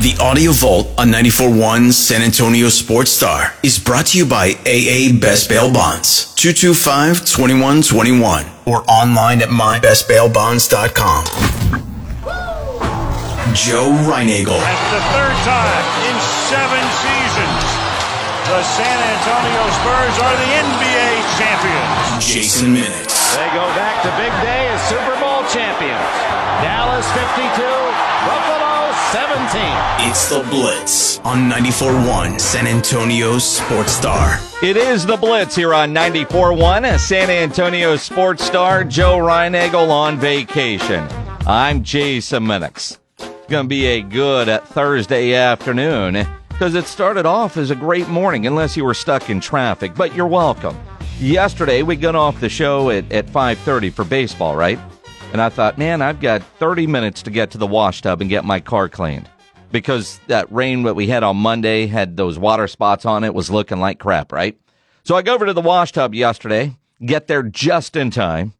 The Audio Vault on 94.1 San Antonio Sports Star is brought to you by AA Best Bail Bonds, 225-2121, or online at mybestbailbonds.com. Joe Reinagle. That's the third time in seven seasons. The San Antonio Spurs are the NBA champions. Jason Minix. They go back to Big D as Super Bowl champions. Dallas 52, Buffalo 17. It's the Blitz on 94.1 San Antonio Sports Star. It is the Blitz here on 94.1 San Antonio Sports Star. Joe Reinagle on vacation. I'm Jason Minix. It's going to be a good Thursday afternoon because it started off as a great morning unless you were stuck in traffic, but you're welcome. Yesterday we got off the show at, at 5.30 for baseball, right? And I thought, man, I've got 30 minutes to get to the wash tub and get my car cleaned. Because that rain that we had on Monday had those water spots on it, was looking like crap, right? So I go over to the wash tub yesterday, get there just in time,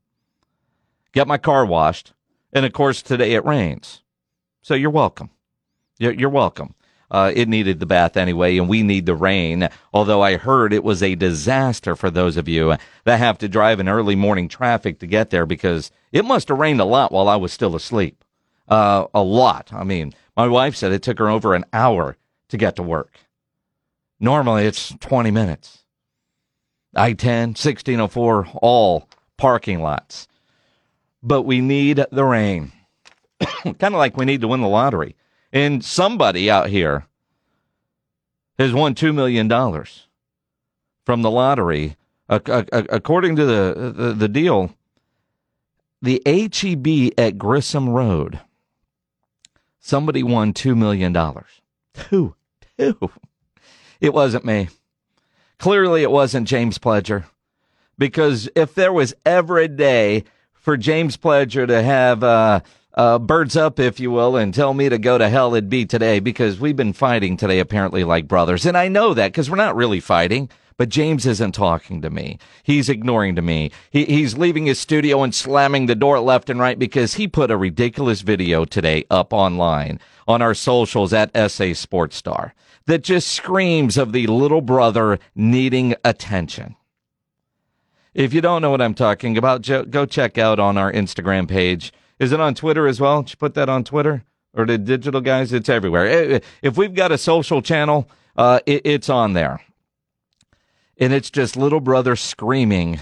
get my car washed, and of course today it rains. So you're welcome. You're, welcome. Uh, it needed the bath anyway, and we need the rain. Although I heard it was a disaster for those of you that have to drive in early morning traffic to get there because it must have rained a lot while I was still asleep. Uh, a lot. I mean, my wife said it took her over an hour to get to work. Normally it's 20 minutes. I 10, 1604, all parking lots. But we need the rain. kind of like we need to win the lottery. And somebody out here has won $2 million from the lottery. According to the, the, the deal, the HEB at Grissom Road, somebody won $2 million. Two. Two. It wasn't me. Clearly, it wasn't James Pledger. Because if there was ever a day for James Pledger to have uh, uh, birds up, if you will, and tell me to go to hell, it'd be today because we've been fighting today, apparently, like brothers. And I know that because we're not really fighting. But James isn't talking to me. He's ignoring to me. He, he's leaving his studio and slamming the door left and right because he put a ridiculous video today up online on our socials at SA Sports Star that just screams of the little brother needing attention. If you don't know what I'm talking about, go check out on our Instagram page. Is it on Twitter as well? Did you put that on Twitter? Or the digital guys? It's everywhere. If we've got a social channel, uh, it, it's on there and it's just little brother screaming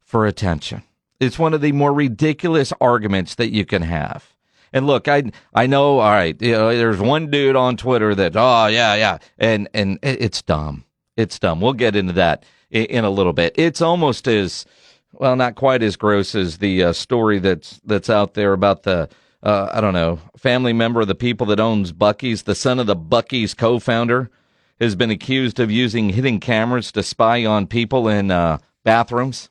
for attention. It's one of the more ridiculous arguments that you can have. And look, I I know. All right, you know, there's one dude on Twitter that oh yeah yeah, and and it's dumb. It's dumb. We'll get into that in, in a little bit. It's almost as well, not quite as gross as the uh, story that's that's out there about the uh, I don't know family member of the people that owns Buc-ee's, the son of the Buc-ee's co-founder has been accused of using hidden cameras to spy on people in uh, bathrooms.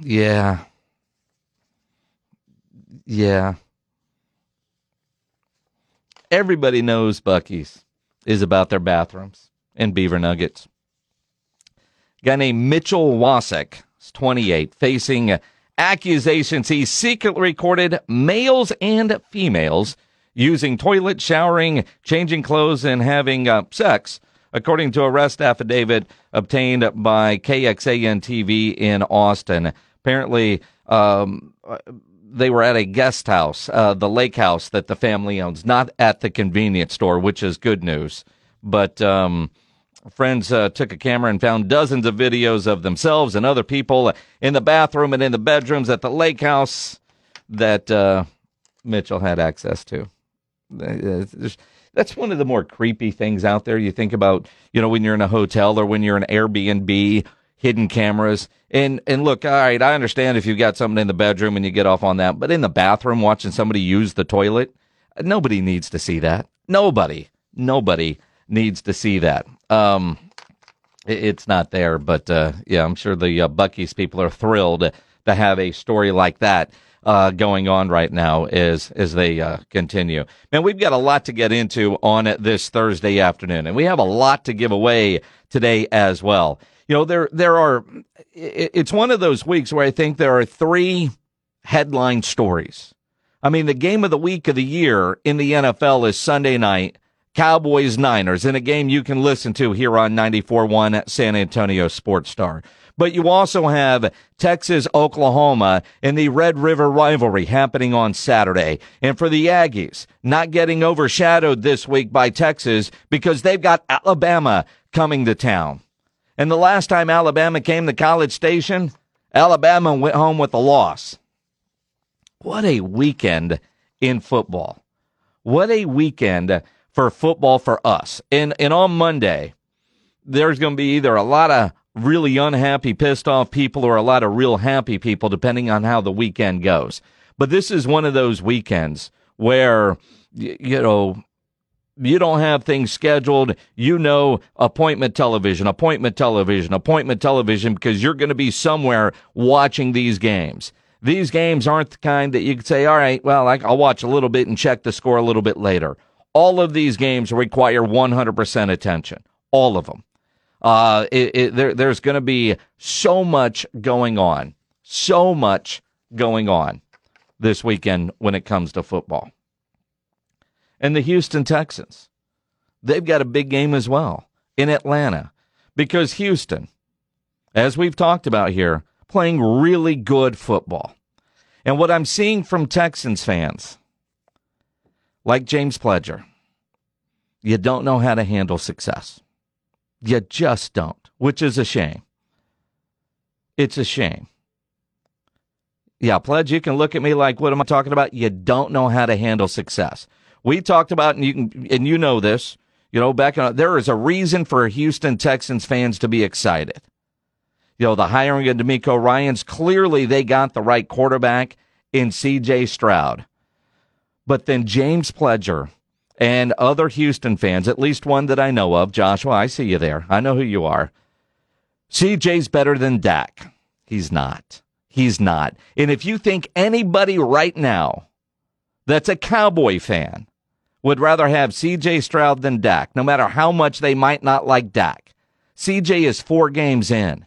Yeah. Yeah. Everybody knows Buc-ee's is about their bathrooms and beaver nuggets. Guy named Mitchell Wasek, 28, facing accusations he secretly recorded males and females using toilet, showering, changing clothes, and having uh, sex, according to arrest affidavit obtained by KXAN TV in Austin. Apparently, um, they were at a guest house, uh, the lake house that the family owns, not at the convenience store, which is good news. But um, friends uh, took a camera and found dozens of videos of themselves and other people in the bathroom and in the bedrooms at the lake house that uh, Mitchell had access to. That's one of the more creepy things out there. You think about, you know, when you're in a hotel or when you're in Airbnb, hidden cameras. And and look, all right, I understand if you've got something in the bedroom and you get off on that, but in the bathroom watching somebody use the toilet, nobody needs to see that. Nobody, nobody needs to see that. Um, it, it's not there, but uh, yeah, I'm sure the uh, Buc-ee's people are thrilled to have a story like that uh, going on right now as as they uh, continue. Man, we've got a lot to get into on this Thursday afternoon, and we have a lot to give away today as well. You know, there there are. It's one of those weeks where I think there are three headline stories. I mean, the game of the week of the year in the NFL is Sunday night. Cowboys Niners in a game you can listen to here on 94.1 San Antonio Sports Star. But you also have Texas, Oklahoma in the Red River rivalry happening on Saturday. And for the Aggies, not getting overshadowed this week by Texas because they've got Alabama coming to town. And the last time Alabama came to College Station, Alabama went home with a loss. What a weekend in football. What a weekend for football for us. And, and on Monday, there's going to be either a lot of really unhappy, pissed off people or a lot of real happy people, depending on how the weekend goes. But this is one of those weekends where, you know, you don't have things scheduled. You know, appointment television, appointment television, appointment television, because you're going to be somewhere watching these games. These games aren't the kind that you could say, all right, well, I'll watch a little bit and check the score a little bit later. All of these games require 100% attention. All of them. Uh, it, it, there, there's going to be so much going on, so much going on this weekend when it comes to football. And the Houston Texans, they've got a big game as well in Atlanta because Houston, as we've talked about here, playing really good football. And what I'm seeing from Texans fans, like James Pledger, you don't know how to handle success. You just don't, which is a shame. It's a shame. Yeah, Pledge, you can look at me like, what am I talking about? You don't know how to handle success. We talked about, and you can, and you know this, you know, back on, there is a reason for Houston Texans fans to be excited. You know, the hiring of DeMeco Ryans, clearly they got the right quarterback in CJ Stroud. But then James Pledger and other Houston fans, at least one that I know of, Joshua, I see you there. I know who you are. CJ's better than Dak. He's not. He's not. And if you think anybody right now that's a Cowboy fan would rather have CJ Stroud than Dak, no matter how much they might not like Dak, CJ is four games in.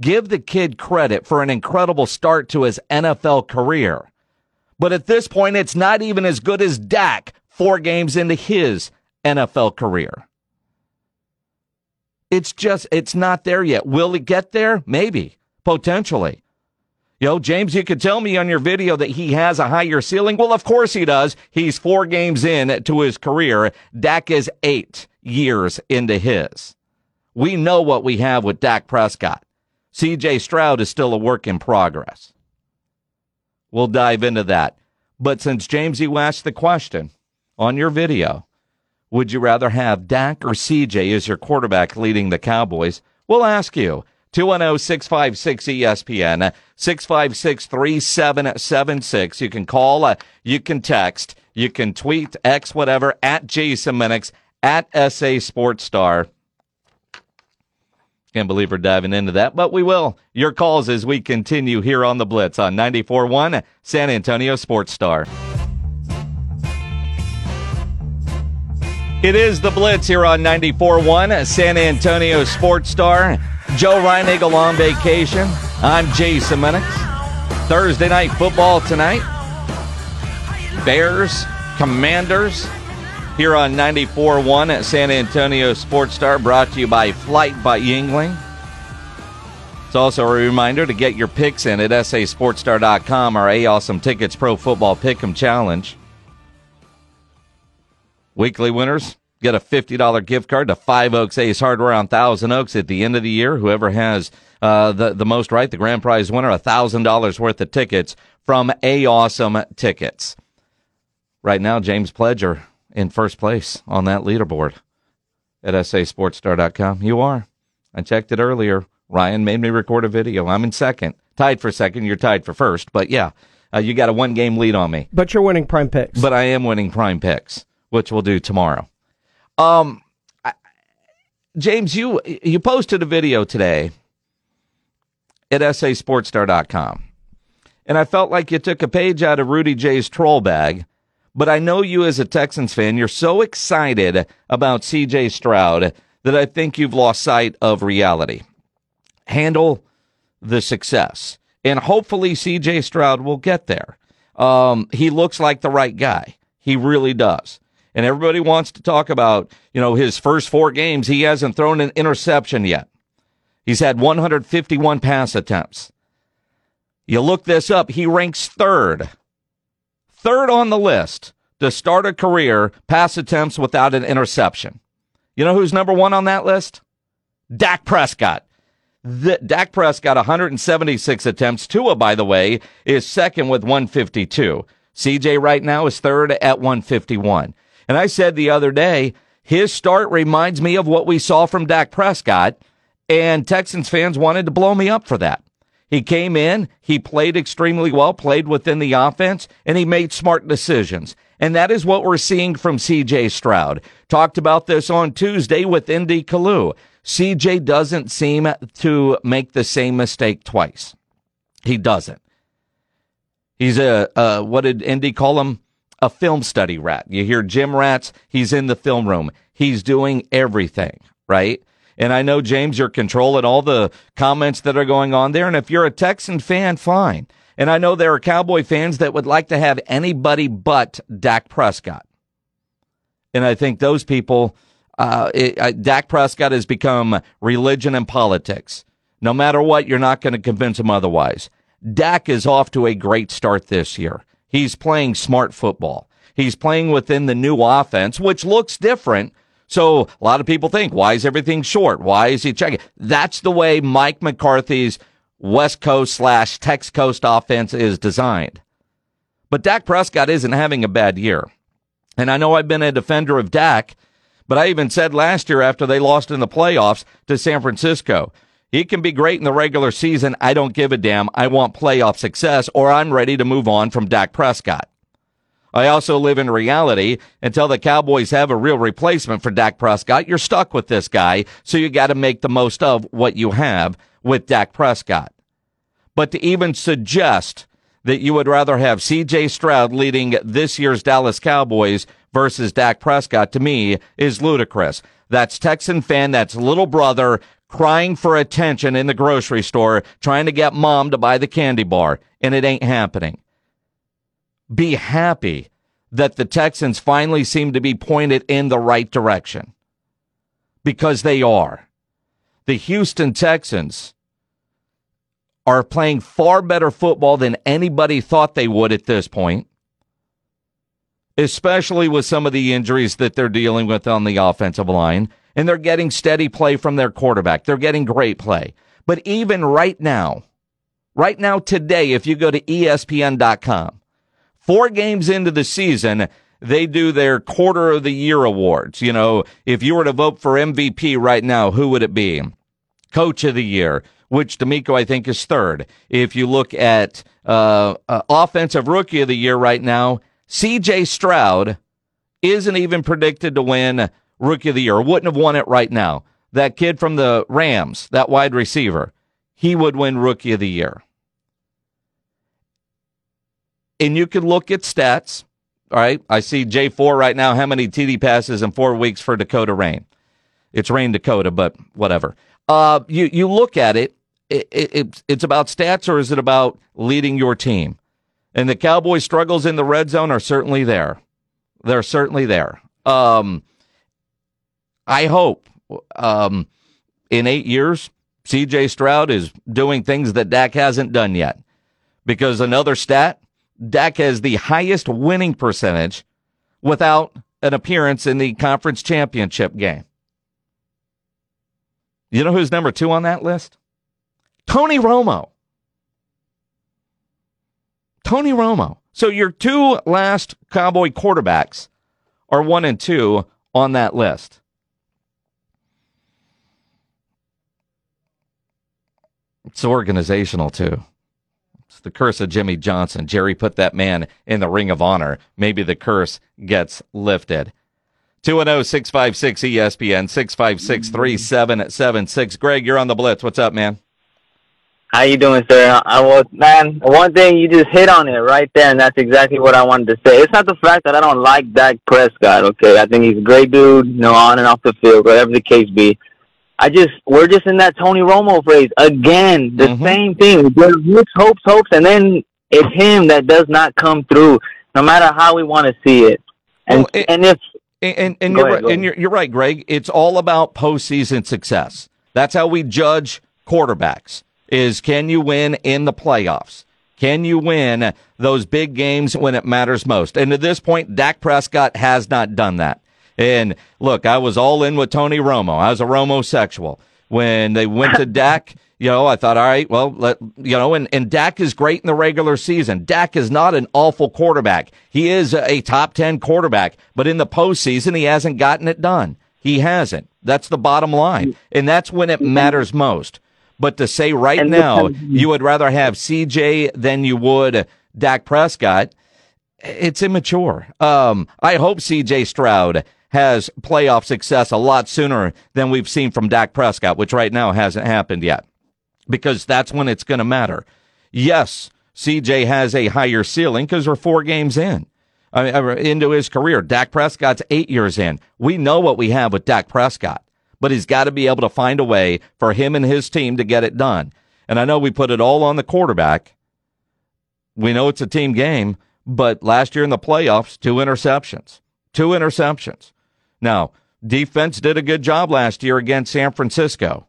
Give the kid credit for an incredible start to his NFL career. But at this point, it's not even as good as Dak four games into his NFL career. It's just, it's not there yet. Will it get there? Maybe, potentially. Yo, James, you could tell me on your video that he has a higher ceiling. Well, of course he does. He's four games in to his career. Dak is eight years into his. We know what we have with Dak Prescott. CJ Stroud is still a work in progress. We'll dive into that. But since James, you asked the question, on your video, would you rather have Dak or CJ as your quarterback leading the Cowboys? We'll ask you. 210 656 ESPN, 656 3776. You can call, uh, you can text, you can tweet, X, whatever, at Jason Minix, at SA Sports Star. Can't believe we're diving into that, but we will. Your calls as we continue here on the Blitz on 94.1 San Antonio Sports Star. It is the Blitz here on 94.1 San Antonio Sports Star. Joe Reinagle on vacation. I'm Jason Minix. Thursday night football tonight. Bears, Commanders here on 94.1 at San Antonio Sports Star brought to you by Flight by Yingling. It's also a reminder to get your picks in at sasportstar.com or A Awesome Tickets Pro Football Pick'em Challenge. Weekly winners get a $50 gift card to Five Oaks Ace Hardware on Thousand Oaks at the end of the year. Whoever has uh, the, the most right, the grand prize winner, $1,000 worth of tickets from A Awesome Tickets. Right now, James Pledger in first place on that leaderboard at sasportstar.com. You are. I checked it earlier. Ryan made me record a video. I'm in second, tied for second. You're tied for first, but yeah, uh, you got a one game lead on me. But you're winning prime picks. But I am winning prime picks, which we'll do tomorrow. Um, I, James, you you posted a video today at sasportstar.com. And I felt like you took a page out of Rudy J's troll bag. But I know you as a Texans fan, you're so excited about CJ Stroud that I think you've lost sight of reality. Handle the success. And hopefully CJ Stroud will get there. Um, he looks like the right guy. He really does. And everybody wants to talk about, you know, his first four games. He hasn't thrown an interception yet. He's had 151 pass attempts. You look this up, he ranks third, third on the list to start a career pass attempts without an interception. You know who's number one on that list? Dak Prescott. The, Dak Prescott, 176 attempts. Tua, by the way, is second with 152. CJ right now is third at 151. And I said the other day, his start reminds me of what we saw from Dak Prescott, and Texans fans wanted to blow me up for that. He came in, he played extremely well, played within the offense, and he made smart decisions. And that is what we're seeing from CJ Stroud. Talked about this on Tuesday with Indy Kalu. CJ doesn't seem to make the same mistake twice. He doesn't. He's a, uh, what did Indy call him? A film study rat. You hear gym Rats, he's in the film room. He's doing everything, right? And I know, James, you're controlling all the comments that are going on there. And if you're a Texan fan, fine. And I know there are Cowboy fans that would like to have anybody but Dak Prescott. And I think those people, uh, it, uh, Dak Prescott has become religion and politics. No matter what, you're not going to convince him otherwise. Dak is off to a great start this year. He's playing smart football. He's playing within the new offense, which looks different so a lot of people think, why is everything short? Why is he checking? That's the way Mike McCarthy's West Coast slash Tex Coast offense is designed. But Dak Prescott isn't having a bad year. And I know I've been a defender of Dak, but I even said last year after they lost in the playoffs to San Francisco, he can be great in the regular season. I don't give a damn. I want playoff success or I'm ready to move on from Dak Prescott. I also live in reality. Until the Cowboys have a real replacement for Dak Prescott, you're stuck with this guy. So you got to make the most of what you have with Dak Prescott. But to even suggest that you would rather have CJ Stroud leading this year's Dallas Cowboys versus Dak Prescott to me is ludicrous. That's Texan fan, that's little brother crying for attention in the grocery store, trying to get mom to buy the candy bar, and it ain't happening be happy that the Texans finally seem to be pointed in the right direction because they are. The Houston Texans are playing far better football than anybody thought they would at this point, especially with some of the injuries that they're dealing with on the offensive line. And they're getting steady play from their quarterback. They're getting great play. But even right now, right now, today, if you go to ESPN.com, four games into the season, they do their quarter of the year awards. You know, if you were to vote for MVP right now, who would it be? Coach of the year, which DeMeco I think is third. If you look at uh, uh, offensive rookie of the year right now, C.J. Stroud isn't even predicted to win rookie of the year. Wouldn't have won it right now. That kid from the Rams, that wide receiver, he would win rookie of the year and you can look at stats. All right. I see J4 right now. How many TD passes in four weeks for Dakota Rayne? It's Rayne Dakota, but whatever. Uh, you, you look at it, it, it, it's about stats or is it about leading your team? And the Cowboys' struggles in the red zone are certainly there. They're certainly there. Um, I hope um, in eight years, CJ Stroud is doing things that Dak hasn't done yet. Because another stat Dak has the highest winning percentage without an appearance in the conference championship game. You know who's number two on that list? Tony Romo. Tony Romo. So your two last Cowboy quarterbacks are one and two on that list. It's organizational too. The curse of Jimmy Johnson. Jerry put that man in the ring of honor. Maybe the curse gets lifted. 210 656 ESPN 656 3776. Greg, you're on the blitz. What's up, man? How you doing, sir? I was man. One thing you just hit on it right there, and that's exactly what I wanted to say. It's not the fact that I don't like Dak Prescott. Okay, I think he's a great dude, you know, on and off the field, whatever the case be. I just we're just in that Tony Romo phrase again. The mm-hmm. same thing. There's hopes, hopes, hopes, and then it's him that does not come through, no matter how we want to see it. And well, it, and if and, and, you're ahead, right, and you're, you're right, Greg. It's all about postseason success. That's how we judge quarterbacks is can you win in the playoffs? Can you win those big games when it matters most? And at this point, Dak Prescott has not done that. And look, I was all in with Tony Romo. I was a Romo sexual. When they went to Dak, you know, I thought, all right, well, let, you know, and, and Dak is great in the regular season. Dak is not an awful quarterback. He is a top 10 quarterback, but in the postseason, he hasn't gotten it done. He hasn't. That's the bottom line. And that's when it matters most. But to say right now you would rather have CJ than you would Dak Prescott, it's immature. Um, I hope CJ Stroud has playoff success a lot sooner than we've seen from Dak Prescott, which right now hasn't happened yet, because that's when it's going to matter. Yes, CJ has a higher ceiling because we're four games in. I mean, uh, into his career. Dak Prescott's eight years in. We know what we have with Dak Prescott but he's got to be able to find a way for him and his team to get it done. And I know we put it all on the quarterback. We know it's a team game, but last year in the playoffs, two interceptions. Two interceptions. Now, defense did a good job last year against San Francisco.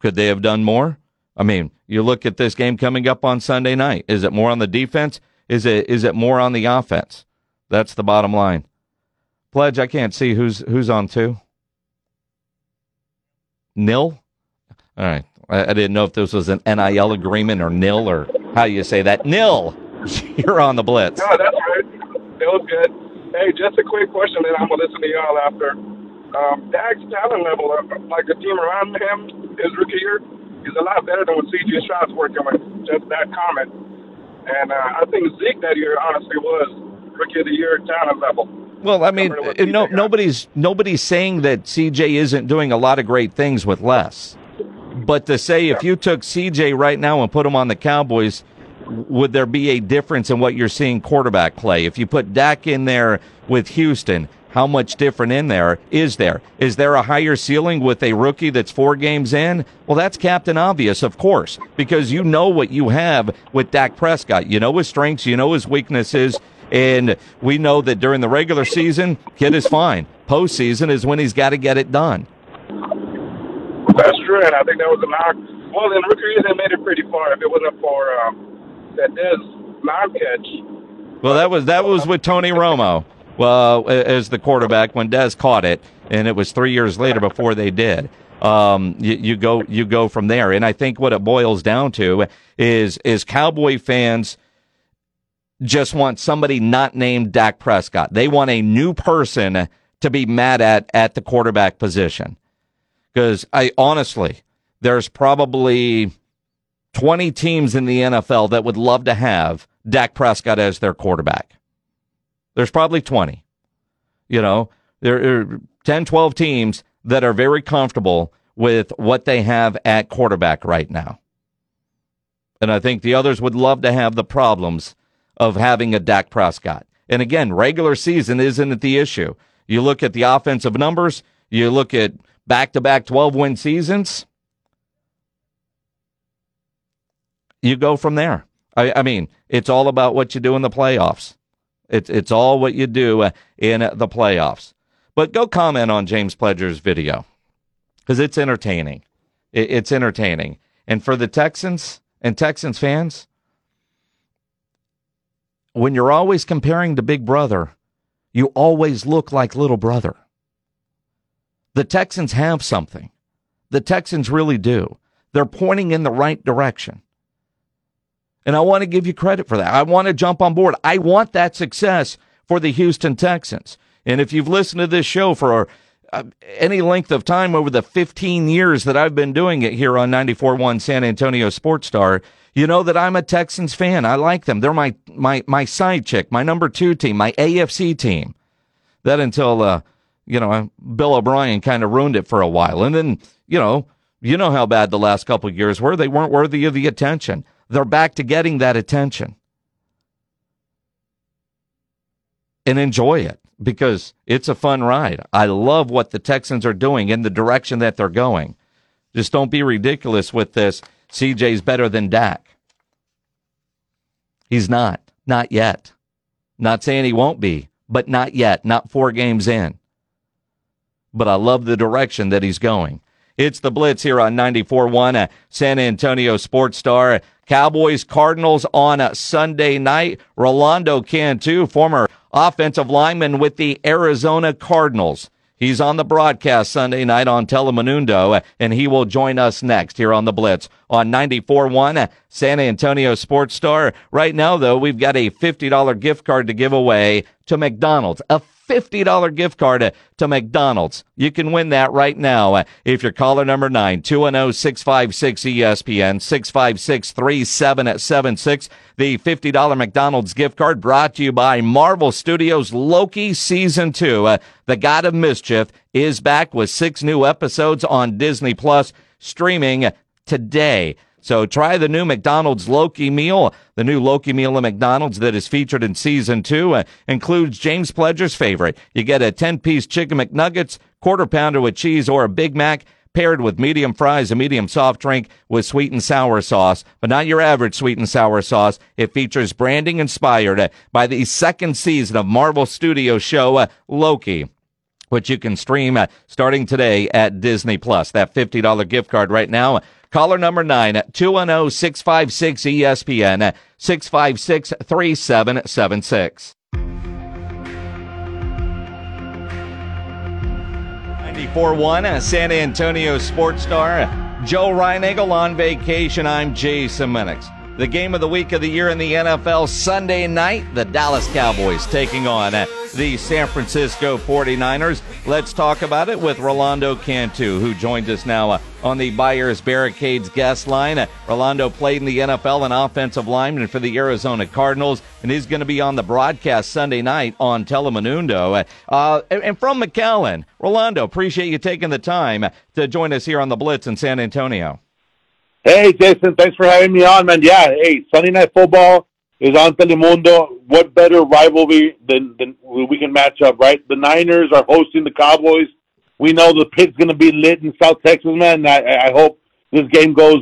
Could they have done more? I mean, you look at this game coming up on Sunday night. Is it more on the defense? Is it is it more on the offense? That's the bottom line. Pledge, I can't see who's who's on two. Nil. All right. I, I, didn't know if this was an NIL agreement or nil or how you say that. Nil. You're on the blitz. No, that's right. It was good. Hey, just a quick question, and I'm gonna listen to y'all after. Um, Dak's talent level, uh, like the team around him, his rookie year, is a lot better than what CJ Stroud's working with. Just that comment. And uh, I think Zeke that year honestly was rookie of the year talent level. Well, I mean, no, nobody's nobody's saying that CJ isn't doing a lot of great things with less. But to say if you took CJ right now and put him on the Cowboys, would there be a difference in what you're seeing quarterback play? If you put Dak in there with Houston, how much different in there is there? Is there a higher ceiling with a rookie that's four games in? Well, that's Captain Obvious, of course, because you know what you have with Dak Prescott. You know his strengths, you know his weaknesses, and we know that during the regular season, kid is fine. Postseason is when he's got to get it done. That's true, and I think that was a knock. Well, in rookie they made it pretty far. If it wasn't for um, that Dez non catch. Well, that was that was with Tony Romo. Well, as the quarterback when Dez caught it, and it was three years later before they did. Um, you, you go you go from there, and I think what it boils down to is is Cowboy fans just want somebody not named Dak Prescott. They want a new person to be mad at at the quarterback position. Because I honestly, there's probably 20 teams in the NFL that would love to have Dak Prescott as their quarterback. There's probably 20. You know, there are 10, 12 teams that are very comfortable with what they have at quarterback right now. And I think the others would love to have the problems of having a Dak Prescott. And again, regular season isn't the issue. You look at the offensive numbers, you look at back to back 12 win seasons, you go from there. I, I, mean, it's all about what you do in the playoffs. It's, it's all what you do uh, in the playoffs. But go comment on James Pledger's video because it's entertaining. It, it's entertaining. And for the Texans and Texans fans, when you're always comparing to Big Brother, you always look like Little Brother. The Texans have something. The Texans really do. They're pointing in the right direction. And I want to give you credit for that. I want to jump on board. I want that success for the Houston Texans. And if you've listened to this show for uh, any length of time over the 15 years that I've been doing it here on 94.1 San Antonio Sports Star, you know that I'm a Texans fan. I like them. They're my my my side chick, my number two team, my AFC team. That until uh, you know Bill O'Brien kind of ruined it for a while, and then you know you know how bad the last couple years were. They weren't worthy of the attention. They're back to getting that attention, and enjoy it because it's a fun ride. I love what the Texans are doing in the direction that they're going. Just don't be ridiculous with this. CJ's better than Dak. He's not. Not yet. Not saying he won't be, but not yet. Not four games in. But I love the direction that he's going. It's the Blitz here on 94.1 San Antonio Sports Star. Cowboys Cardinals on a Sunday night. Rolando Cantu, former offensive lineman with the Arizona Cardinals. He's on the broadcast Sunday night on Telemundo, and he will join us next here on the Blitz on 94.1 San Antonio Sports Star. Right now, though, we've got a $50 gift card to give away to McDonald's. A $50 gift card to McDonald's. You can win that right now if you're caller number 9, 210-656-ESPN, 656-3776. The $50 McDonald's gift card brought to you by Marvel Studios Loki Season 2. Uh, the God of Mischief is back with six new episodes on Disney Plus streaming today. So try the new McDonald's Loki meal. The new Loki meal at McDonald's that is featured in season two uh, includes James Pledger's favorite. You get a 10 piece chicken McNuggets, quarter pounder with cheese, or a Big Mac paired with medium fries, a medium soft drink with sweet and sour sauce, but not your average sweet and sour sauce. It features branding inspired uh, by the second season of Marvel Studios show uh, Loki which you can stream uh, starting today at Disney Plus. That $50 gift card right now Caller number nine, 210 656 ESPN, 656 3776. 94.1 San Antonio Sports Star. Joe Reinagle on vacation. I'm Jason Minix. The game of the week of the year in the NFL Sunday night, the Dallas Cowboys taking on uh, the San Francisco 49ers. Let's talk about it with Rolando Cantu, who joins us now uh, on the Buyers Barricades guest line. Uh, Rolando played in the NFL and offensive lineman for the Arizona Cardinals, and he's going to be on the broadcast Sunday night on Telemundo. Uh, and from McAllen, Rolando, appreciate you taking the time to join us here on the Blitz in San Antonio. Hey, Jason, thanks for having me on, man. Yeah, hey, Sunday Night Football is on Telemundo. What better rivalry than, than we can match up, right? The Niners are hosting the Cowboys. We know the pit's going to be lit in South Texas, man. I, I hope this game goes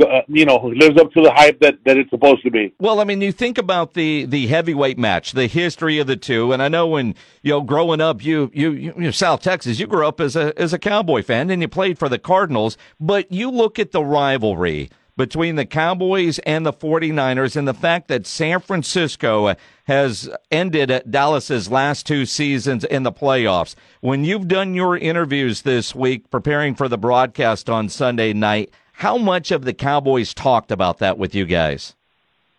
uh, you know, lives up to the hype that, that it's supposed to be. Well, I mean, you think about the, the heavyweight match, the history of the two, and I know when you know growing up, you you you know, South Texas, you grew up as a as a Cowboy fan and you played for the Cardinals, but you look at the rivalry between the Cowboys and the 49ers and the fact that San Francisco has ended Dallas's last two seasons in the playoffs. When you've done your interviews this week preparing for the broadcast on Sunday night, how much of the Cowboys talked about that with you guys?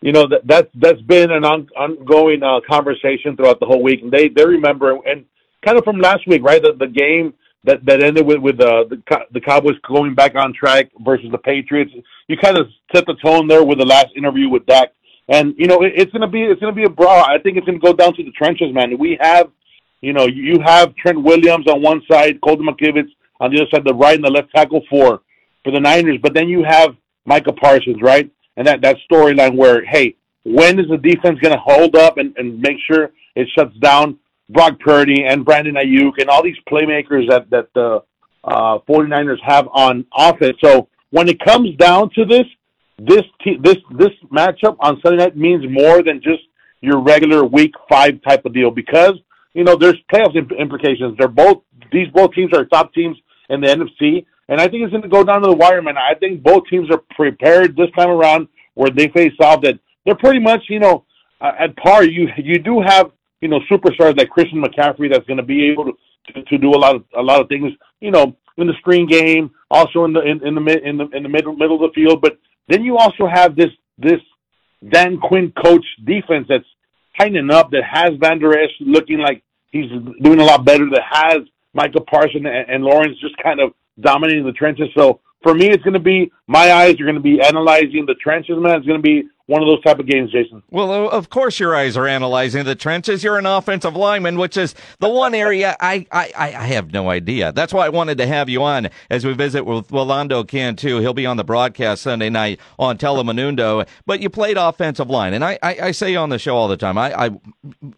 You know that that's that's been an on, ongoing uh, conversation throughout the whole week, and they they remember and kind of from last week, right? The, the game that that ended with with uh, the the Cowboys going back on track versus the Patriots. You kind of set the tone there with the last interview with Dak, and you know it, it's gonna be it's gonna be a brawl. I think it's gonna go down to the trenches, man. We have, you know, you have Trent Williams on one side, Colton McKivitz on the other side, the right and the left tackle for for the Niners. But then you have Micah Parsons, right? And that, that storyline where, hey, when is the defense going to hold up and, and make sure it shuts down Brock Purdy and Brandon Aiyuk and all these playmakers that, that the uh, 49ers have on offense. So when it comes down to this, this te- this this matchup on Sunday night means more than just your regular Week Five type of deal because you know there's playoff implications. They're both these both teams are top teams in the NFC, and I think it's going to go down to the wire, man. I think both teams are prepared this time around where they face off that they're pretty much, you know, uh, at par. You you do have, you know, superstars like Christian McCaffrey that's going to be able to, to to do a lot of a lot of things, you know, in the screen game, also in the in, in the mid in the in the middle middle of the field. But then you also have this this Dan Quinn coach defense that's tightening up that has Vander Esch looking like he's doing a lot better. That has Michael Parson and, and Lawrence just kind of dominating the trenches. So for me, it's going to be my eyes are going to be analyzing the trenches, man. It's going to be one of those type of games, Jason. Well, of course, your eyes are analyzing the trenches. You're an offensive lineman, which is the one area I, I, I have no idea. That's why I wanted to have you on as we visit with Rolando Cantu. He'll be on the broadcast Sunday night on Telemundo. But you played offensive line, and I, I, I say on the show all the time, I, I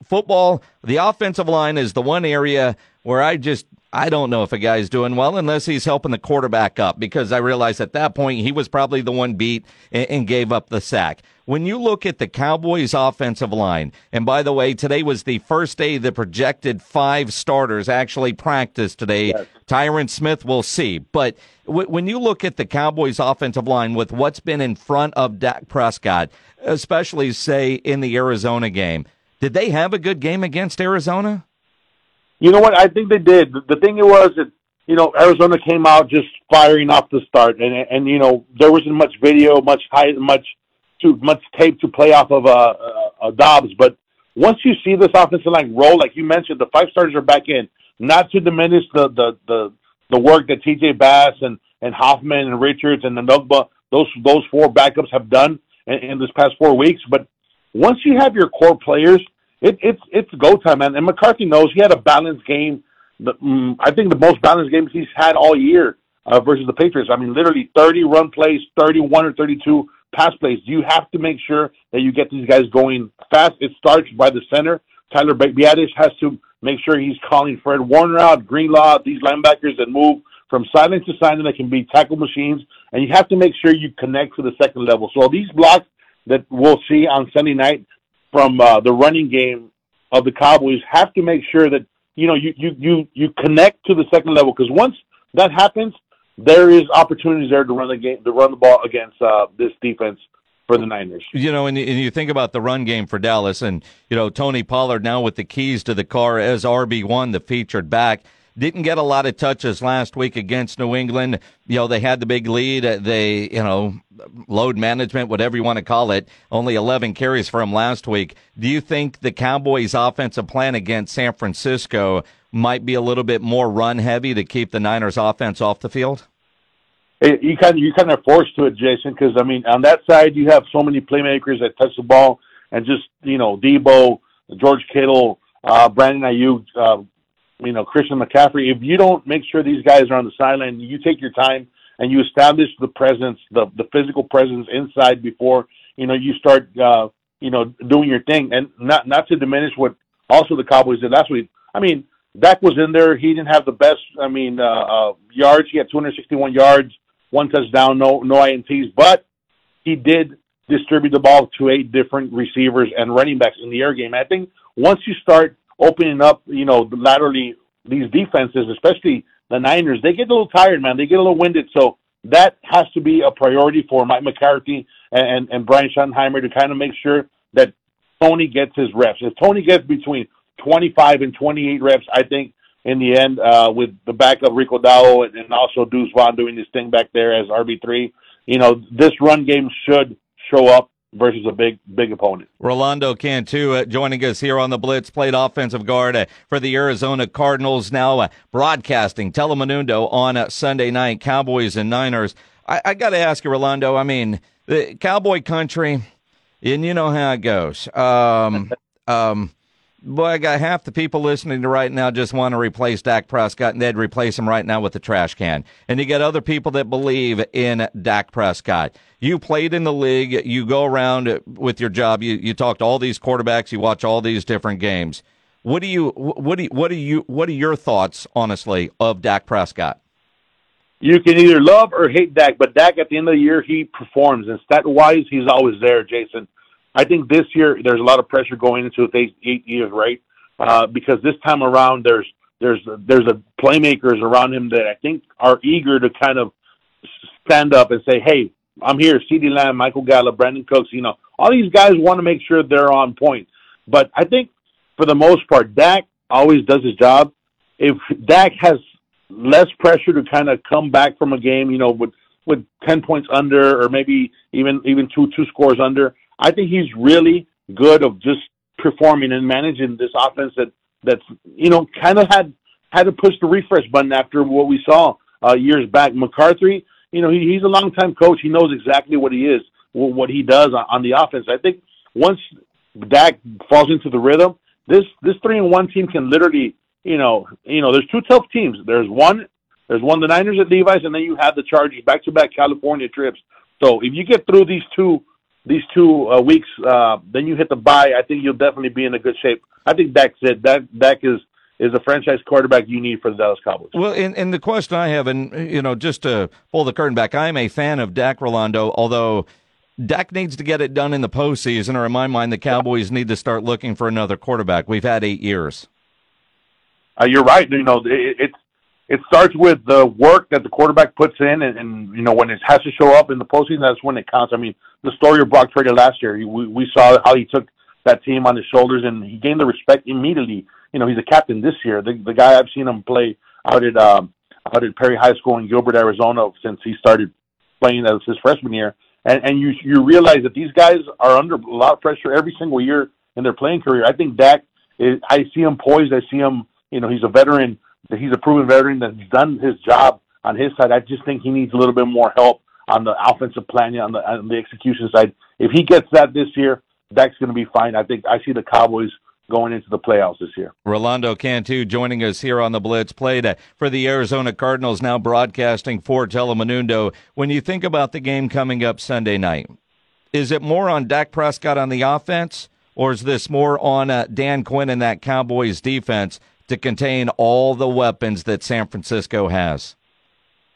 football, the offensive line is the one area where I just I don't know if a guy's doing well unless he's helping the quarterback up because I realize at that point he was probably the one beat and, and, gave up the sack. When you look at the Cowboys offensive line, and by the way, today was the first day the projected five starters actually practiced today. Yes. Tyron Smith will see. But w- when you look at the Cowboys offensive line with what's been in front of Dak Prescott, especially say in the Arizona game, did they have a good game against Arizona? You know what? I think they did. The, thing it was that you know Arizona came out just firing off the start, and and you know there wasn't much video, much high, much too much tape to play off of uh, uh, uh, Dobbs. But once you see this offensive line roll, like you mentioned, the five starters are back in. Not to diminish the the the, the work that T.J. Bass and and Hoffman and Richards and the Nugba, those those four backups have done in, in this past four weeks. But once you have your core players it, it's it's go time, man. And McCarthy knows he had a balanced game. The, um, I think the most balanced games he's had all year uh, versus the Patriots. I mean, literally 30 run plays, 31 or 32 pass plays. You have to make sure that you get these guys going fast. It starts by the center. Tyler Biadasz has to make sure he's calling Fred Warner out, Greenlaw, these linebackers that move from silence to silent that can be tackle machines. And you have to make sure you connect to the second level. So these blocks that we'll see on Sunday night, from uh, the running game of the Cowboys have to make sure that you know you you you you connect to the second level because once that happens, there is opportunities there to run the game to run the ball against uh, this defense for the Niners. You know, and, and you think about the run game for Dallas, and you know Tony Pollard now with the keys to the car as RB one, the featured back. Didn't get a lot of touches last week against New England. You know, they had the big lead. They, you know, load management, whatever you want to call it, only 11 carries for him last week. Do you think the Cowboys' offensive plan against San Francisco might be a little bit more run heavy to keep the Niners' offense off the field? You kind of you kind of forced to it, Jason, because I mean on that side you have so many playmakers that touch the ball and just you know Deebo, George Kittle, uh, Brandon Aiyuk, uh, you know, Christian McCaffrey, if you don't make sure these guys are on the sideline, you take your time and you establish the presence, the the physical presence inside before you know you start, uh, you know, doing your thing. And not not to diminish what also the Cowboys did last week. I mean, Dak was in there. He didn't have the best. I mean, uh, uh, yards. He had 261 yards, one touchdown, no no ints, but he did distribute the ball to eight different receivers and running backs in the air game. I think once you start opening up, you know, laterally these defenses, especially the Niners, they get a little tired, man. They get a little winded. So that has to be a priority for Mike McCarthy and, and Brian Schottenheimer to kind of make sure that Tony gets his reps. If Tony gets between 25 and 28 reps, I think in the end, uh, with the backup Rico Dowdle and, and also Deuce Vaughn doing this thing back there as RB3, you know, this run game should show up versus a big big opponent. Rolando Cantu uh, joining us here on the Blitz, played offensive guard uh, for the Arizona Cardinals, now uh, broadcasting Telemundo on uh, Sunday night, Cowboys and Niners. I, I got to ask you, Rolando, I mean, the Cowboy country, and you know how it goes. Um, um, boy, I got half the people listening to right now just want to replace Dak Prescott, and they'd replace him right now with the trash can. And you get other people that believe in Dak Prescott. You played in the league. You go around with your job. You you talk to all these quarterbacks. You watch all these different games. What do you what do you, what do you what are your thoughts, honestly, of Dak Prescott? You can either love or hate Dak, but Dak at the end of the year he performs, and stat wise he's always there, Jason. I think this year there's a lot of pressure going into it. eight, eight years, right? Uh, because this time around there's there's there's a playmakers around him that I think are eager to kind of stand up and say, "Hey, I'm here." CeeDee Lamb, Michael Gallup, Brandin Cooks, you know, all these guys want to make sure they're on point. But I think for the most part, Dak always does his job. If Dak has less pressure to kind of come back from a game, you know, with with ten points under or maybe even even two two scores under, I think he's really good of just performing and managing this offense that that's you know kind of had had to push the refresh button after what we saw uh, years back. McCarthy, you know, he, he's a longtime coach. He knows exactly what he is, what he does on, on the offense. I think once Dak falls into the rhythm, this this three and one team can literally, you know, you know, there's two tough teams. There's one, there's one the Niners at Levi's, and then you have the Chargers back to back California trips. So if you get through these two these two uh, weeks, uh, then you hit the bye. I think you'll definitely be in a good shape. I think Dak's it. Dak Dak is is a franchise quarterback you need for the Dallas Cowboys. Well, and, and the question I have, and you know, just to pull the curtain back, I'm a fan of Dak Rolando, although Dak needs to get it done in the postseason, or in my mind, the Cowboys need to start looking for another quarterback. We've had eight years. Uh, you're right. You know, it, it it starts with the work that the quarterback puts in, and, and you know when it has to show up in the postseason, that's when it counts. I mean, the story of Brock Purdy last year, we we saw how he took that team on his shoulders, and he gained the respect immediately. You know, he's a captain this year. The the guy I've seen him play out at um, out at Perry High School in Gilbert, Arizona, since he started playing as his freshman year, and and you you realize that these guys are under a lot of pressure every single year in their playing career. I think Dak, is, I see him poised. I see him. You know, he's a veteran. He's a proven veteran that's done his job on his side. I just think he needs a little bit more help on the offensive planning, on the on the execution side. If he gets that this year, Dak's going to be fine. I think I see the Cowboys going into the playoffs this year. Rolando Cantu joining us here on the Blitz, played for the Arizona Cardinals, now broadcasting for Telemundo. When you think about the game coming up Sunday night, is it more on Dak Prescott on the offense, or is this more on uh, Dan Quinn and that Cowboys defense to contain all the weapons that San Francisco has?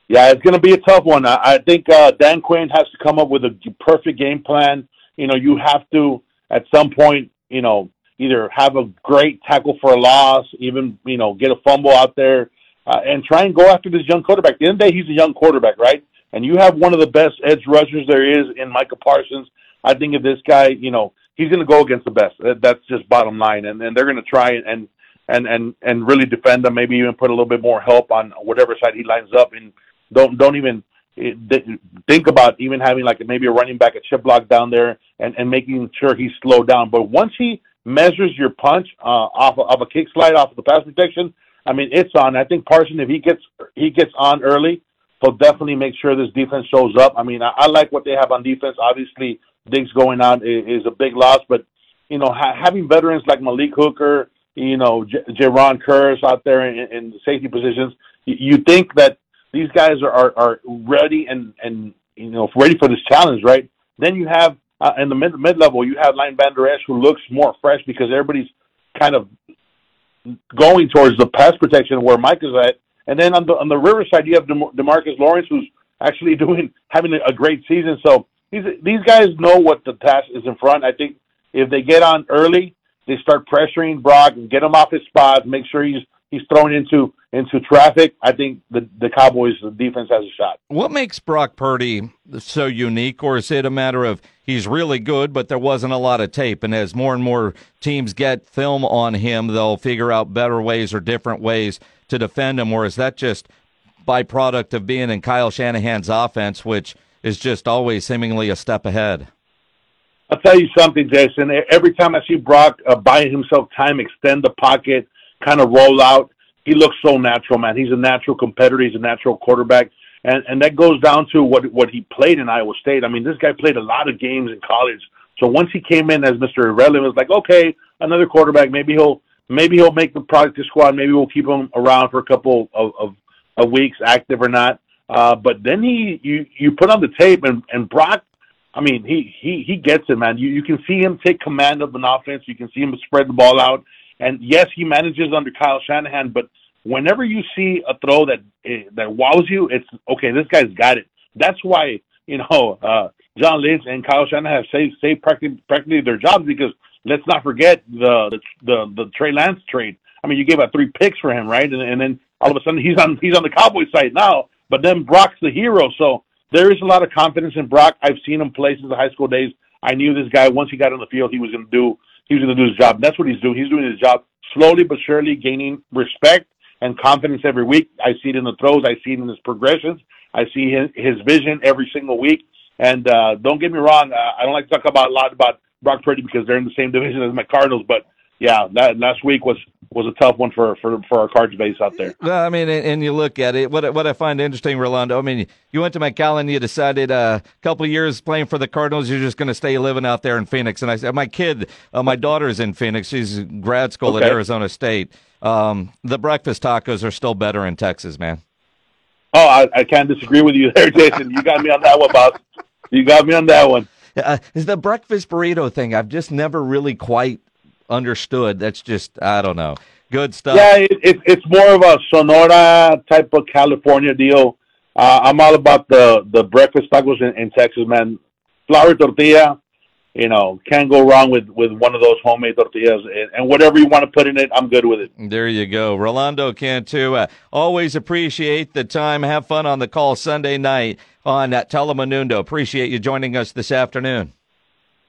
Yeah, it's going to be a tough one. I, think uh, Dan Quinn has to come up with a perfect game plan you know, you have to at some point, you know, either have a great tackle for a loss, even you know, get a fumble out there, uh, and try and go after this young quarterback. At the end of the day, he's a young quarterback, right? And you have one of the best edge rushers there is in Micah Parsons. I think if this guy, you know, he's going to go against the best. That's just bottom line, and and they're going to try and and and and and really defend him. Maybe even put a little bit more help on whatever side he lines up, and don't don't even think about even having like maybe a running back, a chip block down there, and and making sure he's slowed down. But once he measures your punch uh, off of, a kick slide off of the pass protection, I mean it's on. I think Parson, if he gets he gets on early, he'll definitely make sure this defense shows up. I mean, I, I like what they have on defense. Obviously, Diggs going on is, is a big loss, but you know ha- having veterans like Malik Hooker, you know J- Jayron Kearse out there in, in the safety positions, you, think that these guys are, are, are ready and, and, you know, ready for this challenge, right? Then you have, uh, in the mid, mid level, you have Line Vander Esch who looks more fresh because everybody's kind of going towards the pass protection where Mike is at. And then on the, on the river side, you have DeMar- Demarcus Lawrence who's actually doing, having a great season. So these, these guys know what the task is in front. I think if they get on early, they start pressuring Brock and get him off his spot, make sure he's he's thrown into into traffic, I think the the Cowboys the defense has a shot. What makes Brock Purdy so unique, or is it a matter of he's really good, but there wasn't a lot of tape, and as more and more teams get film on him, they'll figure out better ways or different ways to defend him, or is that just byproduct of being in Kyle Shanahan's offense, which is just always seemingly a step ahead? I'll tell you something, Jason. Every time I see Brock uh, buying himself time, extend the pocket, kind of roll out. He looks so natural, man. He's a natural competitor. He's a natural quarterback, and and that goes down to what what he played in Iowa State. I mean, this guy played a lot of games in college. So once he came in as Mr. Irrelevant, it was like, okay, another quarterback. Maybe he'll maybe he'll make the practice squad. Maybe we'll keep him around for a couple of of, of weeks, active or not. Uh, but then he you you put on the tape and and Brock. I mean, he he he gets it, man. You you can see him take command of an offense. You can see him spread the ball out. And yes, he manages under Kyle Shanahan, but whenever you see a throw that eh, that wows you, it's okay. This guy's got it. That's why you know uh, John Lynch and Kyle Shanahan have saved saved practically, practically their jobs because let's not forget the the the, the Trey Lance trade. I mean, you gave out three picks for him, right? And, and then all of a sudden he's on he's on the Cowboys side now. But then Brock's the hero, so there is a lot of confidence in Brock. I've seen him play since the high school days. I knew this guy once he got on the field, he was going to do he was going to do his job. That's what he's doing. He's doing his job slowly but surely, gaining respect and confidence every week. I see it in the throws. I see it in his progressions. I see his, his vision every single week. And uh, don't get me wrong, uh, I don't like to talk about a lot about Brock Purdy because they're in the same division as my Cardinals. But yeah, that last week was was a tough one for for for our cards base out there. Well, I mean, and you look at it. What what I find interesting, Rolando. I mean, you went to McAllen. You decided uh, a couple of years playing for the Cardinals, you're just going to stay living out there in Phoenix. And I said, my kid, uh, my daughter's in Phoenix. She's grad school Okay. at Arizona State. Um, the breakfast tacos are still better in Texas, man. Oh, I, I can't disagree with you there, Jason. You got me on that one, boss. You got me on that one. Uh, is the breakfast burrito thing? I've just never really quite understood. That's just I don't know. Good stuff. Yeah, it, it, it's more of a Sonora type of California deal. Uh, I'm all about the the breakfast tacos in, in Texas, man. Flour tortilla, you know, can't go wrong with with one of those homemade tortillas, and, whatever you want to put in it, I'm good with it. There you go. Rolando Cantu, uh, always appreciate the time. Have fun on the call Sunday night on uh, Telemundo. Appreciate you joining us this afternoon.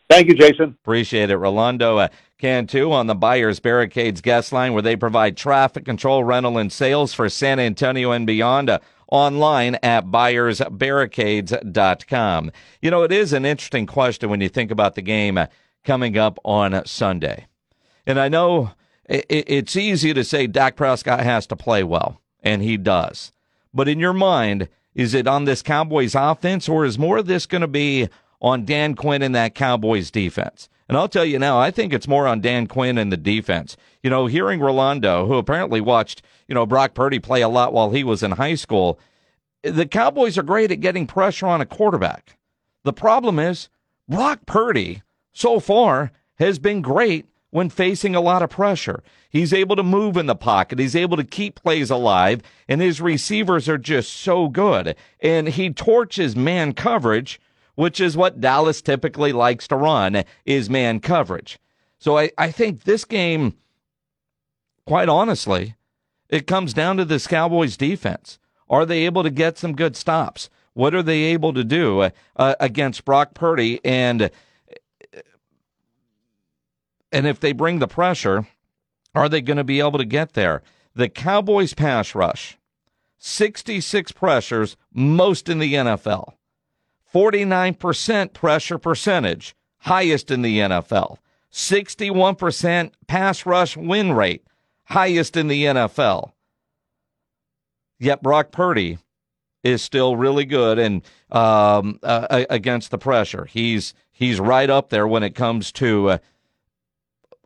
Thank you, Jason. Appreciate it. Rolando uh, Cantu on the Buyers Barricades guest line where they provide traffic control, rental, and sales for San Antonio and beyond. Uh, online at buyersbarricades.com. You know, it is an interesting question when you think about the game uh, coming up on Sunday. And I know it's easy to say Dak Prescott has to play well, and he does. But in your mind, is it on this Cowboys offense, or is more of this going to be on Dan Quinn and that Cowboys defense? And I'll tell you now, I think it's more on Dan Quinn and the defense. You know, hearing Rolando, who apparently watched, you know, Brock Purdy play a lot while he was in high school, the Cowboys are great at getting pressure on a quarterback. The problem is, Brock Purdy, so far, has been great when facing a lot of pressure. He's able to move in the pocket. He's able to keep plays alive, and his receivers are just so good. And he torches man coverage, which is what Dallas typically likes to run, is man coverage. So I, I think this game, quite honestly, it comes down to this Cowboys defense. Are they able to get some good stops? What are they able to do uh, against Brock Purdy? And and if they bring the pressure, are they going to be able to get there? The Cowboys pass rush, 66 pressures, most in the NFL. 49% pressure percentage, highest in the NFL. 61% pass rush win rate, highest in the NFL. Yet Brock Purdy is still really good and um, uh, against the pressure. He's he's right up there when it comes to uh,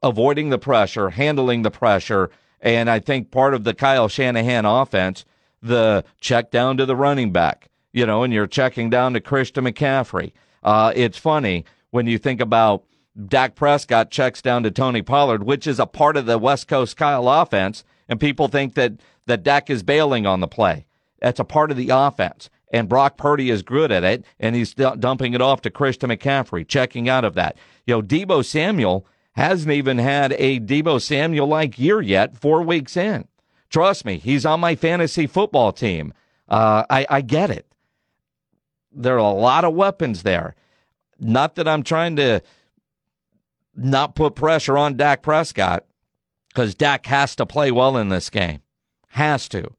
avoiding the pressure, handling the pressure, and I think part of the Kyle Shanahan offense, the check down to the running back, you know, and you're checking down to Christian McCaffrey. Uh, it's funny when you think about Dak Prescott checks down to Tony Pollard, which is a part of the West Coast Kyle offense, and people think that that Dak is bailing on the play. That's a part of the offense. And Brock Purdy is good at it, and he's dumping it off to Christian McCaffrey, checking out of that. You know, Deebo Samuel hasn't even had a Deebo Samuel like year yet, four weeks in. Trust me, he's on my fantasy football team. Uh, I, I get it. There are a lot of weapons there. Not that I'm trying to not put pressure on Dak Prescott, because Dak has to play well in this game. Has to.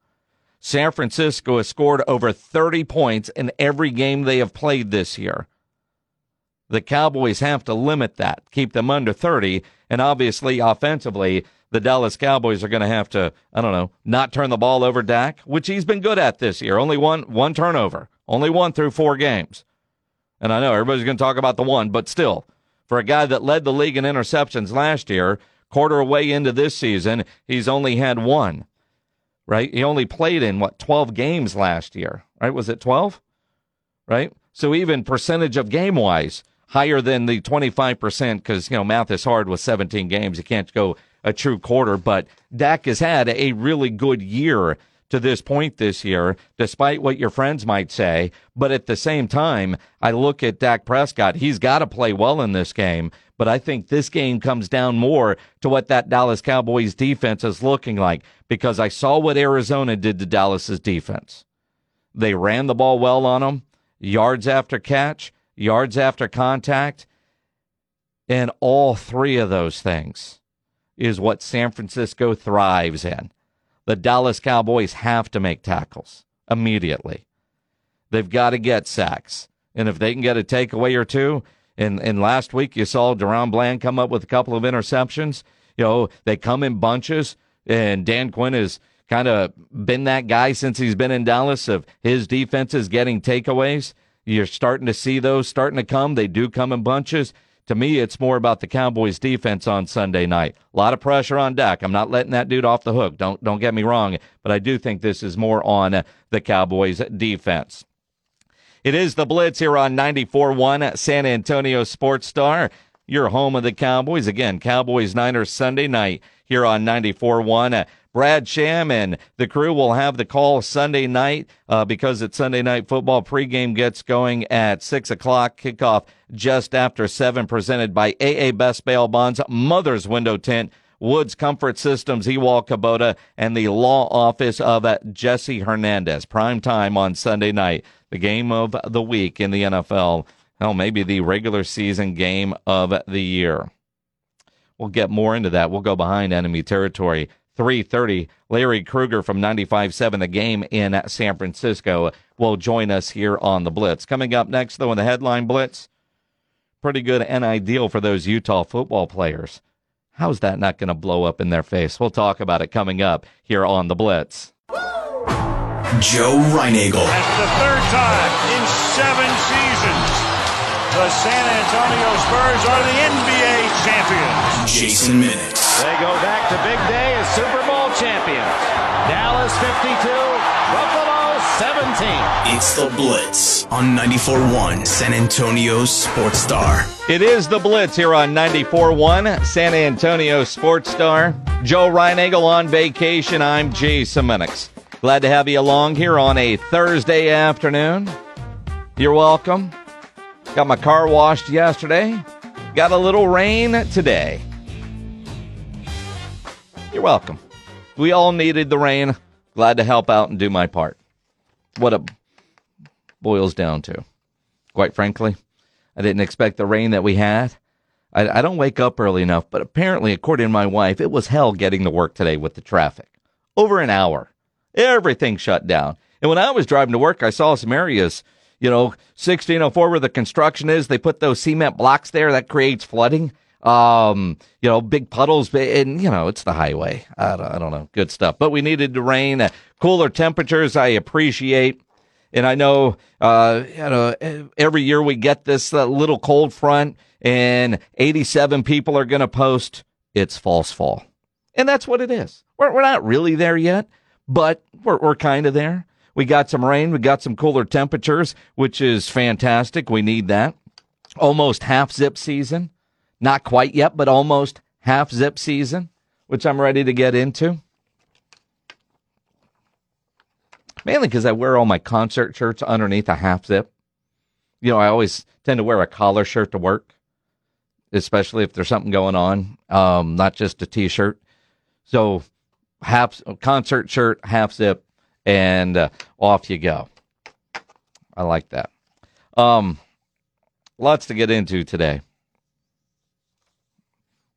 San Francisco has scored over 30 points in every game they have played this year. The Cowboys have to limit that, keep them under 30, and obviously offensively, the Dallas Cowboys are going to have to, I don't know, not turn the ball over Dak, which he's been good at this year. Only one one turnover. Only one through four games. And I know everybody's going to talk about the one, but still, for a guy that led the league in interceptions last year, quarter way into this season, he's only had one. Right? He only played in what 12 games last year, right? Was it 12? Right? So even percentage of game wise, higher than the 25% because, you know, math is hard with 17 games. You can't go a true quarter, but Dak has had a really good year to this point this year, despite what your friends might say. But at the same time, I look at Dak Prescott. He's got to play well in this game. But I think this game comes down more to what that Dallas Cowboys defense is looking like because I saw what Arizona did to Dallas's defense. They ran the ball well on them, yards after catch yards after contact. And all three of those things is what San Francisco thrives in. The Dallas Cowboys have to make tackles immediately. They've got to get sacks. And if they can get a takeaway or two, and, and last week you saw DaRon Bland come up with a couple of interceptions. You know, they come in bunches. And Dan Quinn has kind of been that guy since he's been in Dallas of his defenses getting takeaways. You're starting to see those starting to come. They do come in bunches. To me, it's more about the Cowboys defense on Sunday night. A lot of pressure on Dak. I'm not letting that dude off the hook. Don't don't get me wrong, but I do think this is more on uh, the Cowboys defense. It is the Blitz here on 94.1 San Antonio Sports Star. Your home of the Cowboys. Again, Cowboys Niners Sunday night here on 94.1. Brad Sham and the crew will have the call Sunday night uh, because it's Sunday night football. Pregame gets going at 6 o'clock. Kickoff just after 7, presented by AA Best Bail Bonds, Mother's Window Tent, Woods Comfort Systems, Ewald Kubota, and the law office of uh, Jesse Hernandez. Prime time on Sunday night. The game of the week in the NFL. Hell, maybe the regular season game of the year. We'll get more into that. We'll go behind enemy territory 3.30. Larry Krueger from 95.7 The Game in San Francisco will join us here on the Blitz. Coming up next, though, in the headline Blitz, pretty good and ideal for those Utah football players. How's that not going to blow up in their face? We'll talk about it coming up here on the Blitz. Joe Reinagle. That's the third time in seven seasons. The San Antonio Spurs are the NBA champions. Jason Minix. They go back to Big D as Super Bowl champions. Dallas 52, Buffalo 17. It's the Blitz on 94.1 San Antonio Sports Star. It is the Blitz here on 94.1 San Antonio Sports Star. Joe Reinagle on vacation. I'm Jason Minix. Glad to have you along here on a Thursday afternoon. You're welcome. Got my car washed yesterday. Got a little rain today. You're welcome. We all needed the rain. Glad to help out and do my part. What it boils down to. Quite frankly, I didn't expect the rain that we had. I, I don't wake up early enough, but apparently, according to my wife, it was hell getting to work today with the traffic. Over an hour. Everything shut down. And when I was driving to work, I saw some areas, you know, 1604 where the construction is. They put those cement blocks there that creates flooding um, you know, big puddles, and you know, it's the highway. I don't, I don't know, good stuff. But we needed to rain, uh, cooler temperatures. I appreciate, and I know, uh, you know, every year we get this uh, little cold front, and 87 people are going to post it's false fall, and that's what it is. We're we're not really there yet, but we're we're kind of there. We got some rain, we got some cooler temperatures, which is fantastic. We need that. Almost half zip season. Not quite yet, but almost half zip season, which I'm ready to get into. Mainly because I wear all my concert shirts underneath a half zip. You know, I always tend to wear a collar shirt to work, especially if there's something going on, um, not just a t shirt. So, half concert shirt, half zip, and uh, off you go. I like that. Um, lots to get into today.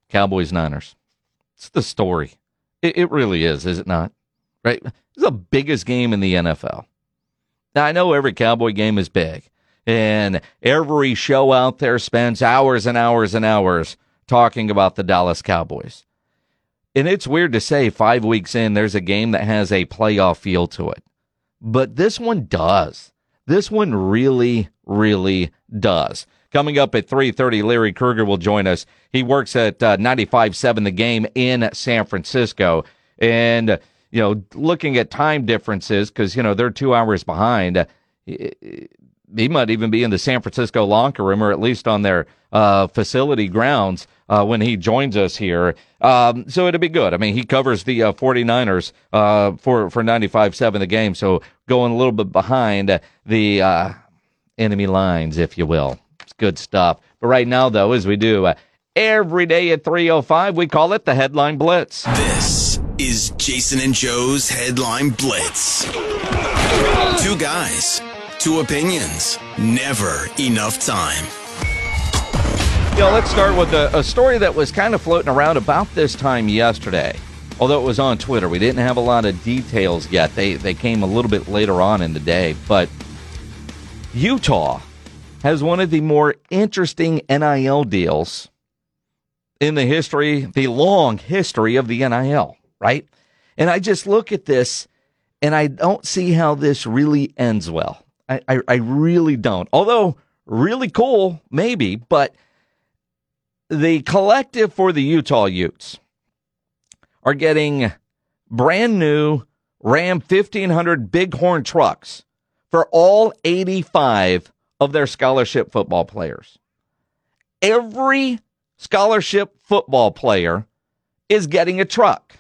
Cowboys Niners. It's the story. It, it really is, is it not? Right? It's the biggest game in the NFL. Now, I know every Cowboy game is big, and every show out there spends hours and hours and hours talking about the Dallas Cowboys. And it's weird to say five weeks in, there's a game that has a playoff feel to it. But this one does. This one really, really does. Coming up at 3.30, Larry Krueger will join us. He works at uh, 95.7 The Game in San Francisco. And, you know, looking at time differences, because, you know, they're two hours behind, uh, he might even be in the San Francisco locker room or at least on their uh, facility grounds uh, when he joins us here. Um, so it'll be good. I mean, he covers the uh, 49ers uh, for, for 95.7 The Game. So going a little bit behind the uh, enemy lines, if you will. It's good stuff. But right now, though, as we do uh, every day at 3.05, we call it the Headline Blitz. This is Jason and Joe's Headline Blitz. Two guys, two opinions, never enough time. Yeah, let's start with a, a story that was kind of floating around about this time yesterday. Although it was on Twitter, we didn't have a lot of details yet. They they came a little bit later on in the day, but Utah has one of the more interesting NIL deals in the history, the long history of the NIL, right? And I just look at this and I don't see how this really ends well. I, I, I really don't. Although, really cool, maybe, but the collective for the Utah Utes are getting brand new Ram 1500 Bighorn trucks for all 85 of their scholarship football players. Every scholarship football player is getting a truck.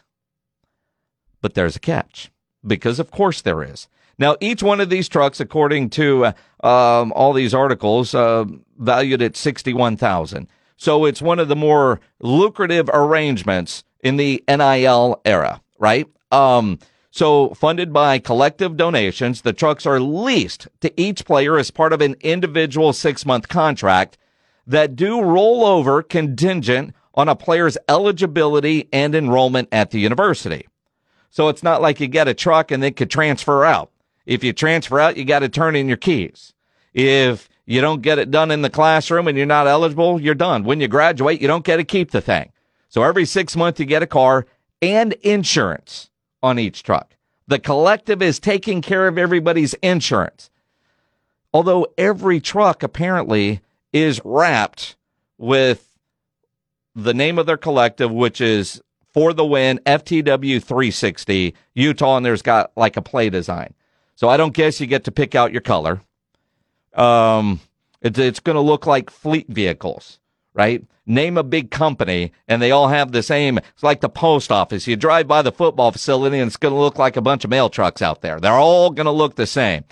But there's a catch, because of course there is. Now, each one of these trucks, according to uh, um, all these articles, uh, valued at sixty-one thousand. So it's one of the more lucrative arrangements in the NIL era, right? Um, so funded by collective donations, the trucks are leased to each player as part of an individual six-month contract that do roll over contingent on a player's eligibility and enrollment at the university. So it's not like you get a truck and they could transfer out. If you transfer out, you got to turn in your keys. If you don't get it done in the classroom and you're not eligible, you're done. When you graduate, you don't get to keep the thing. So every six months, you get a car and insurance on each truck. The collective is taking care of everybody's insurance. Although every truck apparently is wrapped with the name of their collective, which is for the win FTW 360 Utah, and there's got like a play design. So I don't guess you get to pick out your color. Um, it's, it's going to look like fleet vehicles, right? Name a big company and they all have the same. It's like the post office. You drive by the football facility and it's going to look like a bunch of mail trucks out there. They're all going to look the same.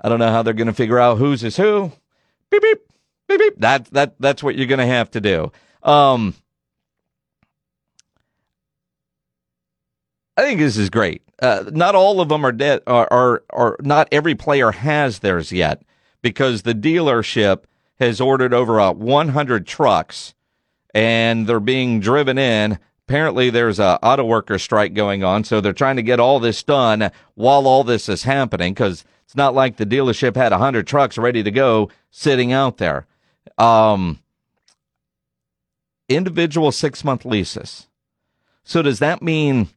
I don't know how they're going to figure out whose is who. Beep, beep, beep, beep. That, that, that's what you're going to have to do. Um, I think this is great. Uh, not all of them are dead, are, are, are not every player has theirs yet because the dealership has ordered over a 100 trucks and they're being driven in. Apparently, there's a auto worker strike going on, so they're trying to get all this done while all this is happening because it's not like the dealership had 100 trucks ready to go sitting out there. Um, individual six month leases. So does that mean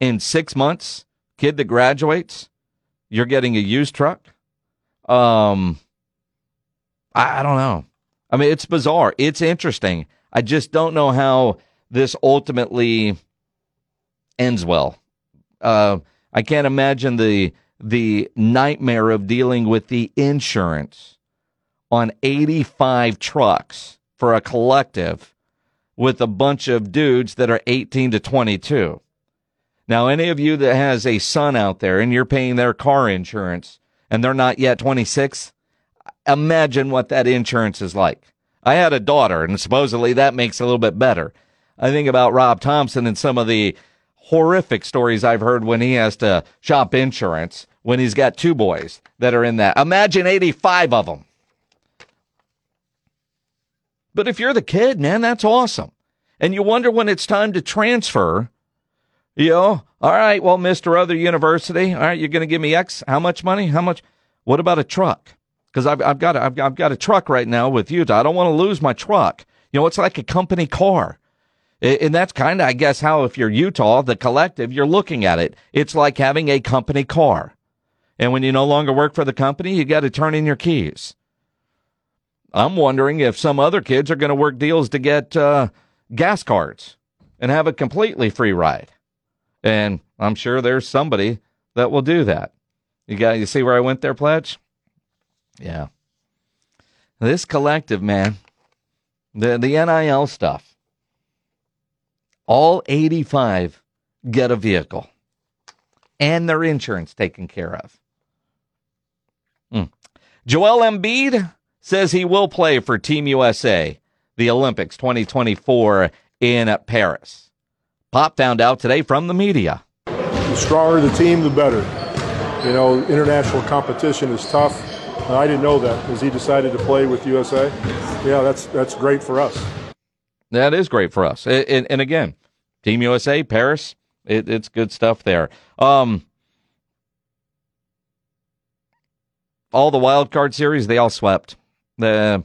in six months, kid that graduates, you're getting a used truck? Um, I, I don't know. I mean, it's bizarre. It's interesting. I just don't know how this ultimately ends well. Uh, I can't imagine the the nightmare of dealing with the insurance on 85 trucks for a collective with a bunch of dudes that are 18 to 22. Now, any of you that has a son out there and you're paying their car insurance and they're not yet 26, imagine what that insurance is like. I had a daughter, and supposedly that makes a little bit better. I think about Rob Thompson and some of the horrific stories I've heard when he has to shop insurance when he's got two boys that are in that. Imagine 85 of them. But if you're the kid, man, that's awesome. And you wonder when it's time to transfer, you know, all right, well, Mr. Other University, all right, you're going to give me X. How much money? How much? What about a truck? because I've, I've got a, I've, I've got a truck right now with Utah. I don't want to lose my truck. You know, it's like a company car. And that's kind of, I guess, how if you're Utah, the collective, you're looking at it. It's like having a company car. And when you no longer work for the company, you got to turn in your keys. I'm wondering if some other kids are going to work deals to get uh, gas cards and have a completely free ride. And I'm sure there's somebody that will do that. You got you see where I went there, Pledge? Yeah. This collective, man, the, the NIL stuff, all 85 get a vehicle and their insurance taken care of. Mm. Joel Embiid says he will play for Team USA, the Olympics 2024 in Paris. Pop found out today from the media. The stronger the team, the better. You know, international competition is tough I didn't know that. Has he decided to play with USA? Yeah, that's that's great for us. That is great for us. And, and again, Team USA, Paris, it, it's good stuff there. Um, all the wild card series, they all swept. The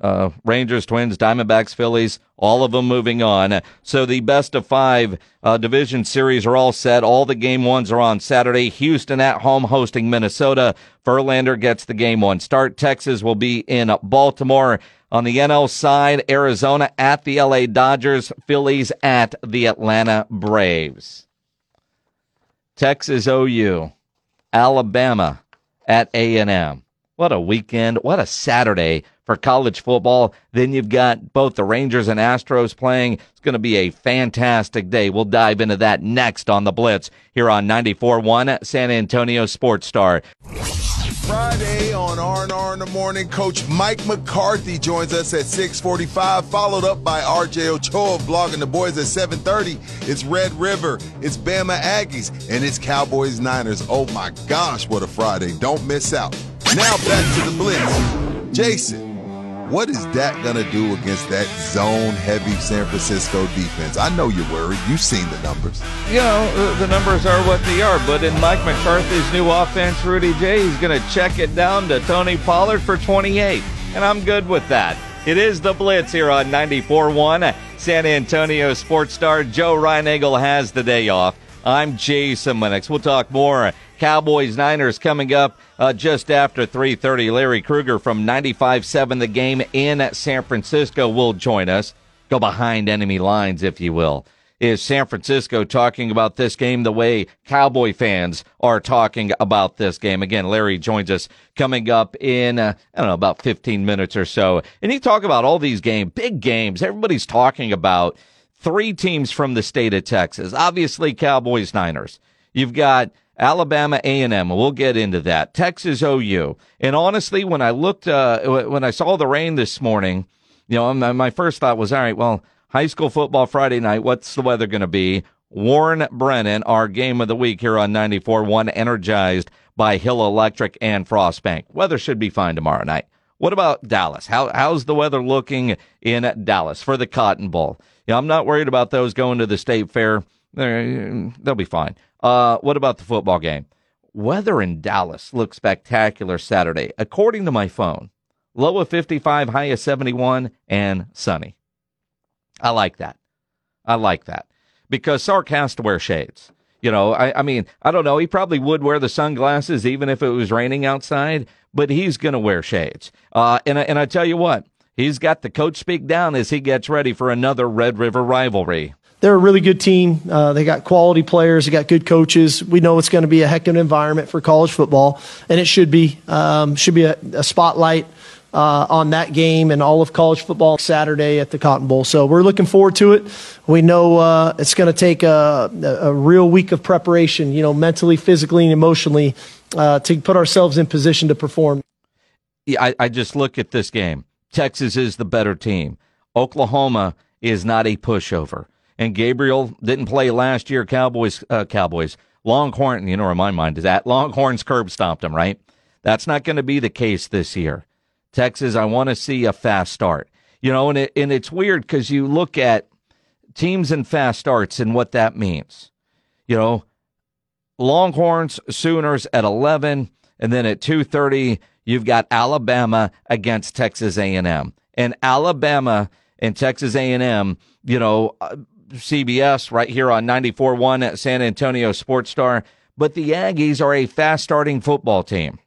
uh, Rangers, Twins, Diamondbacks, Phillies, all of them moving on. So the best of five uh, division series are all set. All the game ones are on Saturday. Houston at home hosting Minnesota. Verlander gets the game one start. Texas will be in Baltimore. On the NL side, Arizona at the LA Dodgers, Phillies at the Atlanta Braves. Texas OU, Alabama at A&M. What a weekend. What a Saturday for college football. Then you've got both the Rangers and Astros playing. It's going to be a fantastic day. We'll dive into that next on the Blitz here on 94.1 San Antonio Sports Star. Friday on R&R in the morning, Coach Mike McCarthy joins us at 6:45, followed up by RJ Ochoa blogging the boys at 7:30. It's Red River, it's Bama Aggies, and it's Cowboys Niners. Oh my gosh, what a Friday! Don't miss out. Now back to the Blitz. Jason, what is that going to do against that zone heavy San Francisco defense? I know you're worried. You've seen the numbers. You know, uh, the numbers are what they are. But in Mike McCarthy's new offense, Rudy J, he's going to check it down to Tony Pollard for 28. And I'm good with that. It is the Blitz here on 94.1. San Antonio sports star Joe Reinagle has the day off. I'm Jason Minix. We'll talk more Cowboys Niners coming up uh, just after 3:30. Larry Krueger from 95.7 The Game in San Francisco will join us. Go behind enemy lines, if you will. Is San Francisco talking about this game the way Cowboy fans are talking about this game? Again, Larry joins us coming up in, uh, I don't know, about 15 minutes or so. And he talk about all these games, big games. Everybody's talking about three teams from the state of Texas. Obviously, Cowboys, Niners. You've got Alabama A&M. We'll get into that. Texas OU. And honestly, when I looked, uh, when I saw the rain this morning, you know, my first thought was, all right, well, high school football Friday night. What's the weather going to be? Warren Brennan, our game of the week here on 94.1, energized by Hill Electric and Frostbank. Weather should be fine tomorrow night. What about Dallas? How, how's the weather looking in Dallas for the Cotton Bowl? Yeah, I'm not worried about those going to the state fair. They'll be fine. Uh, what about the football game? Weather in Dallas looks spectacular Saturday. According to my phone, low of 55, high of 71, and sunny. I like that. I like that because Sark has to wear shades. You know, I, I mean, I don't know. He probably would wear the sunglasses even if it was raining outside, but he's going to wear shades. Uh, and, and I tell you what, he's got the coach speak down as he gets ready for another Red River rivalry they're a really good team. Uh, they got quality players. They got good coaches. We know it's going to be a heck of an environment for college football, and it should be. Um, should be a, a spotlight uh, on that game and all of college football Saturday at the Cotton Bowl. So we're looking forward to it. We know uh, it's going to take a, a, real week of preparation, you know, mentally, physically, and emotionally, uh, to put ourselves in position to perform. Yeah, I, I just look at this game. Texas is the better team. Oklahoma is not a pushover and Gabriel didn't play last year. Cowboys, uh, Cowboys, Longhorn, you know where my mind is at. Longhorns curb stomped them, right? That's not going to be the case this year. Texas, I want to see a fast start. You know, and it, and it's weird because you look at teams and fast starts and what that means. You know, Longhorns, Sooners at 11, and then at 2:30 you've got Alabama against Texas A&M. And Alabama and Texas A&M, you know, uh, CBS right here on 94.1 at San Antonio Sports Star. But the Aggies are a fast starting football team.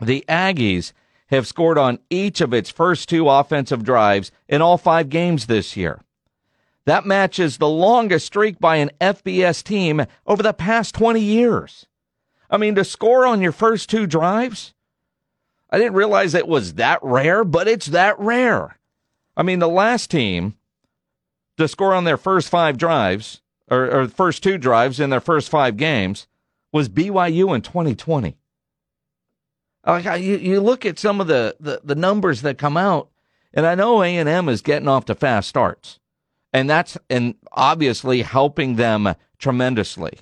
The Aggies have scored on each of its first two offensive drives in all five games this year. That matches the longest streak by an FBS team over the past 20 years. I mean, to score on your first two drives, I didn't realize it was that rare, but it's that rare. I mean, the last team to score on their first five drives, or, or first two drives in their first five games, was BYU in 2020. Like you, you look at some of the, the, the numbers that come out, and I know A and M is getting off to fast starts, and that's and obviously helping them tremendously.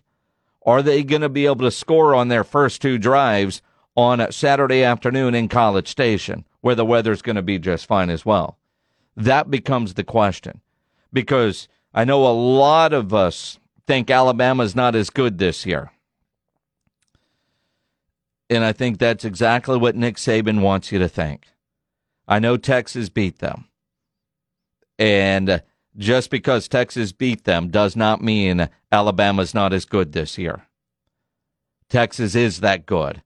Are they going to be able to score on their first two drives on Saturday afternoon in College Station, where the weather's going to be just fine as well? That becomes the question because I know a lot of us think Alabama's not as good this year. And I think that's exactly what Nick Saban wants you to think. I know Texas beat them. And just because Texas beat them does not mean Alabama's not as good this year. Texas is that good.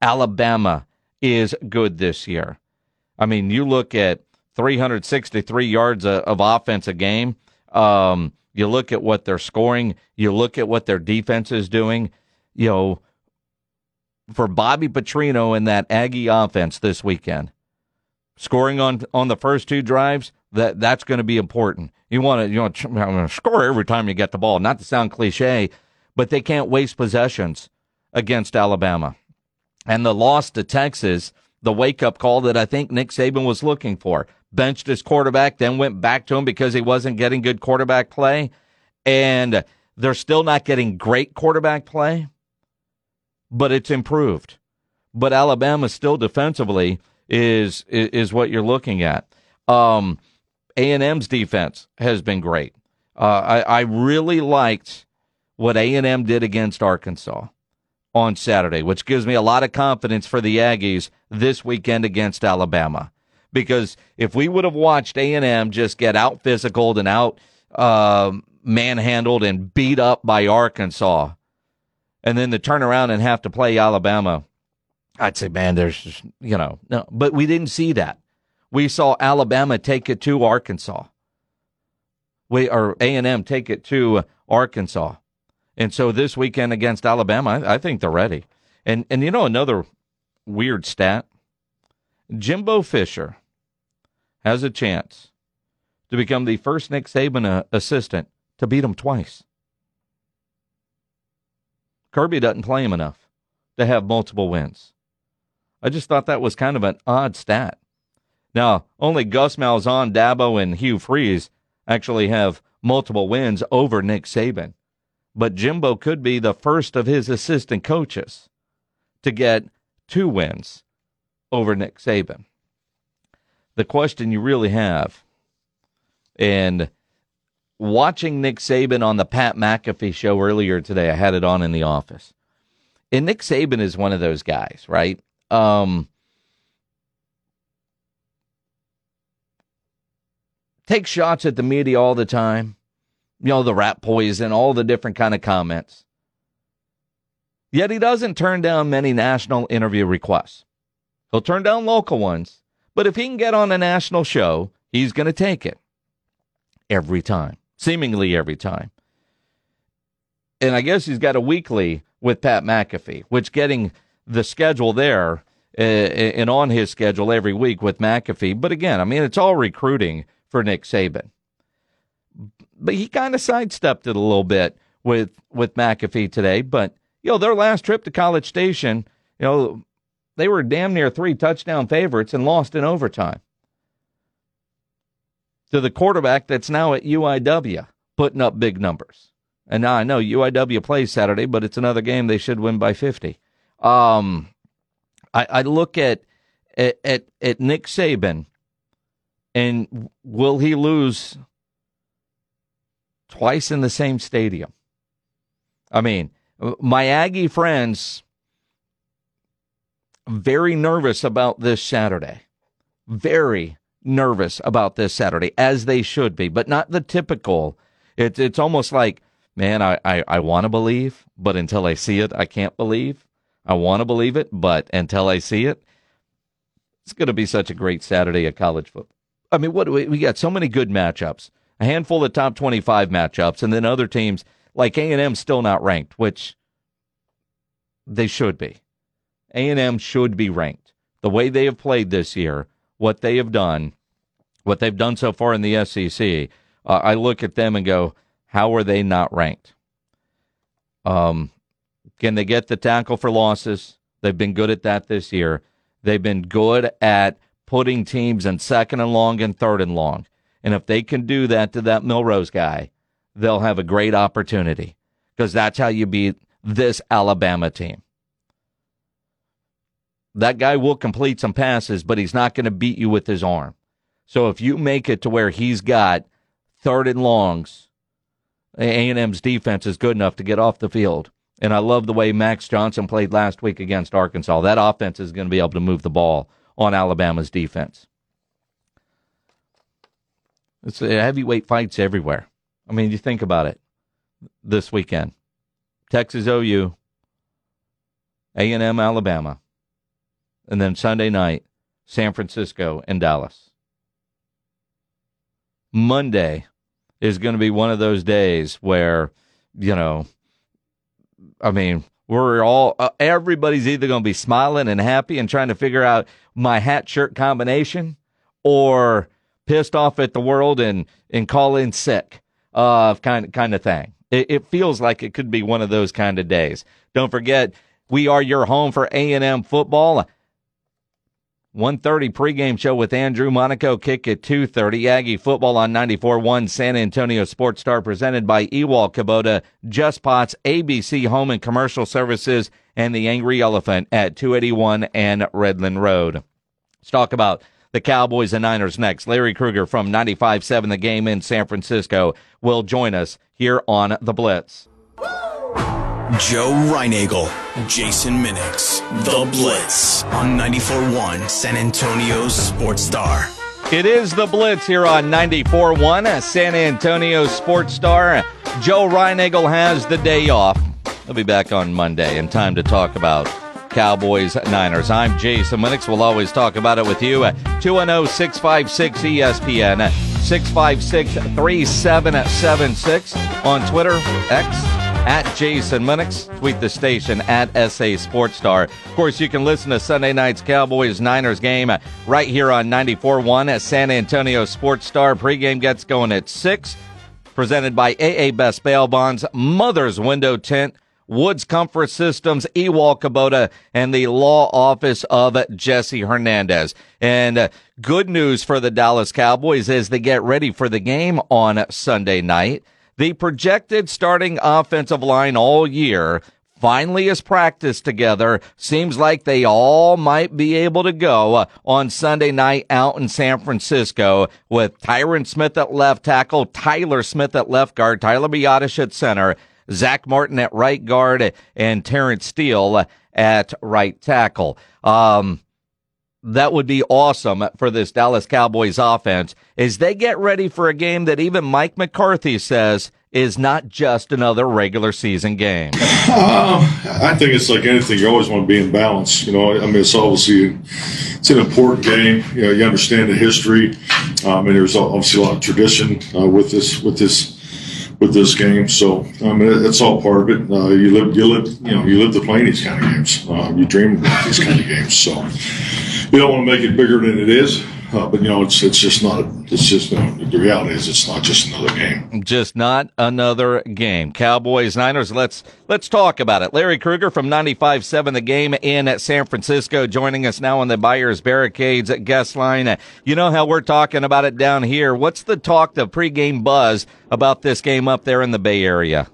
Alabama is good this year. I mean, you look at 363 yards of offense a game. Um, you look at what they're scoring. You look at what their defense is doing. You know, for Bobby Petrino and that Aggie offense this weekend, scoring on on the first two drives that that's going to be important. You want to you want to score every time you get the ball. Not to sound cliche, but they can't waste possessions against Alabama. And the loss to Texas, the wake up call that I think Nick Saban was looking for. Benched his quarterback, then went back to him because he wasn't getting good quarterback play. And they're still not getting great quarterback play, but it's improved. But Alabama still defensively is is, what you're looking at. Um, A&M's defense has been great. Uh, I, I really liked what A&M did against Arkansas on Saturday, which gives me a lot of confidence for the Aggies this weekend against Alabama. Because if we would have watched A&M just get out physical and out uh, manhandled and beat up by Arkansas, and then to turn around and have to play Alabama, I'd say, man, there's just, you know, no. But we didn't see that. We saw Alabama take it to Arkansas. We or A and M take it to Arkansas. And so this weekend against Alabama, I, I think they're ready. And and you know another weird stat, Jimbo Fisher has a chance to become the first Nick Saban uh, assistant to beat him twice. Kirby doesn't play him enough to have multiple wins. I just thought that was kind of an odd stat. Now, only Gus Malzahn, Dabo, and Hugh Freeze actually have multiple wins over Nick Saban but Jimbo could be the first of his assistant coaches to get two wins over Nick Saban. The question you really have, and watching Nick Saban on the Pat McAfee show earlier today, I had it on in the office. And Nick Saban is one of those guys, right? Um, take shots at the media all the time you know, the rat poison, all the different kind of comments. Yet he doesn't turn down many national interview requests. He'll turn down local ones, but if he can get on a national show, he's going to take it every time, seemingly every time. And I guess he's got a weekly with Pat McAfee, which getting the schedule there uh, and on his schedule every week with McAfee. But again, I mean, it's all recruiting for Nick Saban but he kind of sidestepped it a little bit with with McAfee today. But you know, their last trip to College Station, you know, they were damn near three touchdown favorites and lost in overtime to the quarterback that's now at UIW, putting up big numbers. And now I know UIW plays Saturday, but it's another game they should win by fifty. Um, I, I look at at at Nick Saban, and will he lose twice in the same stadium. I mean, my Aggie friends very nervous about this Saturday. Very nervous about this Saturday, as they should be, but not the typical. It's it's almost like, man, I, I, I want to believe, but until I see it, I can't believe. I want to believe it, but until I see it, it's going to be such a great Saturday at college football. I mean, what we, we got so many good matchups a handful of top 25 matchups, and then other teams like A&M still not ranked, which they should be. A&M should be ranked. The way they have played this year, what they have done, what they've done so far in the SEC, uh, I look at them and go, how are they not ranked? Um, can they get the tackle for losses? They've been good at that this year. They've been good at putting teams in second and long and third and long. And if they can do that to that Milrose guy, they'll have a great opportunity because that's how you beat this Alabama team. That guy will complete some passes, but he's not going to beat you with his arm. So if you make it to where he's got third and longs, A&M's defense is good enough to get off the field. And I love the way Max Johnson played last week against Arkansas. That offense is going to be able to move the ball on Alabama's defense. It's heavyweight fights everywhere. I mean, you think about it. This weekend, Texas OU, A and M Alabama, and then Sunday night, San Francisco and Dallas. Monday is going to be one of those days where, you know, I mean, we're all, uh, everybody's either going to be smiling and happy and trying to figure out my hat shirt combination or pissed off at the world and, and call in sick, uh, kind, kind of thing. It, it feels like it could be one of those kind of days. Don't forget, we are your home for A&M football. 1.30 pregame show with Andrew Monaco. Kick at 2.30. Aggie football on 94.1 San Antonio Sports Star presented by Ewald Kubota, Just Pots, ABC Home and Commercial Services, and the Angry Elephant at 281 and Redland Road. Let's talk about the Cowboys and Niners next. Larry Krueger from 95.7 The Game in San Francisco will join us here on The Blitz. Joe Reinagle, Jason Minix, The Blitz on 94.1 San Antonio's Sports Star. It is The Blitz here on 94.1 San Antonio Sports Star. Joe Reinagle has the day off. He'll be back on Monday in time to talk about Cowboys Niners. I'm Jason Minix. We'll always talk about it with you at 210 656 ESPN, 656 3776 on Twitter, X, at Jason Minix. Tweet the station at SA Sports Star. Of course, you can listen to Sunday night's Cowboys Niners game right here on 94.1 at San Antonio Sports Star. Pregame gets going at 6. Presented by AA Best Bail Bonds, Mother's Window Tint, Woods Comfort Systems, Ewald Kubota, and the law office of Jesse Hernandez. And uh, good news for the Dallas Cowboys as they get ready for the game on Sunday night. The projected starting offensive line all year finally is practiced together. Seems like they all might be able to go on Sunday night out in San Francisco with Tyron Smith at left tackle, Tyler Smith at left guard, Tyler Biadasz at center, Zack Martin at right guard, and Terence Steele at right tackle. Um, that would be awesome for this Dallas Cowboys offense as they get ready for a game that even Mike McCarthy says is not just another regular season game. Uh, I think it's like anything. You always want to be in balance. You know, I mean, it's obviously it's an important game. You know, you understand the history, um, and there's obviously a lot of tradition uh, with this with this with this game. So I mean, it's all part of it. Uh, you live, you live, you know, you live to play these kind of games. Uh, you dream about these kind of games. So you don't want to make it bigger than it is. Uh, but you know, it's it's just not. It's just you know, the reality is it's not just another game. Just not another game. Cowboys Niners. Let's let's talk about it. Larry Krueger from 95.7 The Game in at San Francisco, joining us now on the Buyers Barricades at guest line. You know how we're talking about it down here. What's the talk, the pregame buzz about this game up there in the Bay Area?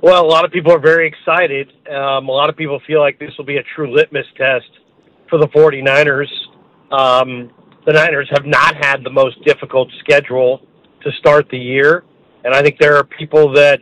Well, a lot of people are very excited. Um, a lot of people feel like this will be a true litmus test for the 49ers. Um, the Niners have not had the most difficult schedule to start the year, and I think there are people that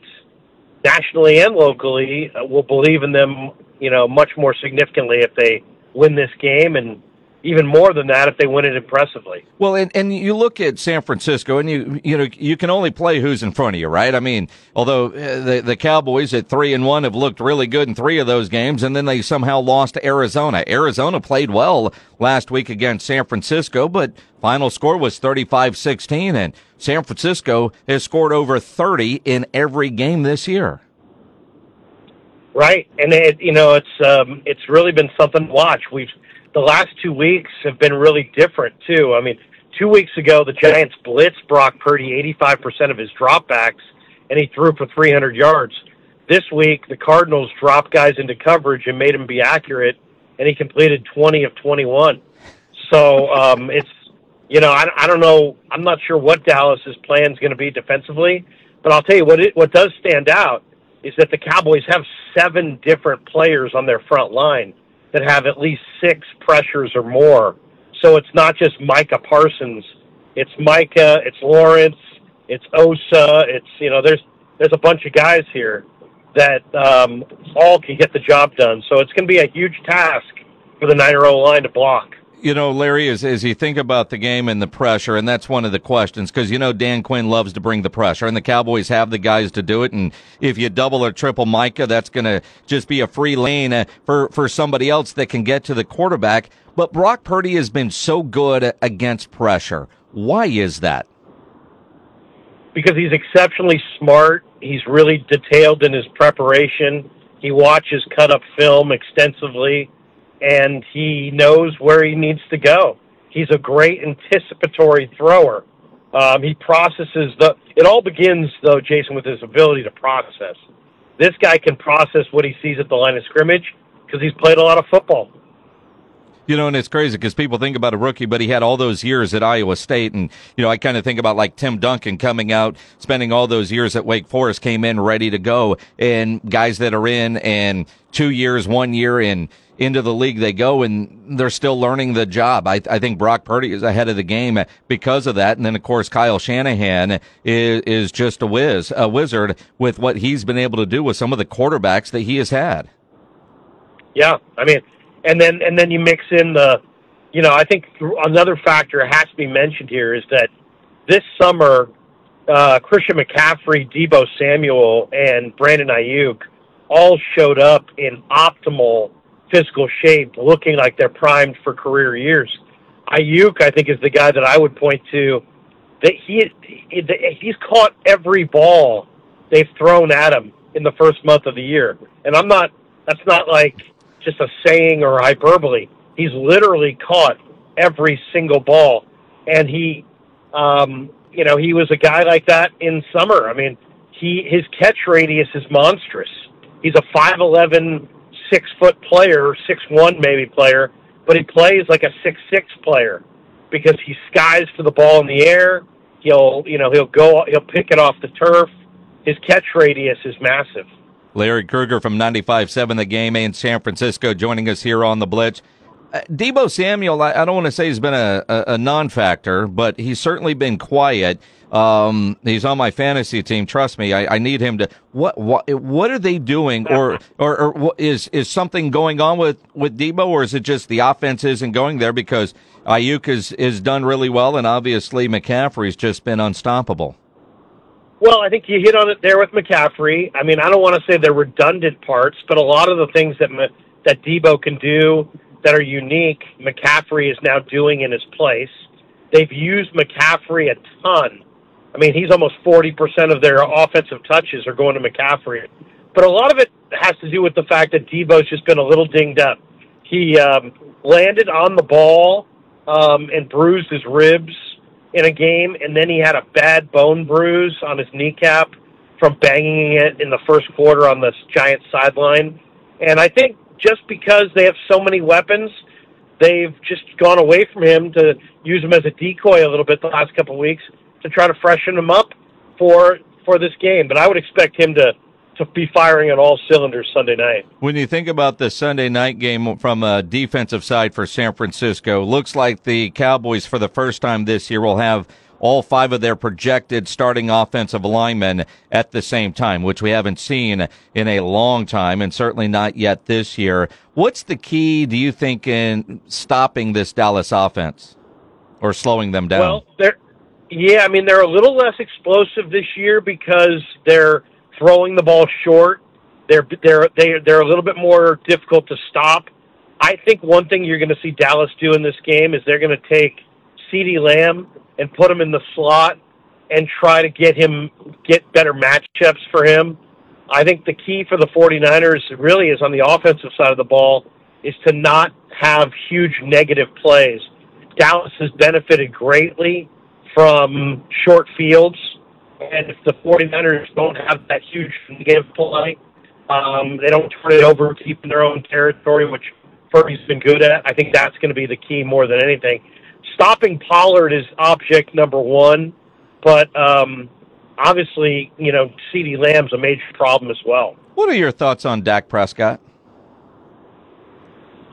nationally and locally uh, will believe in them, you know, much more significantly if they win this game and even more than that if they win it impressively. Well, and, and you look at San Francisco, and you you know you can only play who's in front of you, right? I mean, although uh, the the Cowboys at three and one have looked really good in three of those games, and then they somehow lost to Arizona. Arizona played well last week against San Francisco, but final score was 35-16, and San Francisco has scored over 30 in every game this year. Right, and it you know it's um, it's really been something to watch. We've the last two weeks have been really different too. I mean, two weeks ago the Giants blitzed Brock Purdy 85% of his dropbacks, and he threw for 300 yards. This week the Cardinals dropped guys into coverage and made him be accurate, and he completed 20 of 21. So um, it's you know I, I don't know I'm not sure what Dallas's plan is going to be defensively, but I'll tell you what it, what does stand out is that the Cowboys have seven different players on their front line that have at least six pressures or more. So it's not just Micah Parsons. It's Micah, it's Lawrence, it's Osa, it's you know, there's there's a bunch of guys here that um, all can get the job done. So it's going to be a huge task for the Niner O line to block. You know, Larry, as, as you think about the game and the pressure, and that's one of the questions, because you know Dan Quinn loves to bring the pressure, and the Cowboys have the guys to do it. And if you double or triple Micah, that's going to just be a free lane uh, for, for somebody else that can get to the quarterback. But Brock Purdy has been so good against pressure. Why is that? Because he's exceptionally smart. He's really detailed in his preparation. He watches cut up film extensively and he knows where he needs to go. He's a great anticipatory thrower. Um, he processes the. It all begins though, Jason, with his ability to process. This guy can process what he sees at the line of scrimmage because he's played a lot of football. You know, and it's crazy because people think about a rookie, but he had all those years at Iowa State. And, you know, I kind of think about like Tim Duncan coming out, spending all those years at Wake Forest, came in ready to go. And guys that are in and two years, one year in, into the league they go and they're still learning the job. I, I think Brock Purdy is ahead of the game because of that. And then of course Kyle Shanahan is, is just a whiz, a wizard with what he's been able to do with some of the quarterbacks that he has had. Yeah. I mean, and then, and then you mix in the, you know, I think another factor has to be mentioned here is that this summer, uh, Christian McCaffrey, Deebo Samuel, and Brandon Aiyuk all showed up in optimal physical shape, looking like they're primed for career years. Aiyuk, I think, is the guy that I would point to. That he he's caught every ball they've thrown at him in the first month of the year, and I'm not. That's not like just a saying or hyperbole. He's literally caught every single ball, and he, um, you know, he was a guy like that in summer. I mean, he his catch radius is monstrous. He's a five eleven six foot player, six one maybe player, but he plays like a six six player because he skies for the ball in the air. He'll you know he'll go he'll pick it off the turf. His catch radius is massive. Larry Krueger from 95.7 The Game in San Francisco joining us here on the Blitz. Uh, Deebo Samuel, I, don't want to say he's been a, a, non-factor, but he's certainly been quiet. Um, he's on my fantasy team. Trust me, I, I need him to. What what what are they doing, or or, or is is something going on with with Deebo, or is it just the offense isn't going there because Aiyuk is is done really well, and obviously McCaffrey's just been unstoppable. Well, I think you hit on it there with McCaffrey. I mean, I don't want to say they're redundant parts, but a lot of the things that that Deebo can do that are unique, McCaffrey is now doing in his place. They've used McCaffrey a ton I mean, he's almost 40% of their offensive touches are going to McCaffrey. But a lot of it has to do with the fact that Deebo's just been a little dinged up. He um, landed on the ball um, and bruised his ribs in a game, and then he had a bad bone bruise on his kneecap from banging it in the first quarter on the Giants sideline. And I think just because they have so many weapons, they've just gone away from him to use him as a decoy a little bit the last couple of weeks to try to freshen him up for for this game. But I would expect him to to be firing on all cylinders Sunday night. When you think about the Sunday night game from a defensive side for San Francisco, looks like the Cowboys for the first time this year will have all five of their projected starting offensive linemen at the same time, which we haven't seen in a long time and certainly not yet this year. What's the key, do you think, in stopping this Dallas offense or slowing them down? Well, yeah, I mean they're a little less explosive this year because they're throwing the ball short. They're they're they're, they're a little bit more difficult to stop. I think one thing you're going to see Dallas do in this game is they're going to take CeeDee Lamb and put him in the slot and try to get him get better matchups for him. I think the key for the 49ers really is on the offensive side of the ball is to not have huge negative plays. Dallas has benefited greatly from short fields. And if the 49ers don't have that huge negative play, um, they don't turn it over deep in their own territory, which Purdy's been good at. I think that's going to be the key more than anything. Stopping Pollard is object number one, but um, obviously, you know, CeeDee Lamb's a major problem as well. What are your thoughts on Dak Prescott?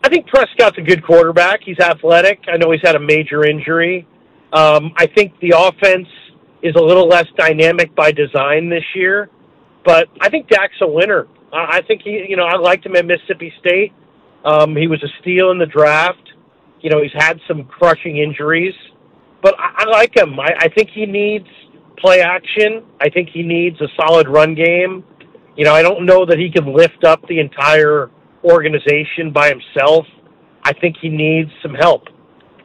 I think Prescott's a good quarterback. He's athletic. I know he's had a major injury. Um, I think the offense is a little less dynamic by design this year, but I think Dak's a winner. I think he, you know, I liked him at Mississippi State. Um, he was a steal in the draft. You know, he's had some crushing injuries, but I, I like him. I, I think he needs play action. I think he needs a solid run game. You know, I don't know that he can lift up the entire organization by himself. I think he needs some help,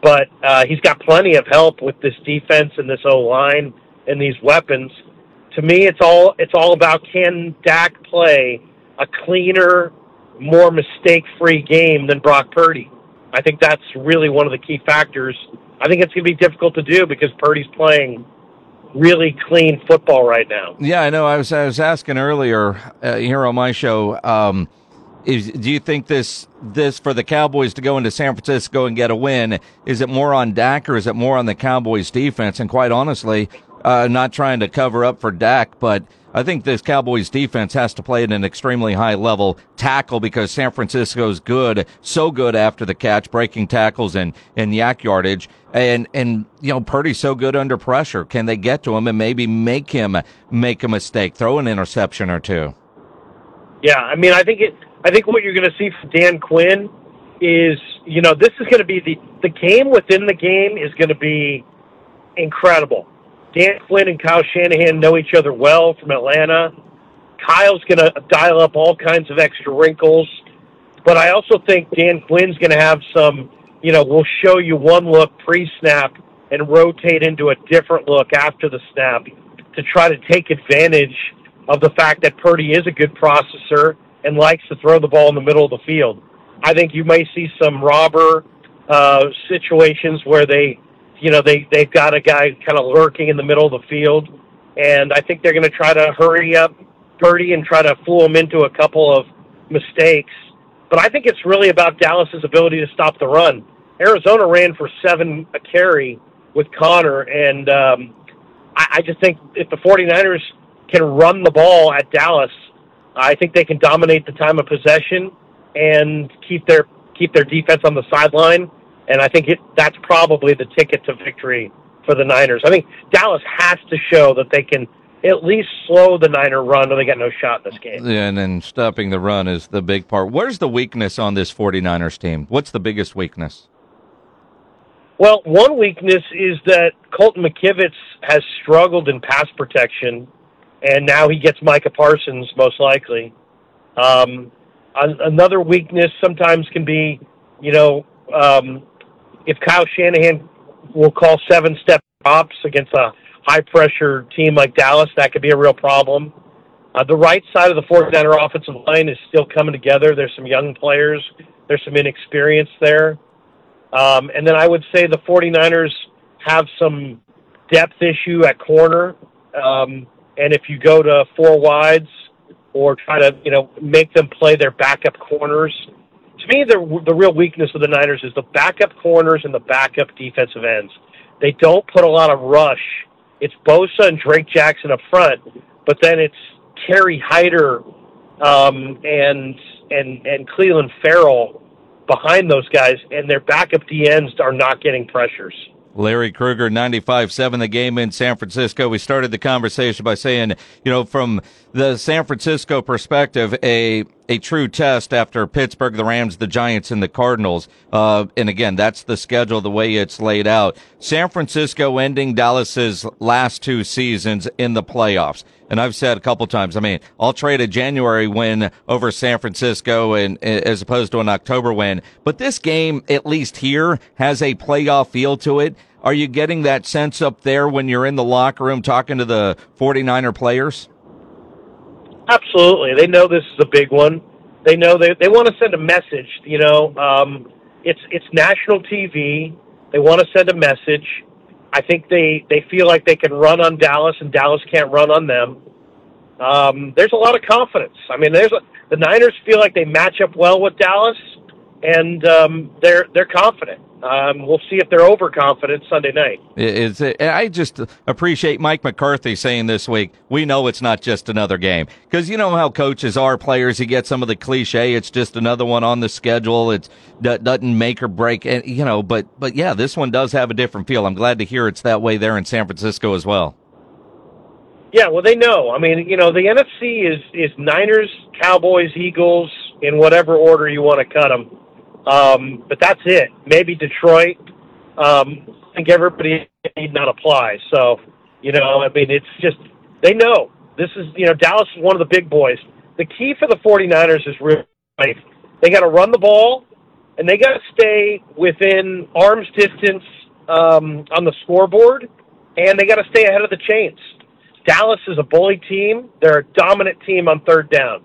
but uh, he's got plenty of help with this defense and this O line and these weapons. To me, it's all it's all about can Dak play a cleaner, more mistake-free game than Brock Purdy. I think that's really one of the key factors. I think it's going to be difficult to do because Purdy's playing really clean football right now. Yeah, I know. I was I was asking earlier uh, here on my show. Um, is, do you think this this for the Cowboys to go into San Francisco and get a win is it more on Dak or is it more on the Cowboys defense? And quite honestly, uh, not trying to cover up for Dak, but I think this Cowboys defense has to play at an extremely high level tackle because San Francisco's good, so good after the catch, breaking tackles and, and YAC yardage. And, and, you know, Purdy's so good under pressure. Can they get to him and maybe make him make a mistake, throw an interception or two? Yeah, I mean, I think it, I think what you're going to see from Dan Quinn is, you know, this is going to be the, the game within the game is going to be incredible. Dan Quinn and Kyle Shanahan know each other well from Atlanta. Kyle's going to dial up all kinds of extra wrinkles. But I also think Dan Quinn's going to have some, you know, we'll show you one look pre snap and rotate into a different look after the snap to try to take advantage of the fact that Purdy is a good processor and likes to throw the ball in the middle of the field. I think you may see some robber uh, situations where they you know they they've got a guy kind of lurking in the middle of the field, and I think they're going to try to hurry up Purdy and try to fool him into a couple of mistakes. But I think it's really about Dallas's ability to stop the run. Arizona ran for seven a carry with Conner, and um, I, I just think if the 49ers can run the ball at Dallas, I think they can dominate the time of possession and keep their keep their defense on the sideline and I think it, that's probably the ticket to victory for the Niners. I think Dallas has to show that they can at least slow the Niner run or they got no shot in this game. Yeah, and then stopping the run is the big part. Where's the weakness on this 49ers team? What's the biggest weakness? Well, one weakness is that Colton McKivitz has struggled in pass protection, and now he gets Micah Parsons most likely. Um, another weakness sometimes can be, you know, um, if Kyle Shanahan will call seven step drops against a high pressure team like Dallas, that could be a real problem. Uh, the right side of the 49er offensive line is still coming together. There's some young players, there's some inexperience there. Um, and then I would say the 49ers have some depth issue at corner. Um, and if you go to four wides or try to, you know, make them play their backup corners, to me, the the real weakness of the Niners is the backup corners and the backup defensive ends. They don't put a lot of rush. It's Bosa and Drake Jackson up front, but then it's Kerry Hyder um, and and and Clelin Ferrell behind those guys, and their backup DNs are not getting pressures. Larry Krueger, 95-7, the game in San Francisco. We started the conversation by saying, you know, from the San Francisco perspective, a a true test after Pittsburgh, the Rams, the Giants, and the Cardinals. Uh, and again, that's the schedule, the way it's laid out. San Francisco ending Dallas's last two seasons in the playoffs. And I've said a couple times, I mean, I'll trade a January win over San Francisco and as opposed to an October win. But this game, at least here, has a playoff feel to it. Are you getting that sense up there when you're in the locker room talking to the 49er players? Absolutely, they know this is a big one. They know they they want to send a message. You know, um, it's it's national TV. They want to send a message. I think they they feel like they can run on Dallas, and Dallas can't run on them. Um, there's a lot of confidence. I mean, there's a, the Niners feel like they match up well with Dallas, and um, they're they're confident. Um, we'll see if they're overconfident Sunday night. Is I just appreciate Mike McCarthy saying this week, we know it's not just another game. Because you know how coaches are, players, you get some of the cliche, it's just another one on the schedule, it doesn't make or break, and you know, but, but yeah, this one does have a different feel. I'm glad to hear it's that way there in San Francisco as well. Yeah, well, they know. I mean, you know, the NFC is, is Niners, Cowboys, Eagles, in whatever order you want to cut them Um, but that's it. Maybe Detroit. Um, I think everybody need not apply. So, you know, I mean, it's just they know this is you know Dallas is one of the big boys. The key for the 49ers is really they got to run the ball and they got to stay within arm's distance um, on the scoreboard, and they got to stay ahead of the chains. Dallas is a bully team. They're a dominant team on third down,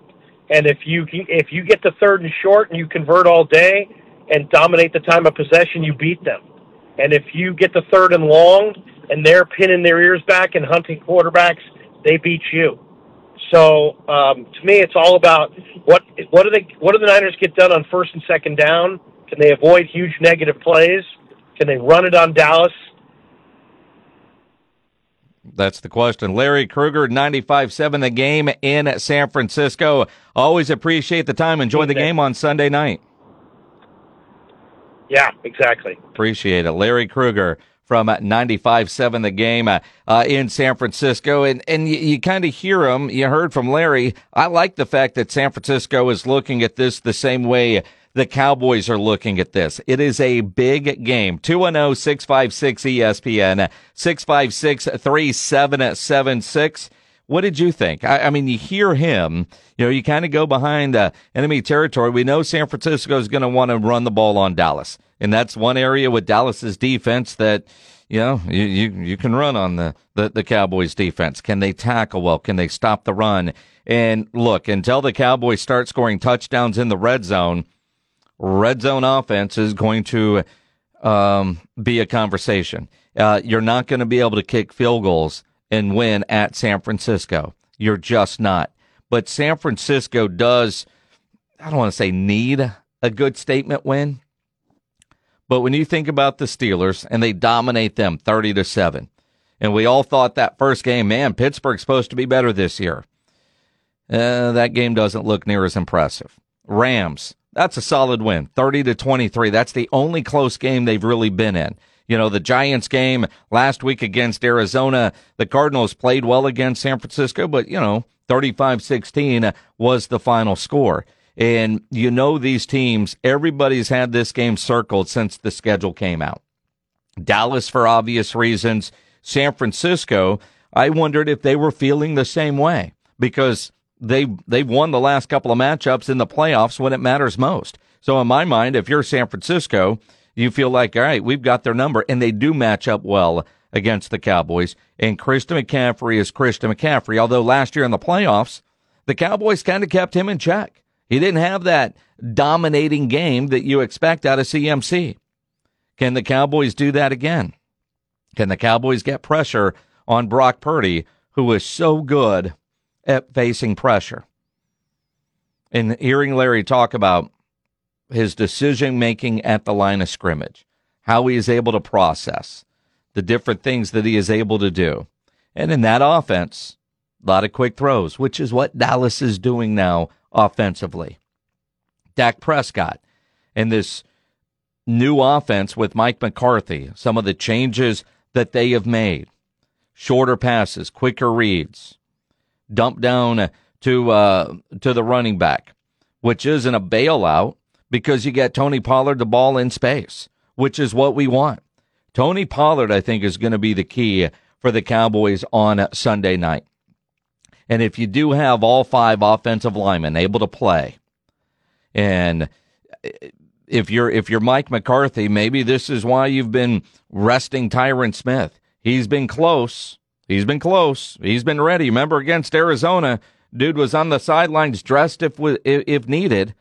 and if you if you get to third and short and you convert all day and dominate the time of possession, you beat them. And if you get to third and long and they're pinning their ears back and hunting quarterbacks, they beat you. So um, to me, it's all about what what do they what do the Niners get done on first and second down? Can they avoid huge negative plays? Can they run it on Dallas? That's the question. Larry Krueger, 95 7 the game in San Francisco. Always appreciate the time. Enjoy the game on Sunday night. Yeah, exactly. Appreciate it. Larry Krueger from 95 7 the game uh, in San Francisco. And, and you, you kind of hear him. You heard from Larry. I like the fact that San Francisco is looking at this the same way the Cowboys are looking at this. It is a big game. 210 656 ESPN, 656 3776. What did you think? I, I, mean, you hear him, you know, you kind of go behind uh, enemy territory. We know San Francisco is going to want to run the ball on Dallas. And that's one area with Dallas's defense that, you know, you, you, you can run on the, the, the Cowboys defense. Can they tackle well? Can they stop the run? And look, until the Cowboys start scoring touchdowns in the red zone, red zone offense is going to um, be a conversation. Uh, you're not going to be able to kick field goals and win at San Francisco. You're just not. But San Francisco does, I don't want to say need a good statement win, but when you think about the Steelers and they dominate them 30 to 7, and we all thought that first game, man, Pittsburgh's supposed to be better this year. Uh, that game doesn't look near as impressive. Rams, that's a solid win. 30 to 23. That's the only close game they've really been in. You know, the Giants game last week against Arizona, the Cardinals played well against San Francisco, but you know, 35-16 was the final score. And you know these teams, everybody's had this game circled since the schedule came out. Dallas for obvious reasons. San Francisco, I wondered if they were feeling the same way because they they've won the last couple of matchups in the playoffs when it matters most. So in my mind, if you're San Francisco, you feel like all right, we've got their number, and they do match up well against the Cowboys. And Christian McCaffrey is Christian McCaffrey. Although last year in the playoffs, the Cowboys kind of kept him in check. He didn't have that dominating game that you expect out of CMC. Can the Cowboys do that again? Can the Cowboys get pressure on Brock Purdy, who is so good at facing pressure? And hearing Larry talk about his decision making at the line of scrimmage, how he is able to process the different things that he is able to do. And in that offense, a lot of quick throws, which is what Dallas is doing now offensively. Dak Prescott and this new offense with Mike McCarthy, some of the changes that they have made shorter passes, quicker reads, dump down to uh, to the running back, which isn't a bailout because you get Tony Pollard the ball in space, which is what we want. Tony Pollard, I think, is going to be the key for the Cowboys on Sunday night. And if you do have all five offensive linemen able to play, and if you're if you're Mike McCarthy, maybe this is why you've been resting Tyron Smith. He's been close. He's been close. He's been ready. Remember against Arizona, dude was on the sidelines dressed if if needed.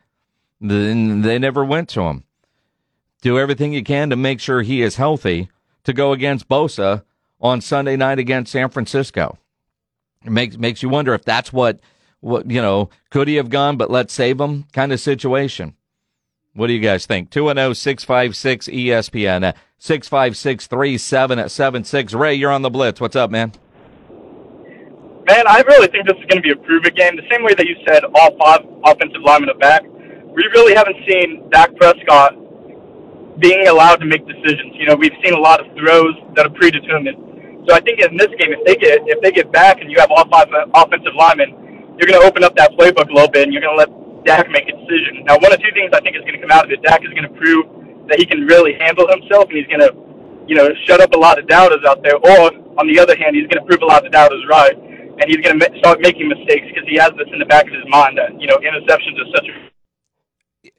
Then they never went to him. Do everything you can to make sure he is healthy to go against Bosa on Sunday night against San Francisco. It makes makes you wonder if that's what what you know could he have gone, but let's save him kind of situation. What do you guys think? 210 656 ESPN 656 3776. Ray, you're on the Blitz. What's up, man? Man, I really think this is going to be a prove it game. The same way that you said all five offensive linemen are back. We really haven't seen Dak Prescott being allowed to make decisions. You know, we've seen a lot of throws that are predetermined. So I think in this game, if they get if they get back and you have all five uh, offensive linemen, you're going to open up that playbook a little bit and you're going to let Dak make a decision. Now, one of two things I think is going to come out of it. Dak is going to prove that he can really handle himself and he's going to, you know, shut up a lot of doubters out there. Or on the other hand, he's going to prove a lot of doubters right and he's going to start making mistakes because he has this in the back of his mind that you know interceptions are such a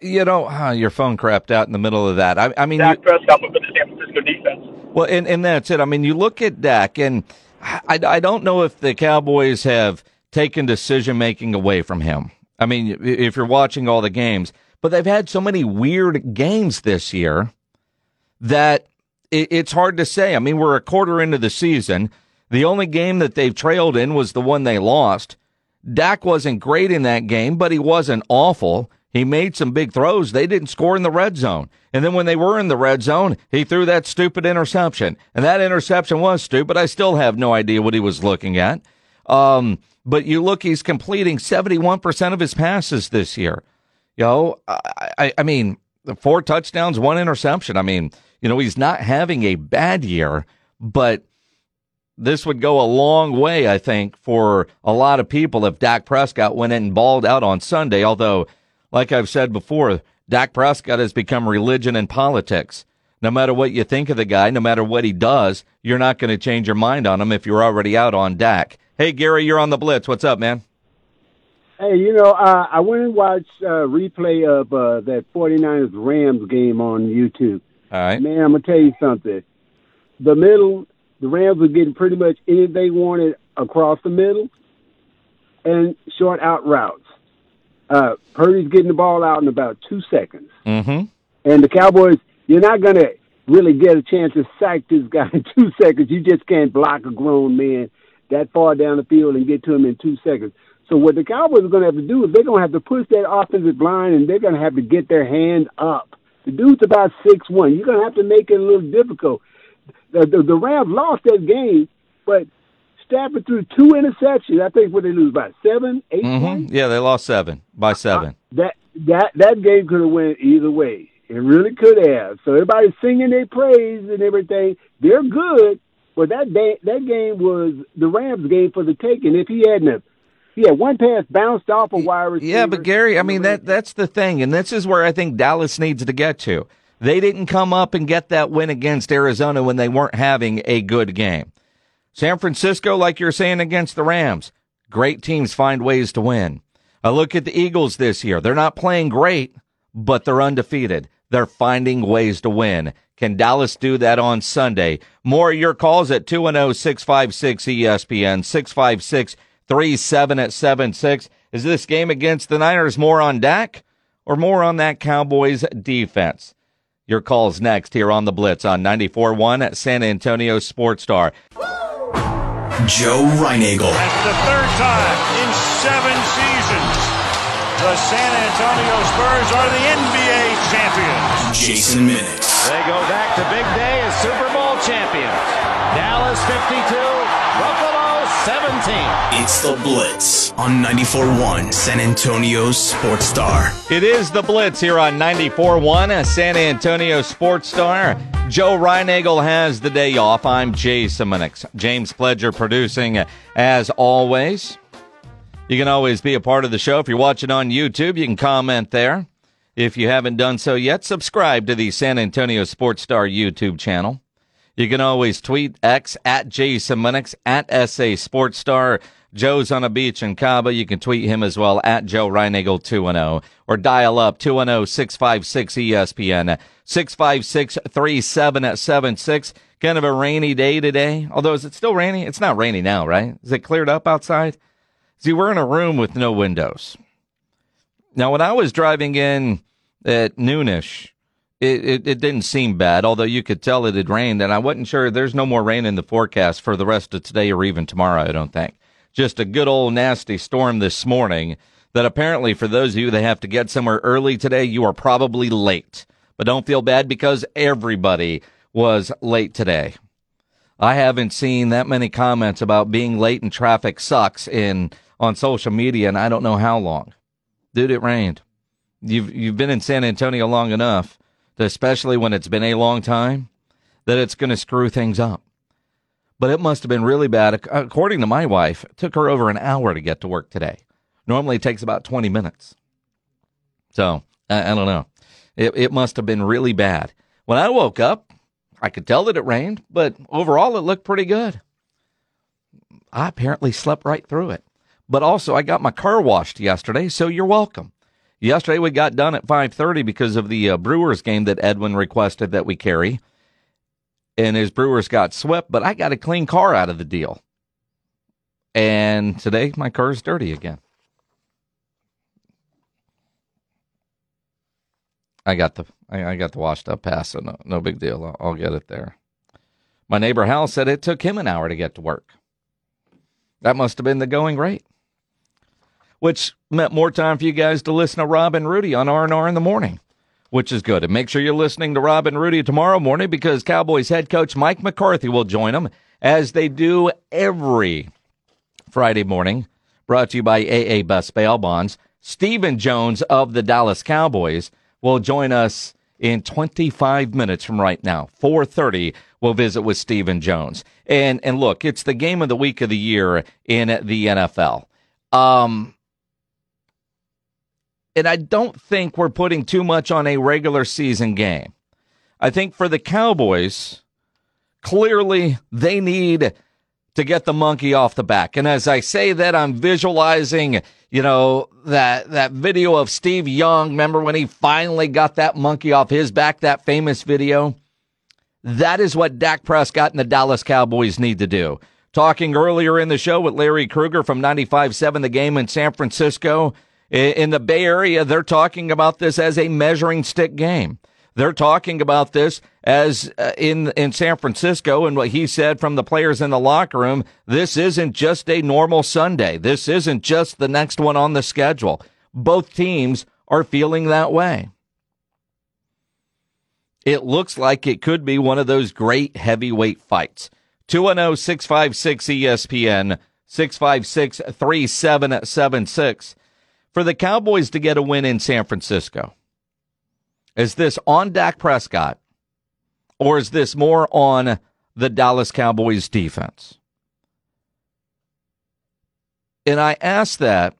you know, huh, your phone crapped out in the middle of that. I, I mean, Dak Prescott for the San Francisco defense. Well, and, and that's it. I mean, you look at Dak, and I, I don't know if the Cowboys have taken decision making away from him. I mean, if you're watching all the games, but they've had so many weird games this year that it, it's hard to say. I mean, we're a quarter into the season. The only game that they've trailed in was the one they lost. Dak wasn't great in that game, but he wasn't awful. He made some big throws. They didn't score in the red zone. And then when they were in the red zone, he threw that stupid interception. And that interception was stupid. I still have no idea what he was looking at. Um, but you look, he's completing 71% of his passes this year. You know, I, I, I mean, four touchdowns, one interception. I mean, you know, he's not having a bad year, but this would go a long way, I think, for a lot of people if Dak Prescott went in and balled out on Sunday. Although, like I've said before, Dak Prescott has become religion in politics. No matter what you think of the guy, no matter what he does, you're not going to change your mind on him if you're already out on Dak. Hey, Gary, you're on the Blitz. What's up, man? Hey, you know, uh, I went and watched uh, replay of uh, that 49ers Rams game on YouTube. All right. Man, I'm going to tell you something. The middle, the Rams were getting pretty much anything they wanted across the middle and short out routes. Uh, Purdy's getting the ball out in about two seconds. Mm-hmm. And the Cowboys, you're not going to really get a chance to sack this guy in two seconds. You just can't block a grown man that far down the field and get to him in two seconds. So what the Cowboys are going to have to do is they're going to have to push that offensive line and they're going to have to get their hand up. The dude's about six one. You're going to have to make it a little difficult. The, the, the Rams lost that game, but Stafford threw two interceptions. I think what they lose by seven, 8 mm-hmm. Yeah, they lost seven by seven. Uh, that that that game could have went either way. It really could have. So everybody's singing their praise and everything. They're good, but that day, that game was the Rams game for the taking. If he hadn't had one pass bounced off a wide receiver. Yeah, but Gary, I mean that that's the thing, and this is where I think Dallas needs to get to. They didn't come up and get that win against Arizona when they weren't having a good game. San Francisco, like you're saying against the Rams, great teams find ways to win. I look at the Eagles this year. They're not playing great, but they're undefeated. They're finding ways to win. Can Dallas do that on Sunday? More of your calls at oh, 210-656-ESPN, 656-3776. Is this game against the Niners more on Dak or more on that Cowboys defense? Your calls next here on the Blitz on 94.1 at San Antonio Sports Star. Joe Reinagle. That's the third time in seven seasons. The San Antonio Spurs are the NBA champions. Jason Minnick. They go back to Big D as Super Bowl champions. Dallas 52, Buffalo 17. It's the Blitz on 94.1 San Antonio Sports Star. It is the Blitz here on 94.1 San Antonio Sports Star. Joe Reinagle has the day off. I'm Jason Minix. James Pledger producing as always. You can always be a part of the show. If you're watching on YouTube, you can comment there. If you haven't done so yet, subscribe to the San Antonio Sports Star YouTube channel. You can always tweet X at Jason Minix at SA Sports Star. Joe's on a beach in Cabo. You can tweet him as well at Joe Reinagle 210 or dial up 210 656 ESPN 656 3776. Kind of a rainy day today. Although, is it still rainy? It's not rainy now, right? Is it cleared up outside? See, we're in a room with no windows. Now, when I was driving in at noonish, it, it, it, didn't seem bad, although you could tell it had rained, and I wasn't sure there's no more rain in the forecast for the rest of today or even tomorrow, I don't think. Just a good old nasty storm this morning that apparently for those of you that have to get somewhere early today, you are probably late. But don't feel bad because everybody was late today. I haven't seen that many comments about being late in traffic sucks in on social media, and I don't know how long. Dude, it rained. You've you've been in San Antonio long enough, especially when it's been a long time, that it's going to screw things up. But it must have been really bad. According to my wife, it took her over an hour to get to work today. Normally it takes about 20 minutes. So I, I don't know. It, it must have been really bad. When I woke up, I could tell that it rained, but overall it looked pretty good. I apparently slept right through it. But also I got my car washed yesterday, so you're welcome. Yesterday we got done at 5:30 because of the uh, Brewers game that Edwin requested that we carry. And his Brewers got swept, but I got a clean car out of the deal. And today my car's dirty again. I got the I, I got the washed up pass, so no, no big deal. I'll, I'll get it there. My neighbor Hal said it took him an hour to get to work. That must have been the going rate which meant more time for you guys to listen to Rob and Rudy on R&R in the morning, which is good. And make sure you're listening to Rob and Rudy tomorrow morning because Cowboys head coach Mike McCarthy will join them as they do every Friday morning. Brought to you by AA Best Bail Bonds. Stephen Jones of the Dallas Cowboys will join us in 25 minutes from right now. 4:30 we'll visit with Stephen Jones. And and look, it's the game of the week of the year in the NFL. Um and I don't think we're putting too much on a regular season game. I think for the Cowboys, clearly they need to get the monkey off the back. And as I say that, I'm visualizing, you know, that, that video of Steve Young. Remember when he finally got that monkey off his back, that famous video? That is what Dak Prescott and the Dallas Cowboys need to do. Talking earlier in the show with Larry Krueger from 95.7 The Game in San Francisco in the Bay Area, they're talking about this as a measuring stick game. They're talking about this as uh, in in San Francisco and what he said from the players in the locker room. This isn't just a normal Sunday. This isn't just the next one on the schedule. Both teams are feeling that way. It looks like it could be one of those great heavyweight fights. 210 656 ESPN 656 3776 for the Cowboys to get a win in San Francisco? Is this on Dak Prescott or is this more on the Dallas Cowboys defense? And I ask that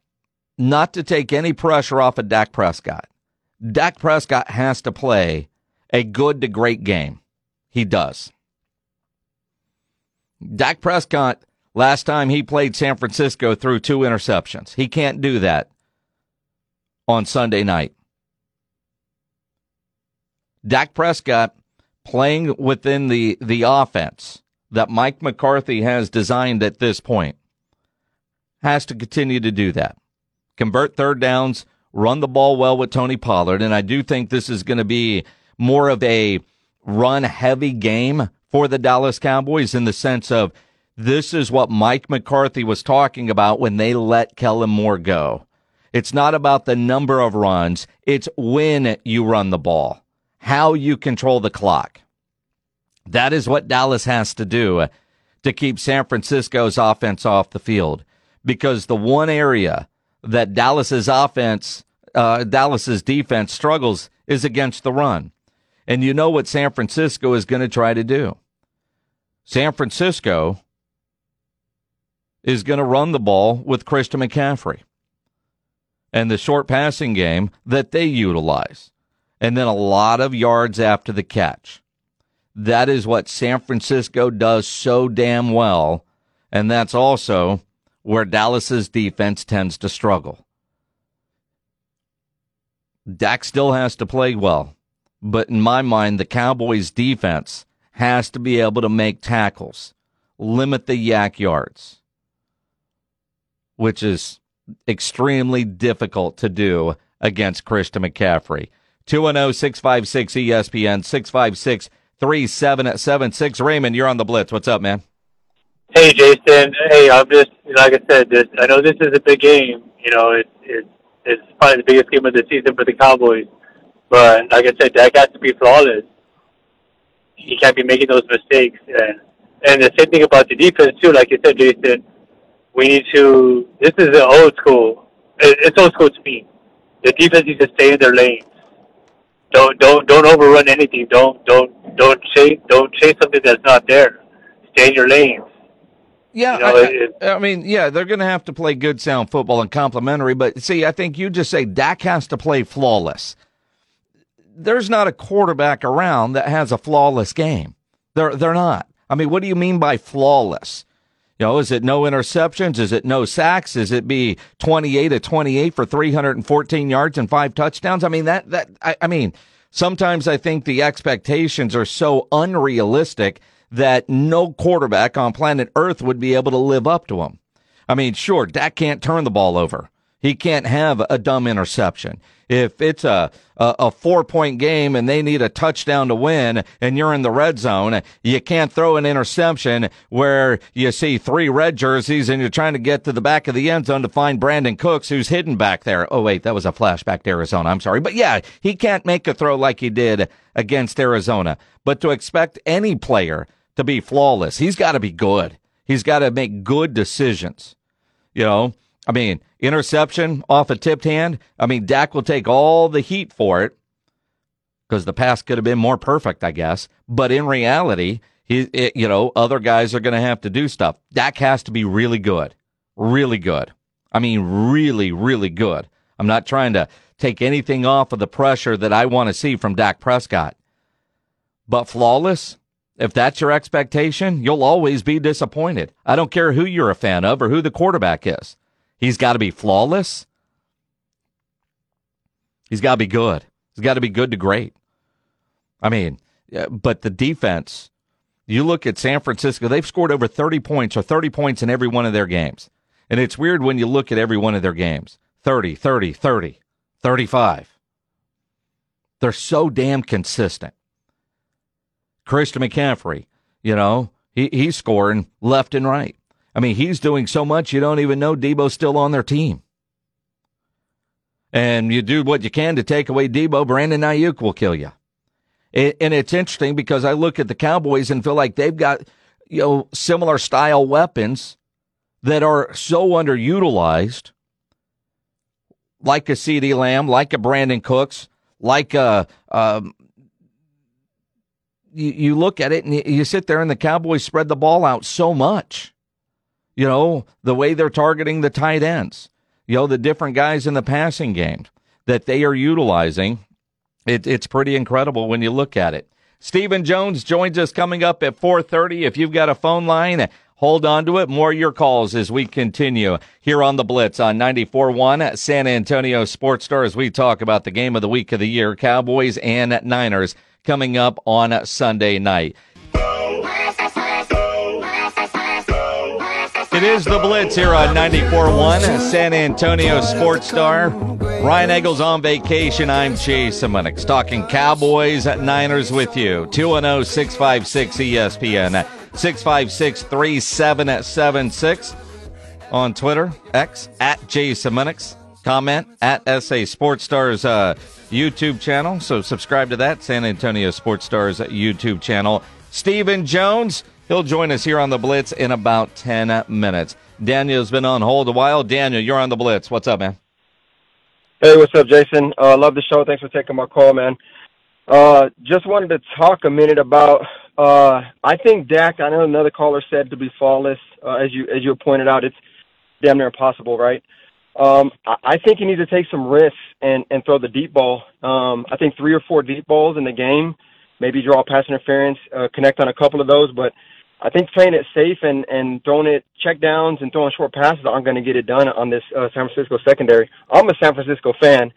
not to take any pressure off of Dak Prescott. Dak Prescott has to play a good to great game. He does. Dak Prescott, last time he played San Francisco, threw two interceptions. He can't do that on Sunday night. Dak Prescott playing within the, the offense that Mike McCarthy has designed at this point has to continue to do that. Convert third downs, run the ball well with Tony Pollard. And I do think this is going to be more of a run heavy game for the Dallas Cowboys in the sense of this is what Mike McCarthy was talking about when they let Kellen Moore go. It's not about the number of runs. It's when you run the ball, how you control the clock. That is what Dallas has to do to keep San Francisco's offense off the field because the one area that Dallas's offense, uh, Dallas's defense struggles is against the run. And you know what San Francisco is going to try to do. San Francisco is going to run the ball with Christian McCaffrey and the short passing game that they utilize. And then a lot of yards after the catch. That is what San Francisco does so damn well. And that's also where Dallas's defense tends to struggle. Dak still has to play well. But in my mind, the Cowboys defense has to be able to make tackles, limit the YAC yards, which is extremely difficult to do against Christian McCaffrey. 210 656 ESPN 656 3776. Raymond, you're on the blitz. What's up, man? Hey, Jason. Hey, I'm just, like I said, this, I know this is a big game. You know, it, it, it's probably the biggest game of the season for the Cowboys. But like I said, Dak has to be flawless. He can't be making those mistakes. And, and the same thing about the defense, too. Like you said, Jason, we need to. This is the old school. It's old school to me. The defense needs to stay in their lanes. Don't don't don't overrun anything. Don't don't don't chase don't chase something that's not there. Stay in your lanes. Yeah, You know, I, it- I mean, yeah, they're going to have to play good, sound football and complimentary. But see, I think you just say Dak has to play flawless. There's not a quarterback around that has a flawless game. They're they're not. I mean, what do you mean by flawless? You know, is it no interceptions? Is it no sacks? Is it be 28 to 28 for 314 yards and five touchdowns? I mean, that, that, I, I mean, sometimes I think the expectations are so unrealistic that no quarterback on planet Earth would be able to live up to them. I mean, sure, Dak can't turn the ball over. He can't have a dumb interception. If it's a, a, a four point game and they need a touchdown to win and you're in the red zone, you can't throw an interception where you see three red jerseys and you're trying to get to the back of the end zone to find Brandin Cooks who's hidden back there. Oh, wait, that was a flashback to Arizona. I'm sorry. But yeah, he can't make a throw like he did against Arizona. But to expect any player to be flawless, he's got to be good. He's got to make good decisions. You know, I mean, interception off a tipped hand. I mean, Dak will take all the heat for it because the pass could have been more perfect, I guess. But in reality, he, it, you know, other guys are going to have to do stuff. Dak has to be really good, really good. I mean, really, really good. I'm not trying to take anything off of the pressure that I want to see from Dak Prescott. But flawless, if that's your expectation, you'll always be disappointed. I don't care who you're a fan of or who the quarterback is. He's got to be flawless. He's got to be good. He's got to be good to great. I mean, but the defense, you look at San Francisco, they've scored over 30 points or 30 points in every one of their games. And it's weird when you look at every one of their games 30, 30, 30, 35. They're so damn consistent. Christian McCaffrey, you know, he, he's scoring left and right. I mean, he's doing so much you don't even know Deebo's still on their team. And you do what you can to take away Debo, Brandon Aiyuk will kill you. And it's interesting because I look at the Cowboys and feel like they've got, you know, similar style weapons that are so underutilized, like a CeeDee Lamb, like a Brandin Cooks, like a, um, you, you look at it and you sit there and the Cowboys spread the ball out so much. You know, the way they're targeting the tight ends, you know, the different guys in the passing game that they are utilizing. It, it's pretty incredible when you look at it. Stephen Jones joins us coming up at 4:30. If you've got a phone line, hold on to it. More of your calls as we continue here on the Blitz on 94.1 San Antonio Sports Star as we talk about the game of the week of the year, Cowboys and Niners coming up on Sunday night. It is the Blitz here on 94.1 San Antonio Sports Star. Reinagle's on vacation. I'm Jason Minix talking Cowboys at Niners with you. 210 656 ESPN 656 3776 on Twitter, X at J Simonix. Comment at SA Sports Stars uh, YouTube channel. So subscribe to that San Antonio Sports Stars YouTube channel. Stephen Jones. He'll join us here on the Blitz in about 10 minutes. Daniel's been on hold a while. Daniel, you're on the Blitz. What's up, man? Hey, what's up, Jason? Uh, love the show. Thanks for taking my call, man. Uh, just wanted to talk a minute about. Uh, I think Dak. I know another caller said to be flawless. Uh, as you as you pointed out, it's damn near impossible, right? Um, I, I think he needs to take some risks and and throw the deep ball. Um, I think three or four deep balls in the game, maybe draw pass interference, uh, connect on a couple of those, but I think playing it safe and and throwing it check downs and throwing short passes aren't going to get it done on this uh, San Francisco secondary. I'm a San Francisco fan,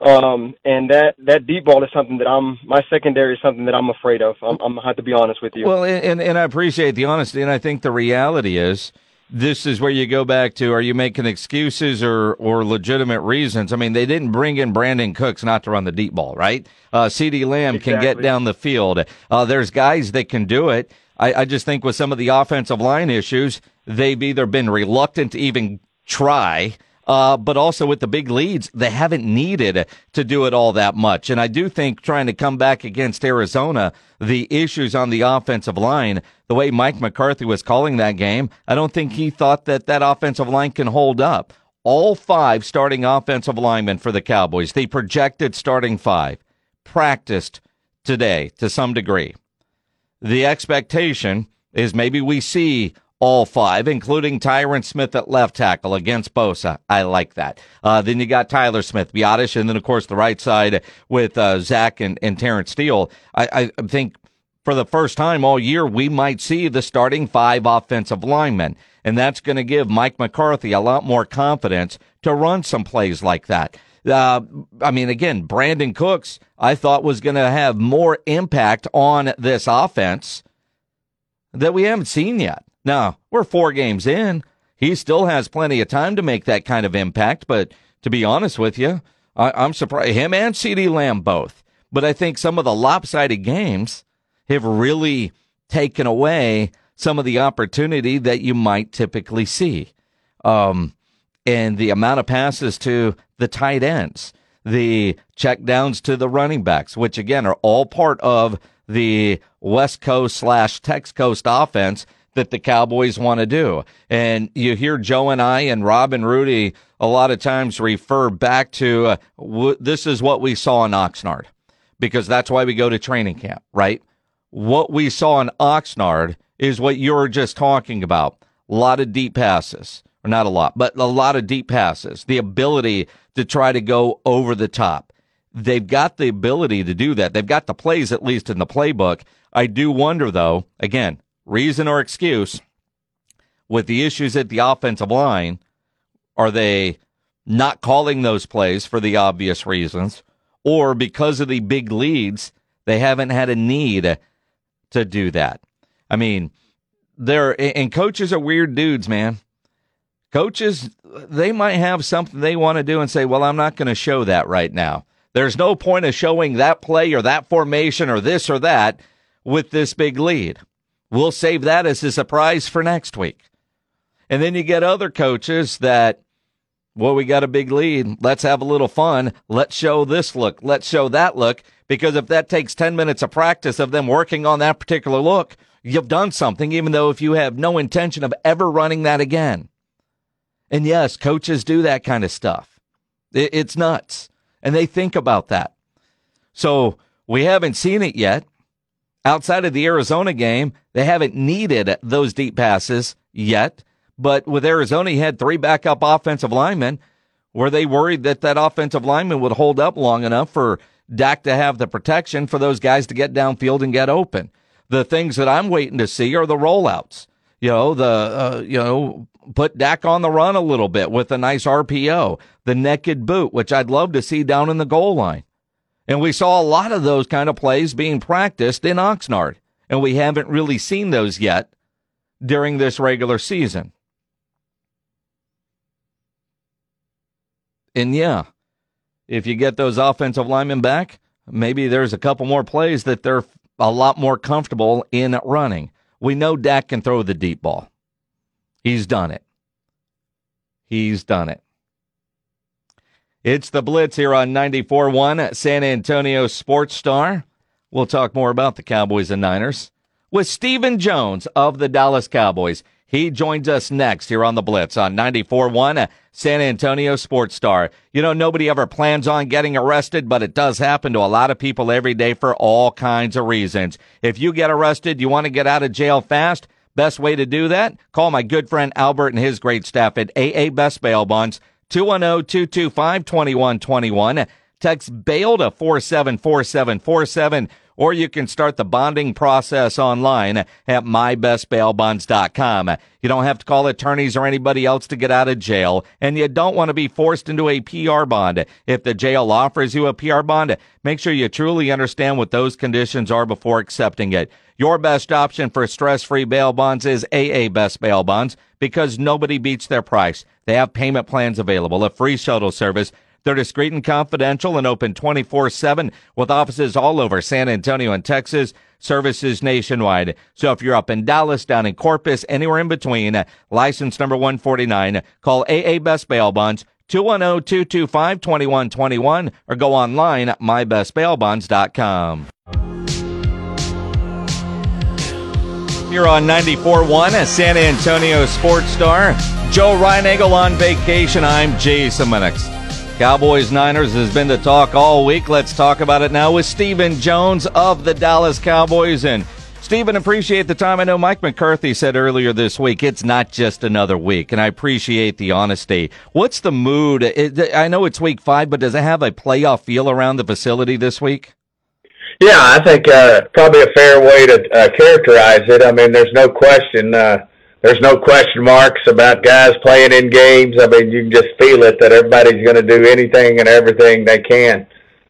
um, and that that deep ball is something that I'm my secondary is something that I'm afraid of. I'm, I'm gonna have to be honest with you. Well, and, and I appreciate the honesty, and I think the reality is this is where you go back to are you making excuses or or legitimate reasons? I mean, they didn't bring in Brandin Cooks not to run the deep ball, right? Uh, CeeDee Lamb can get down the field. Uh, there's guys that can do it. I, I just think with some of the offensive line issues, they've either been reluctant to even try. Uh, but also with the big leads, they haven't needed to do it all that much. And I do think trying to come back against Arizona, the issues on the offensive line, the way Mike McCarthy was calling that game, I don't think he thought that that offensive line can hold up. All five starting offensive linemen for the Cowboys, the projected starting five, practiced today to some degree. The expectation is maybe we see all five, including Tyron Smith at left tackle against Bosa. I like that. Uh, then you got Tyler Smith, Biadasz, and then, of course, the right side with uh, Zack and, and Terence Steele. I, I think for the first time all year, we might see the starting five offensive linemen. And that's going to give Mike McCarthy a lot more confidence to run some plays like that. Uh, I mean, again, Brandin Cooks, I thought was going to have more impact on this offense that we haven't seen yet. Now, we're four games in. He still has plenty of time to make that kind of impact, but to be honest with you, I, am surprised. Him and CeeDee Lamb both. But I think some of the lopsided games have really taken away some of the opportunity that you might typically see. Um, and the amount of passes to the tight ends, the check downs to the running backs, which again are all part of the West Coast slash Tex Coast offense that the Cowboys want to do. And you hear Joe and I and Rob and Rudy a lot of times refer back to uh, w- this is what we saw in Oxnard because that's why we go to training camp, right? What we saw in Oxnard is what you're just talking about. A lot of deep passes, not a lot, but a lot of deep passes. The ability to try to go over the top. They've got the ability to do that. They've got the plays, at least in the playbook. I do wonder, though, again, reason or excuse with the issues at the offensive line, are they not calling those plays for the obvious reasons? Or because of the big leads, they haven't had a need to do that? I mean, they're, and coaches are weird dudes, man. Coaches, they might have something they want to do and say, well, I'm not going to show that right now. There's no point of showing that play or that formation or this or that with this big lead. We'll save that as a surprise for next week. And then you get other coaches that, well, we got a big lead. Let's have a little fun. Let's show this look. Let's show that look. Because if that takes 10 minutes of practice of them working on that particular look, you've done something, even though if you have no intention of ever running that again. And yes, coaches do that kind of stuff. It's nuts. And they think about that. So we haven't seen it yet outside of the Arizona game, they haven't needed those deep passes yet. But with Arizona, he had three backup offensive linemen. Were they worried that that offensive lineman would hold up long enough for Dak to have the protection for those guys to get downfield and get open? The things that I'm waiting to see are the rollouts. You know, the, uh, you know, put Dak on the run a little bit with a nice RPO, the naked boot, which I'd love to see down in the goal line. And we saw a lot of those kind of plays being practiced in Oxnard. And we haven't really seen those yet during this regular season. And yeah, if you get those offensive linemen back, maybe there's a couple more plays that they're a lot more comfortable in running. We know Dak can throw the deep ball. He's done it. He's done it. It's the Blitz here on 94.1 San Antonio Sports Star. We'll talk more about the Cowboys and Niners with Stephen Jones of the Dallas Cowboys. He joins us next here on the Blitz on 94.1 San Antonio Sports Star. You know, nobody ever plans on getting arrested, but it does happen to a lot of people every day for all kinds of reasons. If you get arrested, you want to get out of jail fast, best way to do that? Call my good friend Albert and his great staff at AA Best Bail Bonds. 210-225-2121. Text bail to 474747 or you can start the bonding process online at mybestbailbonds.com. You don't have to call attorneys or anybody else to get out of jail, and you don't want to be forced into a PR bond. If the jail offers you a PR bond, make sure you truly understand what those conditions are before accepting it. Your best option for stress-free bail bonds is AA Best Bail Bonds because nobody beats their price. They have payment plans available, a free shuttle service. They're discreet and confidential and open 24-7 with offices all over San Antonio and Texas, services nationwide. So if you're up in Dallas, down in Corpus, anywhere in between, license number 149, call AA Best Bail Bonds 210-225-2121 or go online at mybestbailbonds.com. Here on 94.1 a San Antonio Sports Star. Joe Reinagle on vacation. I'm Jason Minix. Cowboys Niners has been the talk all week. Let's talk about it now with Stephen Jones of the Dallas Cowboys. And Stephen, appreciate the time. I know Mike McCarthy said earlier this week it's not just another week, and I appreciate the honesty. What's the mood? I know it's week five, but does it have a playoff feel around the facility this week? Yeah, I think uh, probably a fair way to uh, characterize it. I mean, there's no question. Uh, there's no question marks about guys playing in games. I mean, you can just feel it that everybody's going to do anything and everything they can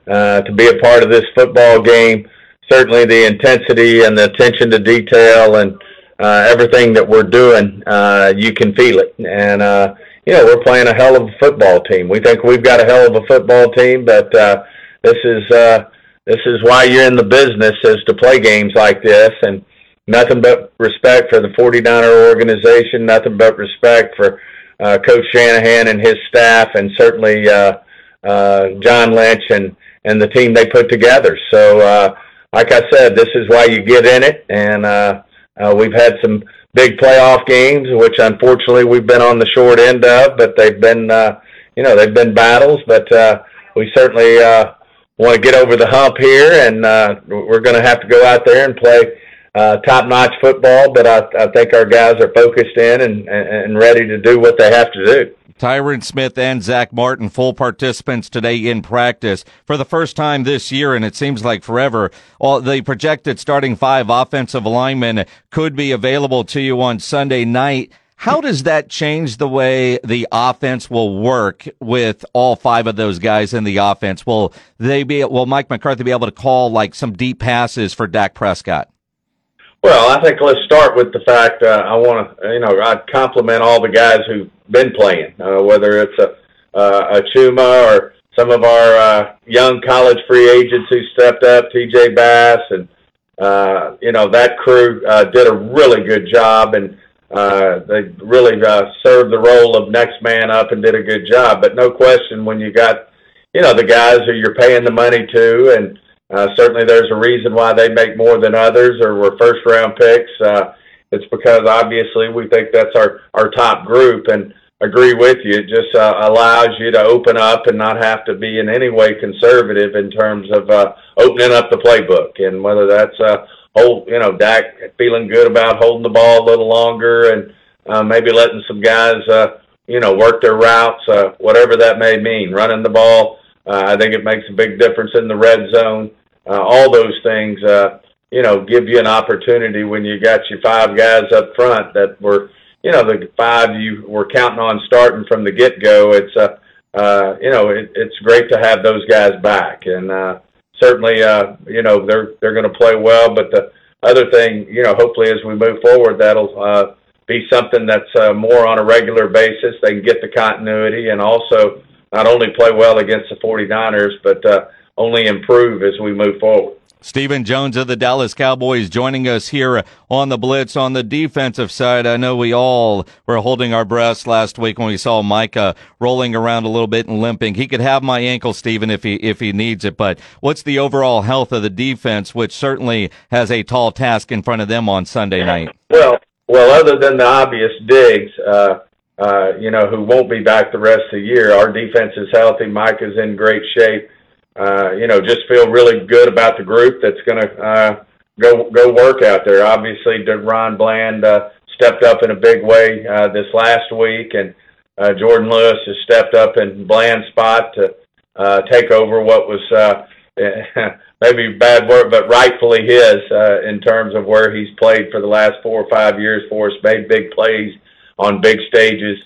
uh, to be a part of this football game. Certainly, the intensity and the attention to detail and uh, everything that we're doing, uh, you can feel it. And uh, you know, we're playing a hell of a football team. We think we've got a hell of a football team, but uh, this is. Uh, this is why you're in the business is to play games like this and nothing but respect for the 49er organization, nothing but respect for uh, Coach Shanahan and his staff, and certainly uh, uh, John Lynch and, and the team they put together. So, uh, like I said, this is why you get in it, and uh, uh, we've had some big playoff games, which unfortunately we've been on the short end of, but they've been, uh, you know, they've been battles, but uh, we certainly uh, want to get over the hump here, and uh, we're going to have to go out there and play uh, top-notch football. But I, I think our guys are focused in and, and ready to do what they have to do. Tyron Smith and Zack Martin, full participants today in practice for the first time this year, and it seems like forever. All the projected starting five offensive linemen could be available to you on Sunday night. How does that change the way the offense will work with all five of those guys in the offense? Will they be, will Mike McCarthy be able to call like some deep passes for Dak Prescott? Well, I think let's start with the fact uh, I want to, you know, I'd compliment all the guys who've been playing, uh, whether it's a, uh, a Chuma or some of our uh, young college free agents who stepped up, TJ Bass, and, uh, you know, that crew uh, did a really good job. And, uh, they really uh, served the role of next man up and did a good job. But no question, when you got you know the guys who you're paying the money to, and uh, certainly there's a reason why they make more than others or were first round picks. Uh, it's because obviously we think that's our our top group, and agree with you. It just uh, allows you to open up and not have to be in any way conservative in terms of uh, opening up the playbook, and whether that's uh, hold, you know, Dak feeling good about holding the ball a little longer and uh, maybe letting some guys, uh, you know, work their routes, uh, whatever that may mean. Running the ball, uh, I think it makes a big difference in the red zone. Uh, all those things, uh, you know, give you an opportunity when you got your five guys up front that were, you know, the five you were counting on starting from the get go. It's, uh, uh, you know, it, it's great to have those guys back. And, uh, certainly, uh, you know, they're they're going to play well. But the other thing, you know, hopefully as we move forward, that'll uh, be something that's uh, more on a regular basis. They can get the continuity and also not only play well against the 49ers, but uh, only improve as we move forward. Stephen Jones of the Dallas Cowboys joining us here on the Blitz on the defensive side. I know we all were holding our breaths last week when we saw Micah rolling around a little bit and limping. He could have my ankle, Stephen, if he if he needs it. But what's the overall health of the defense, which certainly has a tall task in front of them on Sunday night? Well, well, other than the obvious Diggs, uh, uh, you know, who won't be back the rest of the year, our defense is healthy. Micah's in great shape uh, you know, just feel really good about the group that's going to uh, go go work out there. Obviously, Ron Bland uh, stepped up in a big way uh, this last week, and uh, Jourdan Lewis has stepped up in Bland's spot to uh, take over what was uh, maybe bad word, but rightfully his uh, in terms of where he's played for the last four or five years for us, made big plays on big stages.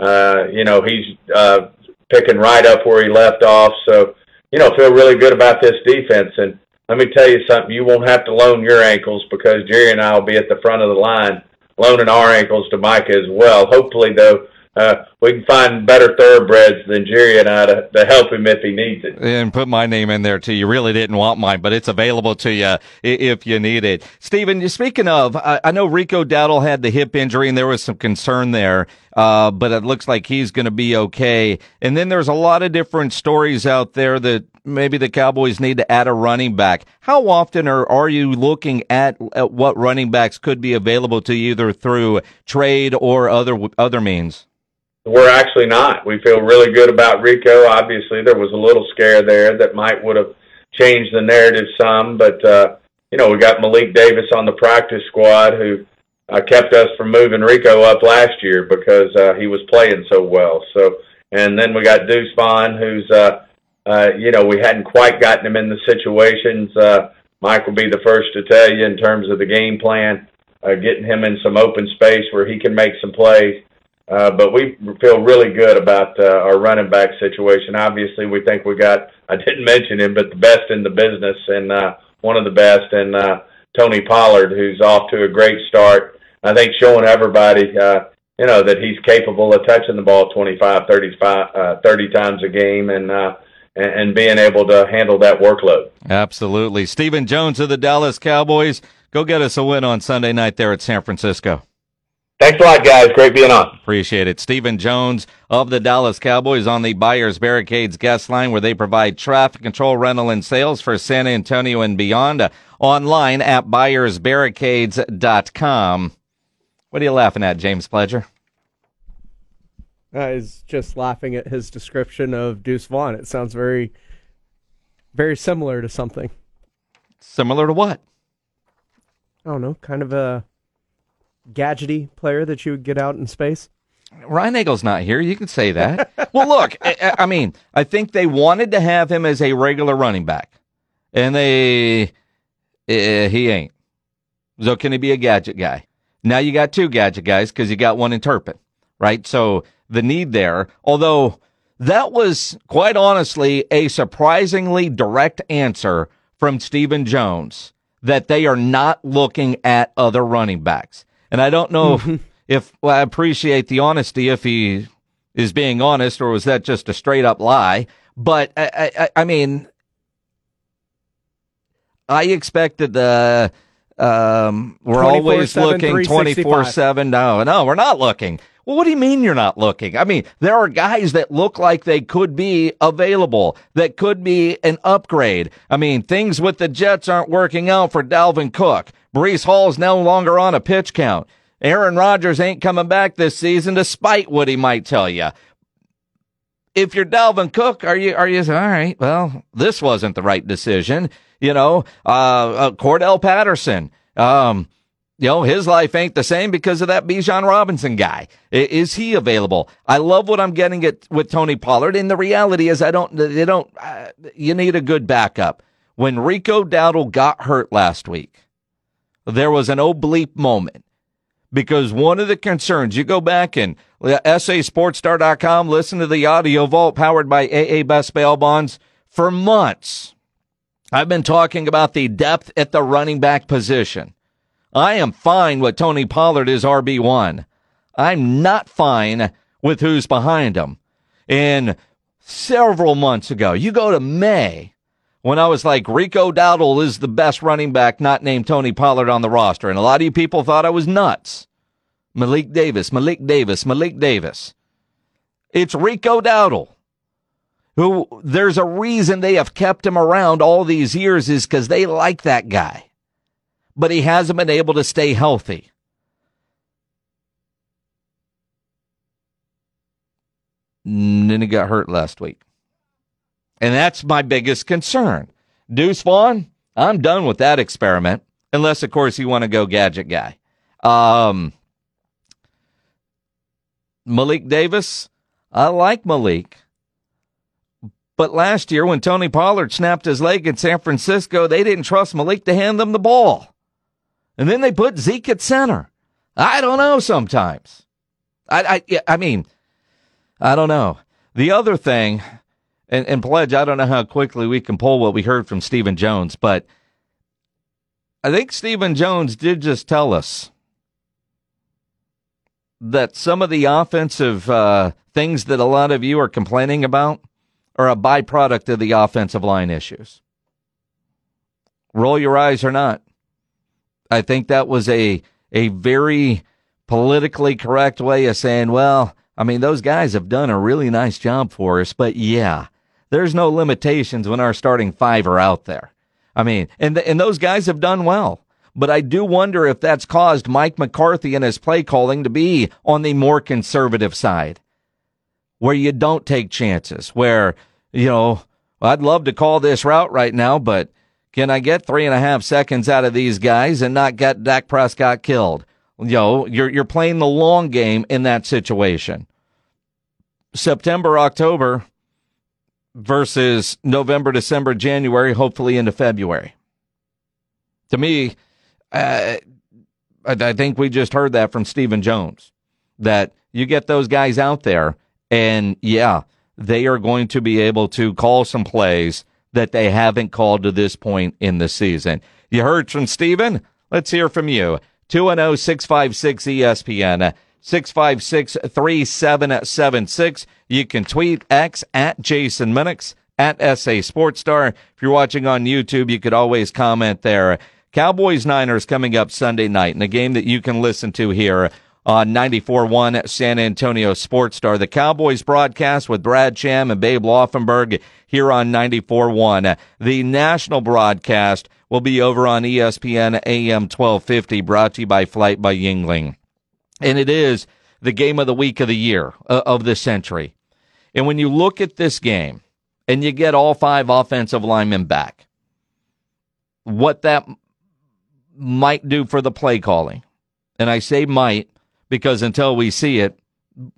Uh, you know, he's uh, picking right up where he left off, so you know, feel really good about this defense. And let me tell you something, you won't have to loan your ankles because Jerry and I will be at the front of the line loaning our ankles to Micah as well. Hopefully, though, uh, we can find better thoroughbreds than Jerry and I to, to help him if he needs it. And put my name in there too. You really didn't want mine, but it's available to you if you need it. Stephen, speaking of, I, know Rico Dowdle had the hip injury and there was some concern there, uh, but it looks like he's going to be okay. And then there's a lot of different stories out there that maybe the Cowboys need to add a running back. How often are, are you looking at, at what running backs could be available to you either through trade or other other means? We're actually not. We feel really good about Rico. Obviously, there was a little scare there that might would have changed the narrative some, but uh, you know, we got Malik Davis on the practice squad who uh, kept us from moving Rico up last year because uh, he was playing so well. So, and then we got Deuce Vaughn, who's, uh, uh, you know, we hadn't quite gotten him in the situations. Uh, Mike will be the first to tell you in terms of the game plan, uh, getting him in some open space where he can make some plays. Uh, but we feel really good about uh, our running back situation. Obviously, we think we got, I didn't mention him, but the best in the business and uh, one of the best, and Tony Pollard, who's off to a great start. I think showing everybody, you know, that he's capable of touching the ball 25, 35, uh, 30 times a game and, and being able to handle that workload. Absolutely. Stephen Jones of the Dallas Cowboys. Go get us a win on Sunday night there at San Francisco. Thanks a lot, guys. Great being on. Appreciate it. Stephen Jones of the Dallas Cowboys on the Buyers Barricades guest line where they provide traffic control, rental, and sales for San Antonio and beyond. Uh, online at buyersbarricades.com. What are you laughing at, James Pledger? I was just laughing at his description of Deuce Vaughn. It sounds very, very similar to something. Similar to what? I don't know, kind of a gadgety player that you would get out in space? Reinagle's not here. You can say that. well, look, I, I, mean, I think they wanted to have him as a regular running back, and they uh, he ain't. So can he be a gadget guy? Now you got two gadget guys because you got one in Turpin, right? So the need there, although that was quite honestly a surprisingly direct answer from Stephen Jones that they are not looking at other running backs. And I don't know if, if well, I appreciate the honesty if he is being honest or was that just a straight up lie. But I, I, I mean, I expected the, um, we're always looking 24 7. No, no, we're not looking. Well, what do you mean you're not looking? I mean, there are guys that look like they could be available, that could be an upgrade. I mean, things with the Jets aren't working out for Dalvin Cook. Breece Hall is no longer on a pitch count. Aaron Rodgers ain't coming back this season, despite what he might tell you. If you're Dalvin Cook, are you are you all right? Well, this wasn't the right decision. You know, uh, uh Cordarrelle Patterson. Um, you know, his life ain't the same because of that Bijan Robinson guy. Is he available? I love what I'm getting at with Tony Pollard. And the reality is, I don't, they don't, uh, you need a good backup. When Rico Dowdle got hurt last week, there was an oblique moment because one of the concerns, you go back and uh, SASportsStar.com, listen to the audio vault powered by AA Best Bail Bonds for months. I've been talking about the depth at the running back position. I am fine with Tony Pollard as RB1. I'm not fine with who's behind him. And several months ago, you go to May, when I was like, Rico Dowdle is the best running back not named Tony Pollard on the roster. And a lot of you people thought I was nuts. Malik Davis, Malik Davis, Malik Davis. It's Rico Dowdle. Who there's a reason they have kept him around all these years is because they like that guy but he hasn't been able to stay healthy. And then he got hurt last week. And that's my biggest concern. Deuce Vaughn, I'm done with that experiment. Unless, of course, you want to go gadget guy. Um, Malik Davis, I like Malik. But last year, when Tony Pollard snapped his leg in San Francisco, they didn't trust Malik to hand them the ball. And then they put Zeke at center. I don't know sometimes. I, I, I mean, I don't know. The other thing, and, and Pledge, I don't know how quickly we can pull what we heard from Stephen Jones, but I think Stephen Jones did just tell us that some of the offensive uh, things that a lot of you are complaining about are a byproduct of the offensive line issues. Roll your eyes or not. I think that was a a very politically correct way of saying, well, I mean, those guys have done a really nice job for us, but yeah, there's no limitations when our starting five are out there. I mean, and th- and those guys have done well. But I do wonder if that's caused Mike McCarthy and his play calling to be on the more conservative side, where you don't take chances, where, you know, I'd love to call this route right now, but Can I get three and a half seconds out of these guys and not get Dak Prescott killed? Know, you're, you're playing the long game in that situation. September, October versus November, December, January, hopefully into February. To me, uh, I think we just heard that from Stephen Jones that you get those guys out there and yeah, they are going to be able to call some plays that they haven't called to this point in the season. You heard from Stephen? Let's hear from you. 210 656 ESPN. 656 3776. You can tweet X at Jason Minix at SA Sports Star. If you're watching on YouTube, you could always comment there. Cowboys Niners coming up Sunday night in a game that you can listen to here on 94.1 San Antonio Sports Star. The Cowboys broadcast with Brad Sham and Babe Laufenberg here on 94.1. The national broadcast will be over on ESPN AM 1250 brought to you by Flight by Yingling. And it is the game of the week of the year uh, of the century. And when you look at this game and you get all five offensive linemen back, what that might do for the play calling. And I say might because until we see it,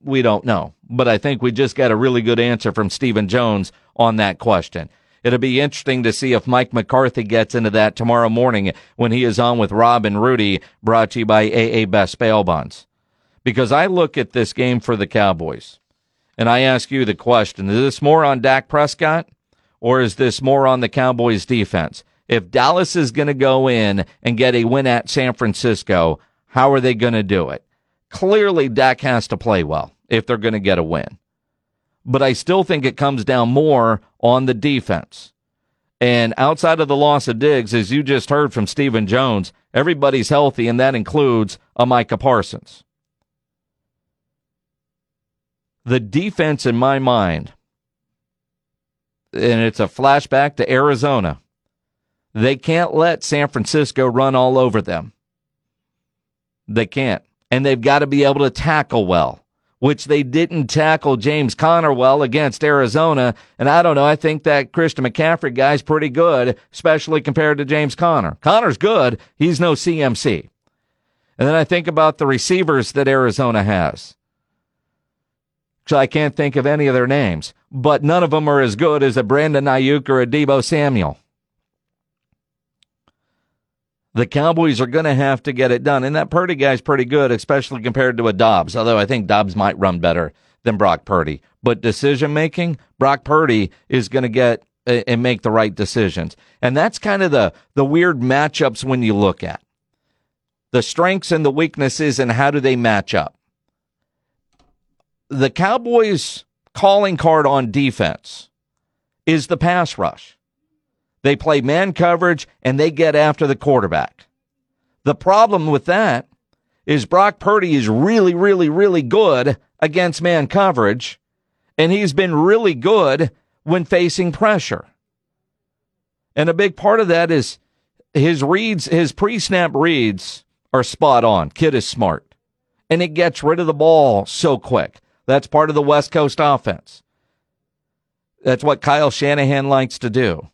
we don't know. But I think we just got a really good answer from Stephen Jones on that question. It'll be interesting to see if Mike McCarthy gets into that tomorrow morning when he is on with Rob and Rudy, brought to you by AA Best Bail Bonds. Because I look at this game for the Cowboys and I ask you the question is this more on Dak Prescott or is this more on the Cowboys defense? If Dallas is going to go in and get a win at San Francisco, how are they going to do it? Clearly, Dak has to play well if they're going to get a win. But I still think it comes down more on the defense. And outside of the loss of Diggs, as you just heard from Stephen Jones, everybody's healthy, and that includes a Micah Parsons. The defense, in my mind, and it's a flashback to Arizona, they can't let San Francisco run all over them. They can't and they've got to be able to tackle well, which they didn't tackle James Conner well against Arizona. And I don't know. I think that Christian McCaffrey guy's pretty good, especially compared to James Conner. Conner's good. He's no CMC. And then I think about the receivers that Arizona has. So I can't think of any of their names, but none of them are as good as a Brandon Aiyuk or a Deebo Samuel the Cowboys are going to have to get it done. And that Purdy guy's pretty good, especially compared to a Dobbs, although I think Dobbs might run better than Brock Purdy. But decision making, Brock Purdy is going to get and make the right decisions. And that's kind of the, the weird matchups when you look at the strengths and the weaknesses and how do they match up. The Cowboys calling card on defense is the pass rush. They play man coverage and they get after the quarterback. The problem with that is Brock Purdy is really, really, really good against man coverage, and he's been really good when facing pressure. And a big part of that is his reads, his pre snap reads are spot on. Kid is smart. And it gets rid of the ball so quick. That's part of the West Coast offense. That's what Kyle Shanahan likes to do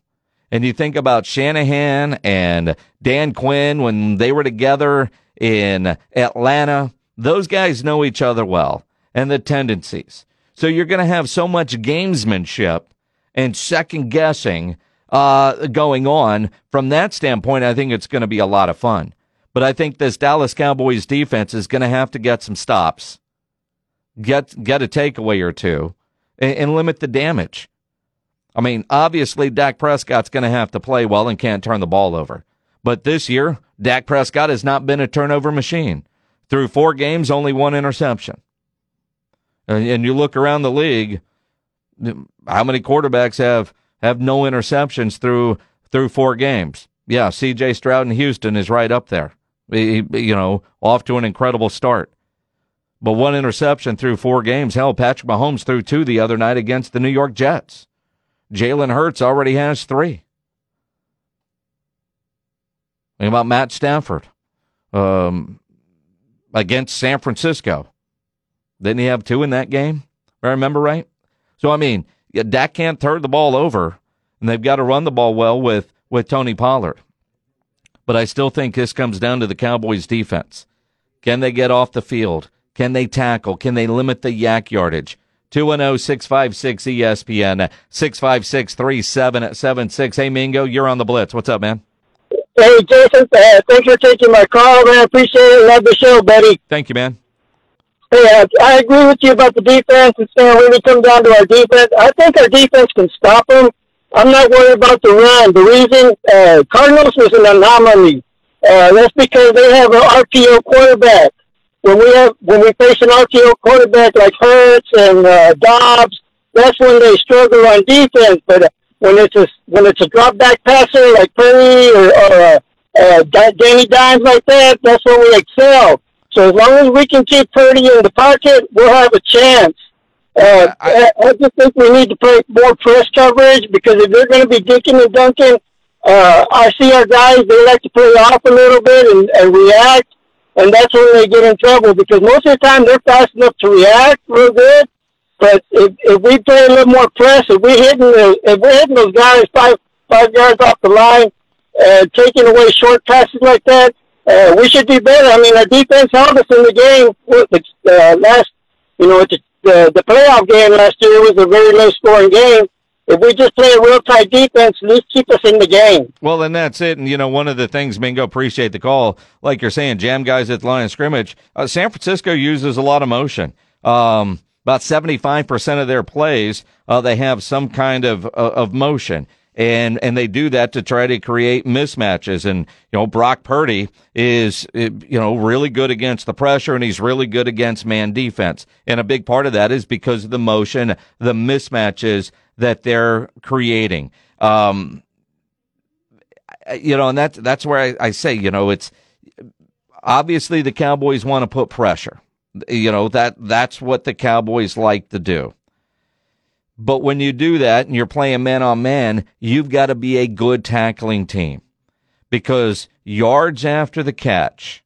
and you think about Shanahan and Dan Quinn when they were together in Atlanta, those guys know each other well and the tendencies. So you're going to have so much gamesmanship and second guessing uh, going on. From that standpoint, I think it's going to be a lot of fun. But I think this Dallas Cowboys defense is going to have to get some stops, get get a takeaway or two, and, and limit the damage. I mean, obviously, Dak Prescott's going to have to play well and can't turn the ball over. But this year, Dak Prescott has not been a turnover machine. Through four games, only one interception. And, you look around the league, how many quarterbacks have, have no interceptions through through four games? Yeah, C.J. Stroud in Houston is right up there. He, you know, off to an incredible start. But one interception through four games. Hell, Patrick Mahomes threw two the other night against the New York Jets. Jalen Hurts already has three. Think about Matt Stafford um, against San Francisco. Didn't he have two in that game? I remember right. So I mean, Dak can't turn the ball over, and they've got to run the ball well with with Tony Pollard. But I still think this comes down to the Cowboys defense. Can they get off the field? Can they tackle? Can they limit the YAC yardage? 210-656 ESPN 656 3776. Hey Mingo, you're on the blitz. What's up, man? Hey Jason, uh, thanks for taking my call, man. Appreciate it. Love the show, buddy. Thank you, man. Hey, uh, I agree with you about the defense. It's going to really come down to our defense. I think our defense can stop them. I'm not worried about the run. The reason uh, Cardinals was an anomaly. Uh, that's because they have an RPO quarterback. When we have when we face an RPO quarterback like Hurts and uh, Dobbs, that's when they struggle on defense. But uh, when it's a when it's a drop back passer like Purdy or, or uh, uh, Danny Dimes like that, that's when we excel. So as long as we can keep Purdy in the pocket, we'll have a chance. Uh, I, I just think we need to play more press coverage because if they're going to be dicking and dunking, uh, I see our guys, they like to play off a little bit and, and react, and that's when they get in trouble because most of the time they're fast enough to react real good. But if, if we play a little more press, if we're hitting the, if we're hitting those guys five five yards off the line, uh, taking away short passes like that, uh, we should be better. I mean, our defense held us in the game. The uh, last, you know, the, the the playoff game last year was a very low scoring game. If we just play a real tight defense, at least keep us in the game. Well, and that's it. And you know, one of the things, Mingo, appreciate the call. Like you're saying, jam guys at the line of scrimmage. Uh, San Francisco uses a lot of motion. Um, about 75% of their plays, uh, they have some kind of, uh, of motion. And, and they do that to try to create mismatches. And, you know, Brock Purdy is, you know, really good against the pressure and he's really good against man defense. And a big part of that is because of the motion, the mismatches that they're creating. Um, you know, and that's, that's where I, I say, you know, it's obviously the Cowboys want to put pressure. You know, that that's what the Cowboys like to do. But when you do that and you're playing man on man, you've got to be a good tackling team because yards after the catch,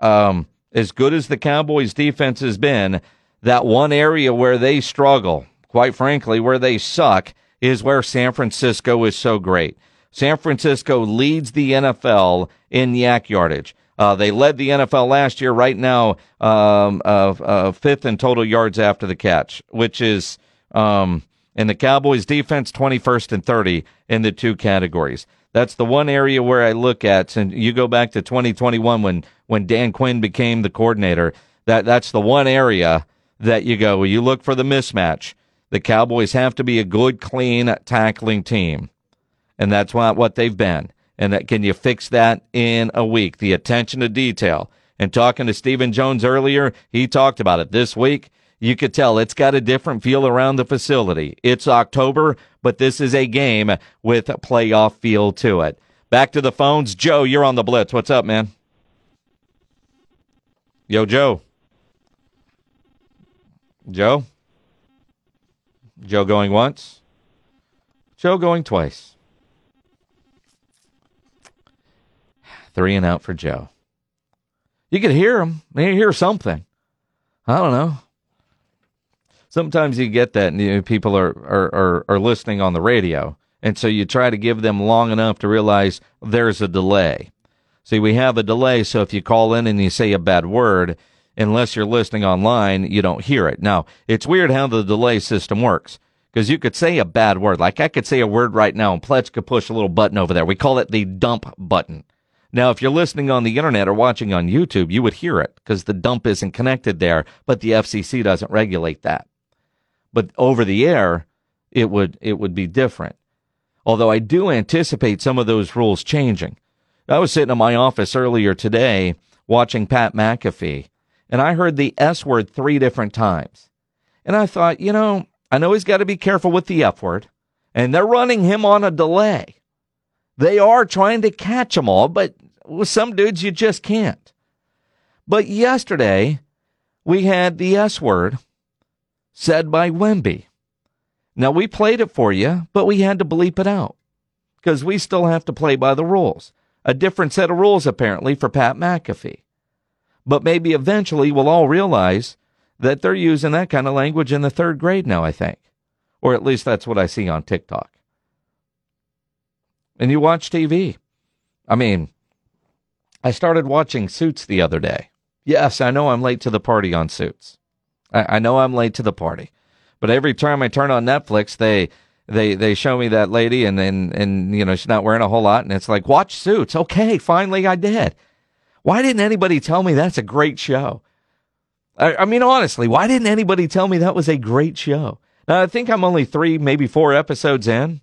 um, as good as the Cowboys defense has been, that one area where they struggle, quite frankly, where they suck is where San Francisco is so great. San Francisco leads the NFL in YAC yardage. Uh, they led the NFL last year. Right now, um, uh, uh, fifth in total yards after the catch, which is um, in the Cowboys' defense, twenty first and thirty in the two categories. That's the one area where I look at. And you go back to 2021 when when Dan Quinn became the coordinator. That that's the one area that you go. You look for the mismatch. The Cowboys have to be a good, clean tackling team, and that's not what they've been and that can you fix that in a week? The attention to detail. And talking to Stephen Jones earlier, he talked about it this week. You could tell it's got a different feel around the facility. It's October, but this is a game with a playoff feel to it. Back to the phones. Joe, you're on the blitz. What's up, man? Yo, Joe. Joe? Joe going once? Joe going twice. Three and out for Joe. You could hear him. You hear something. I don't know. Sometimes you get that, and you know, people are, are, are, are listening on the radio. And so you try to give them long enough to realize there's a delay. See, we have a delay, so if you call in and you say a bad word, unless you're listening online, you don't hear it. Now, it's weird how the delay system works because you could say a bad word. Like I could say a word right now, and Pledge could push a little button over there. We call it the dump button. Now, if you're listening on the internet or watching on YouTube, you would hear it because the dump isn't connected there, but the FCC doesn't regulate that. But over the air, it would, it would be different. Although I do anticipate some of those rules changing. I was sitting in my office earlier today watching Pat McAfee, and I heard the S word three different times. And I thought, you know, I know he's got to be careful with the F word, and they're running him on a delay. They are trying to catch them all, but with some dudes you just can't. But yesterday we had the S word said by Wemby. Now we played it for you, but we had to bleep it out because we still have to play by the rules. A different set of rules apparently for Pat McAfee. But maybe eventually we'll all realize that they're using that kind of language in the third grade now, I think. Or at least that's what I see on TikTok. and you watch TV. I mean, I started watching Suits the other day. Yes, I know I'm late to the party on Suits. I, I know I'm late to the party, but every time I turn on Netflix, they they they show me that lady and and and you know she's not wearing a whole lot, and it's like watch Suits. Okay, finally I did. Why didn't anybody tell me that's a great show? I, I mean, honestly, why didn't anybody tell me that was a great show? Now I think I'm only three, maybe four episodes in.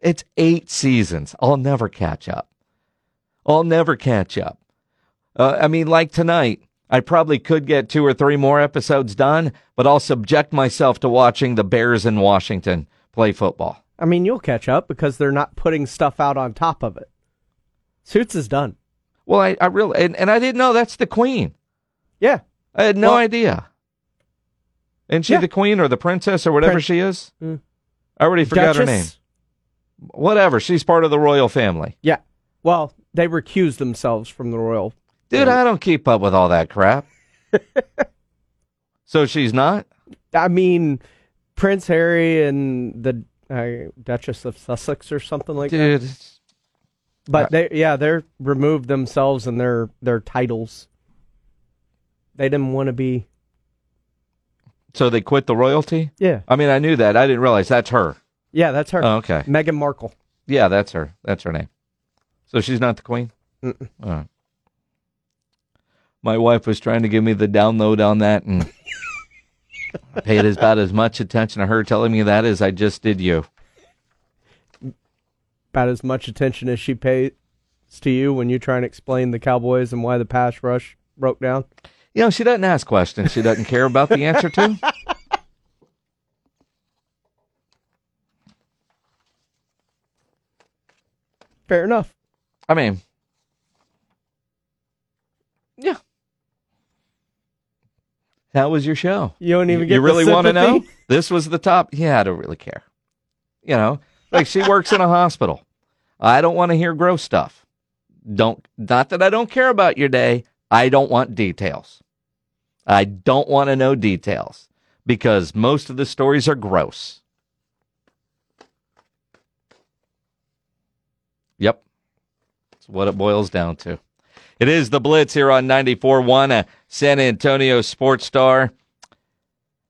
It's eight seasons. I'll never catch up. I'll never catch up. Uh, I mean, like tonight, I probably could get two or three more episodes done, but I'll subject myself to watching the Bears in Washington play football. I mean, you'll catch up because they're not putting stuff out on top of it. Suits is done. Well, I, I really, and, and I didn't know that's the queen. Yeah. I had no Well- idea. Isn't she Yeah. the queen or the princess or whatever Prin- she is? Mm. I already forgot her name. Whatever. She's part of the royal family. Yeah. Well, they recused themselves from the royal. Dude, I don't keep up with all that crap. so she's not? I mean, Prince Harry and the uh, Duchess of Sussex or something like Dude, that. But they, yeah, they're removed themselves and their their titles. They didn't want to be. So they quit the royalty? Yeah. I mean, I knew that. I didn't realize that's her. Yeah, that's her. Oh, okay. Meghan Markle. Yeah, that's her. That's her name. So she's not the queen? Right. My wife was trying to give me the download on that, and I paid about as much attention to her telling me that as I just did you. About as much attention as she pays to you when you try and explain the Cowboys and why the pass rush broke down. You know, she doesn't ask questions she doesn't care about the answer to. Fair enough. I mean, yeah. That was your show? You don't even You- get You the really want to know? This was the top. Yeah, I don't really care. You know, like she works in a hospital. I don't want to hear gross stuff. Don't not that I don't care about your day. I don't want details. I don't want to know details because most of the stories are gross. Yep. That's what it boils down to. It is the Blitz here on 94.1, a San Antonio Sports Star.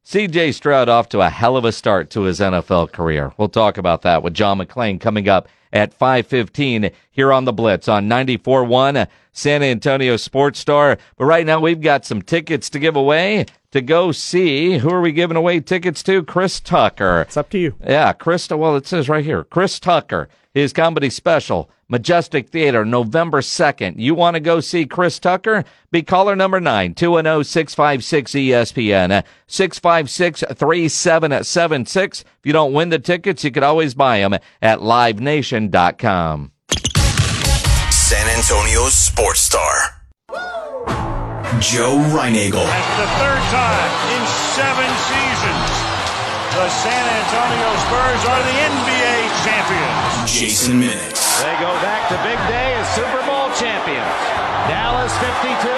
CJ Stroud off to a hell of a start to his NFL career. We'll talk about that with John McClain coming up at 5:15 here on the Blitz on 94.1 San Antonio Sports Star. But right now we've got some tickets to give away to go see. Who are we giving away tickets to? Chris Tucker. It's up to you. Yeah, Chris. Well, it says right here, Chris Tucker, his comedy special, Majestic Theater, November 2nd. You want to go see Chris Tucker? Be caller number 9, 210-656-ESPN, 656-3776. If you don't win the tickets, you could always buy them at livenation.com. San Antonio's sports star. Joe Reinagle. That's the third time in seven seasons. The San Antonio Spurs are the NBA champions. Jason Minix. They go back to Big D as Super Bowl champions. Dallas 52,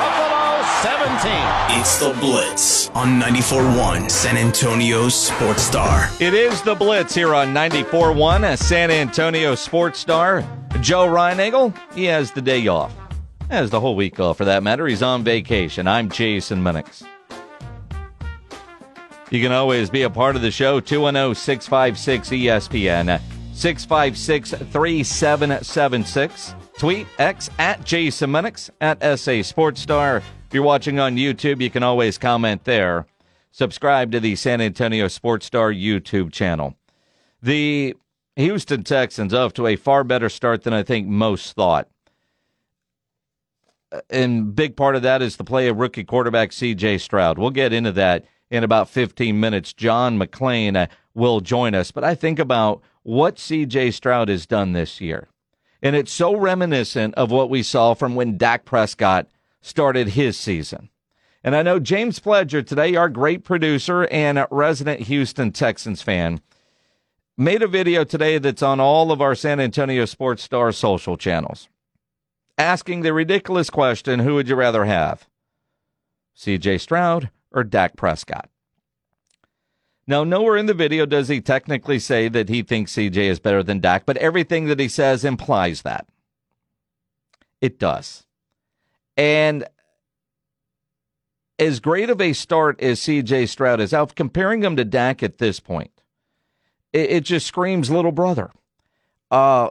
Buffalo 17. It's the Blitz on 94.1 San Antonio's sports star. It is the Blitz here on 94.1, a San Antonio sports star. Joe Reinagle, he has the day off. Has the whole week off for that matter. He's on vacation. I'm Jason Minix. You can always be a part of the show, 210 656 ESPN, 656 3776. Tweet X at Jason Minix, at SA Sports Star. If you're watching on YouTube, you can always comment there. Subscribe to the San Antonio Sports Star YouTube channel. The Houston Texans off to a far better start than I think most thought. Uh, and big part of that is the play of rookie quarterback CJ Stroud. We'll get into that in about 15 minutes. John McClain uh, will join us. But I think about what CJ Stroud has done this year. And it's so reminiscent of what we saw from when Dak Prescott started his season. And I know James Pledger today, our great producer and resident Houston Texans fan, made a video today that's on all of our San Antonio Sports Star social channels asking the ridiculous question who would you rather have? CJ Stroud or Dak Prescott? Now, nowhere in the video does he technically say that he thinks CJ is better than Dak, but everything that he says implies that. It does. And as great of a start as CJ Stroud is out, comparing him to Dak at this point, it, it just screams little brother. Uh,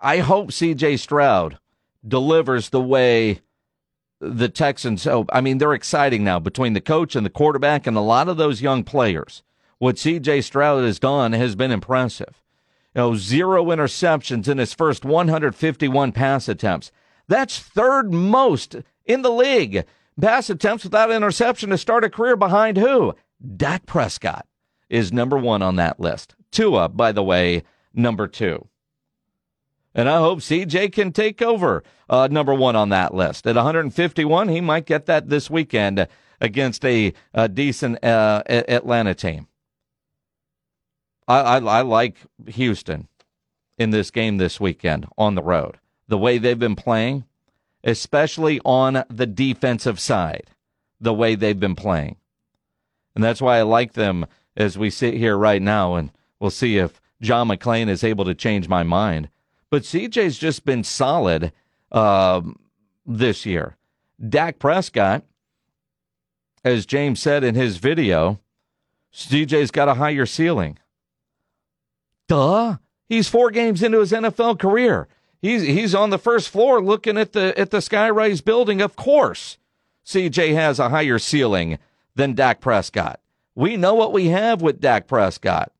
I hope CJ Stroud delivers the way the Texans. Oh, I mean, they're exciting now between the coach and the quarterback and a lot of those young players. What CJ Stroud has done has been impressive. You know, zero interceptions in his first 151 pass attempts. That's third most in the league. Pass attempts without interception to start a career behind who? Dak Prescott is number one on that list. Tua, by the way, number two. And I hope CJ can take over uh, number one on that list. At 151, he might get that this weekend against a, a decent uh, Atlanta team. I, I, I like Houston in this game this weekend on the road. The way they've been playing, especially on the defensive side, the way they've been playing. And that's why I like them as we sit here right now, and we'll see if John McClain is able to change my mind. But CJ's just been solid uh, this year. Dak Prescott, as James said in his video, CJ's got a higher ceiling. Duh. He's four games into his NFL career. He's he's on the first floor looking at the at the skyrise building. Of course, CJ has a higher ceiling than Dak Prescott. We know what we have with Dak Prescott.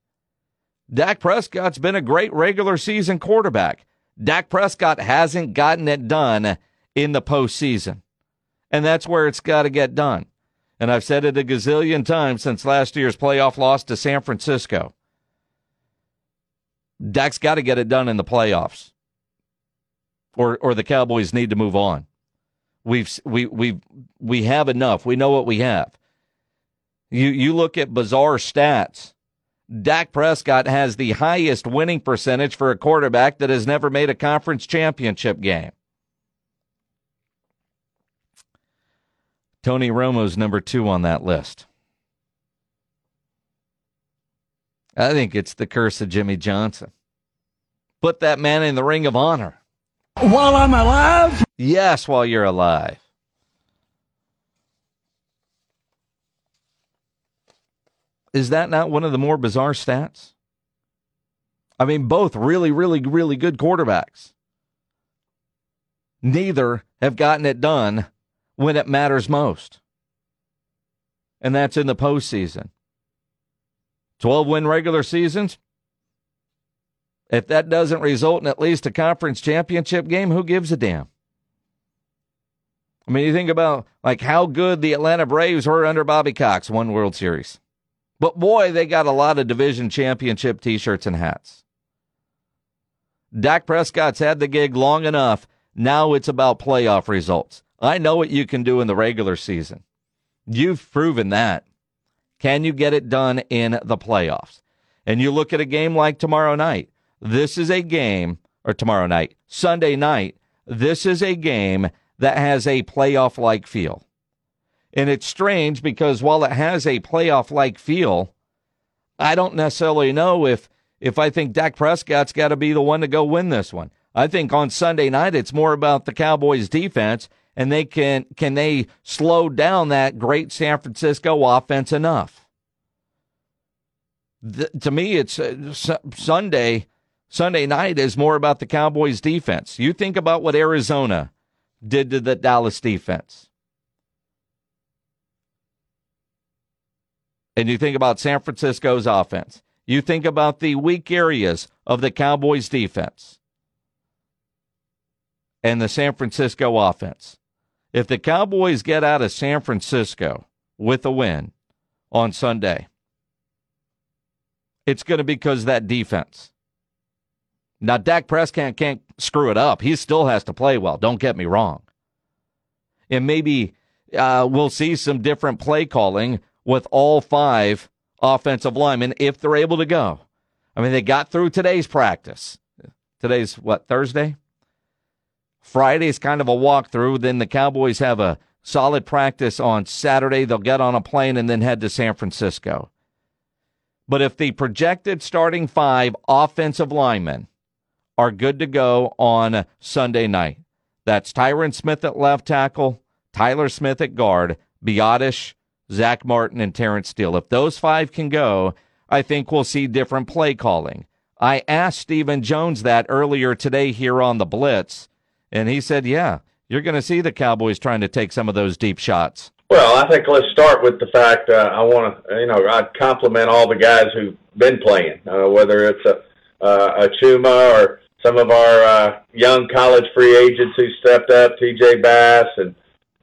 Dak Prescott's been a great regular season quarterback. Dak Prescott hasn't gotten it done in the postseason. And that's where it's got to get done. And I've said it a gazillion times since last year's playoff loss to San Francisco. Dak's got to get it done in the playoffs. Or or the Cowboys need to move on. We've we we we have enough. We know what we have. You you look at bizarre stats Dak Prescott has the highest winning percentage for a quarterback that has never made a conference championship game. Tony Romo's number two on that list. I think it's the curse of Jimmy Johnson. Put that man in the ring of honor. While I'm alive? Yes, while you're alive. Is that not one of the more bizarre stats? I mean, both really, really, really good quarterbacks. Neither have gotten it done when it matters most. And that's in the postseason. 12 win regular seasons. If that doesn't result in at least a conference championship game, who gives a damn? I mean, you think about like how good the Atlanta Braves were under Bobby Cox, one World Series. But boy, they got a lot of division championship t shirts and hats. Dak Prescott's had the gig long enough. Now it's about playoff results. I know what you can do in the regular season. You've proven that. Can you get it done in the playoffs? And you look at a game like tomorrow night. This is a game, or tomorrow night, Sunday night. This is a game that has a playoff like feel. And it's strange because while it has a playoff like feel, I don't necessarily know if if I think Dak Prescott's got to be the one to go win this one. I think on Sunday night it's more about the Cowboys defense and they can can they slow down that great San Francisco offense enough. The, to me it's uh, Sunday Sunday night is more about the Cowboys defense. You think about what Arizona did to the Dallas defense. And you think about San Francisco's offense, you think about the weak areas of the Cowboys defense and the San Francisco offense. If the Cowboys get out of San Francisco with a win on Sunday, it's going to be because that defense. Now, Dak Prescott can't screw it up. He still has to play well. Don't get me wrong. And maybe uh, we'll see some different play calling with all five offensive linemen if they're able to go. I mean, they got through today's practice. Today's what, Thursday? Friday's kind of a walkthrough. Then the Cowboys have a solid practice on Saturday. They'll get on a plane and then head to San Francisco. But if the projected starting five offensive linemen are good to go on Sunday night, that's Tyron Smith at left tackle, Tyler Smith at guard, Biadasz, Zack Martin, and Terrence Steele. If those five can go, I think we'll see different play calling. I asked Stephen Jones that earlier today here on the Blitz, and he said, yeah, you're going to see the Cowboys trying to take some of those deep shots. Well, I think let's start with the fact uh, I want to, you know, I'd compliment all the guys who've been playing, uh, whether it's a, uh, a Chuma or some of our uh, young college free agents who stepped up, TJ Bass, and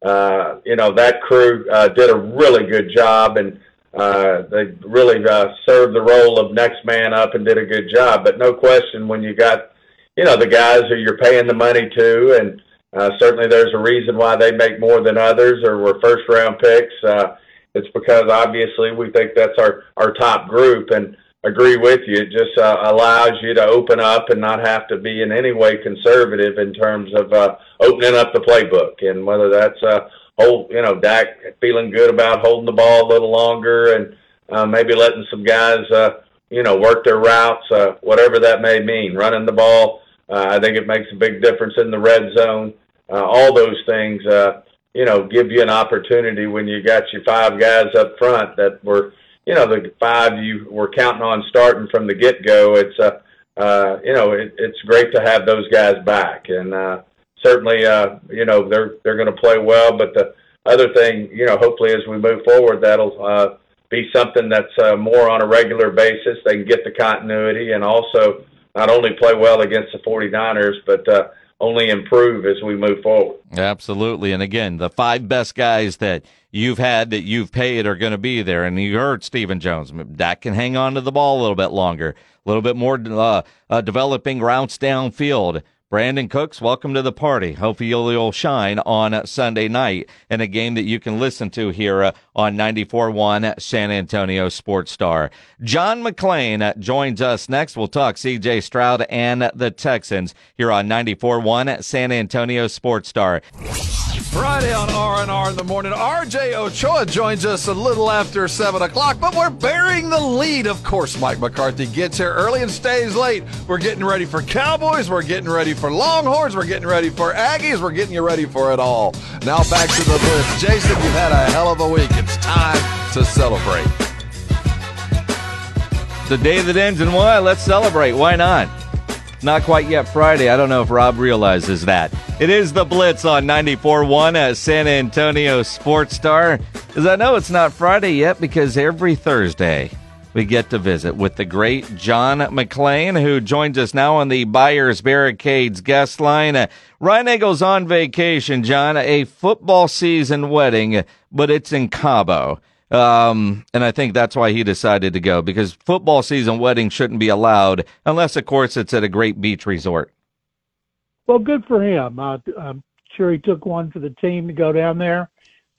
uh, you know that crew uh, did a really good job, and uh, they really uh, served the role of next man up and did a good job. But no question, when you got you know the guys who you're paying the money to, and uh, certainly there's a reason why they make more than others or were first round picks. Uh, it's because obviously we think that's our our top group and agree with you. It just uh, allows you to open up and not have to be in any way conservative in terms of uh, opening up the playbook. And whether that's uh, hold, you know, Dak feeling good about holding the ball a little longer and uh, maybe letting some guys, uh, you know, work their routes, uh, whatever that may mean. Running the ball, uh, I think it makes a big difference in the red zone. Uh, all those things, uh, you know, give you an opportunity when you got your five guys up front that were you know, the five you were counting on starting from the get go, it's, uh, uh, you know, it, it's great to have those guys back. And, uh, certainly, uh, you know, they're, they're going to play well. But the other thing, you know, hopefully as we move forward, that'll, uh, be something that's uh, more on a regular basis. They can get the continuity and also not only play well against the 49ers, but uh, only improve as we move forward. Absolutely. And again, the five best guys that you've had that you've paid are going to be there. And you heard Stephen Jones. Dak can hang on to the ball a little bit longer, a little bit more uh, uh, developing routes downfield. Brandin Cooks, welcome to the party. Hope you'll, shine on Sunday night in a game that you can listen to here uh, on 94.1 San Antonio Sports Star. John McClain uh, joins us next. We'll talk CJ Stroud and the Texans here on 94.1 San Antonio Sports Star. Friday on R&R in the morning. RJ Ochoa joins us a little after 7 o'clock, but we're bearing the lead. Of course, Mike McCarthy gets here early and stays late. We're getting ready for Cowboys. We're getting ready for Longhorns. We're getting ready for Aggies. We're getting you ready for it all. Now back to the Blitz. Jason, you've had a hell of a week. It's time to celebrate. The day that ends in Y. Let's celebrate. Why not? Not quite yet Friday. I don't know if Rob realizes that. It is the Blitz on 94.1 at San Antonio Sports Star. As I know it's not Friday yet because every Thursday we get to visit with the great John McClain, who joins us now on the Buyers Barricades guest line. Uh, Reinagle's on vacation, John, a football season wedding, but it's in Cabo. Um, and I think that's why he decided to go because football season weddings shouldn't be allowed unless, of course, it's at a great beach resort. Well, good for him. Uh, I'm sure he took one for the team to go down there,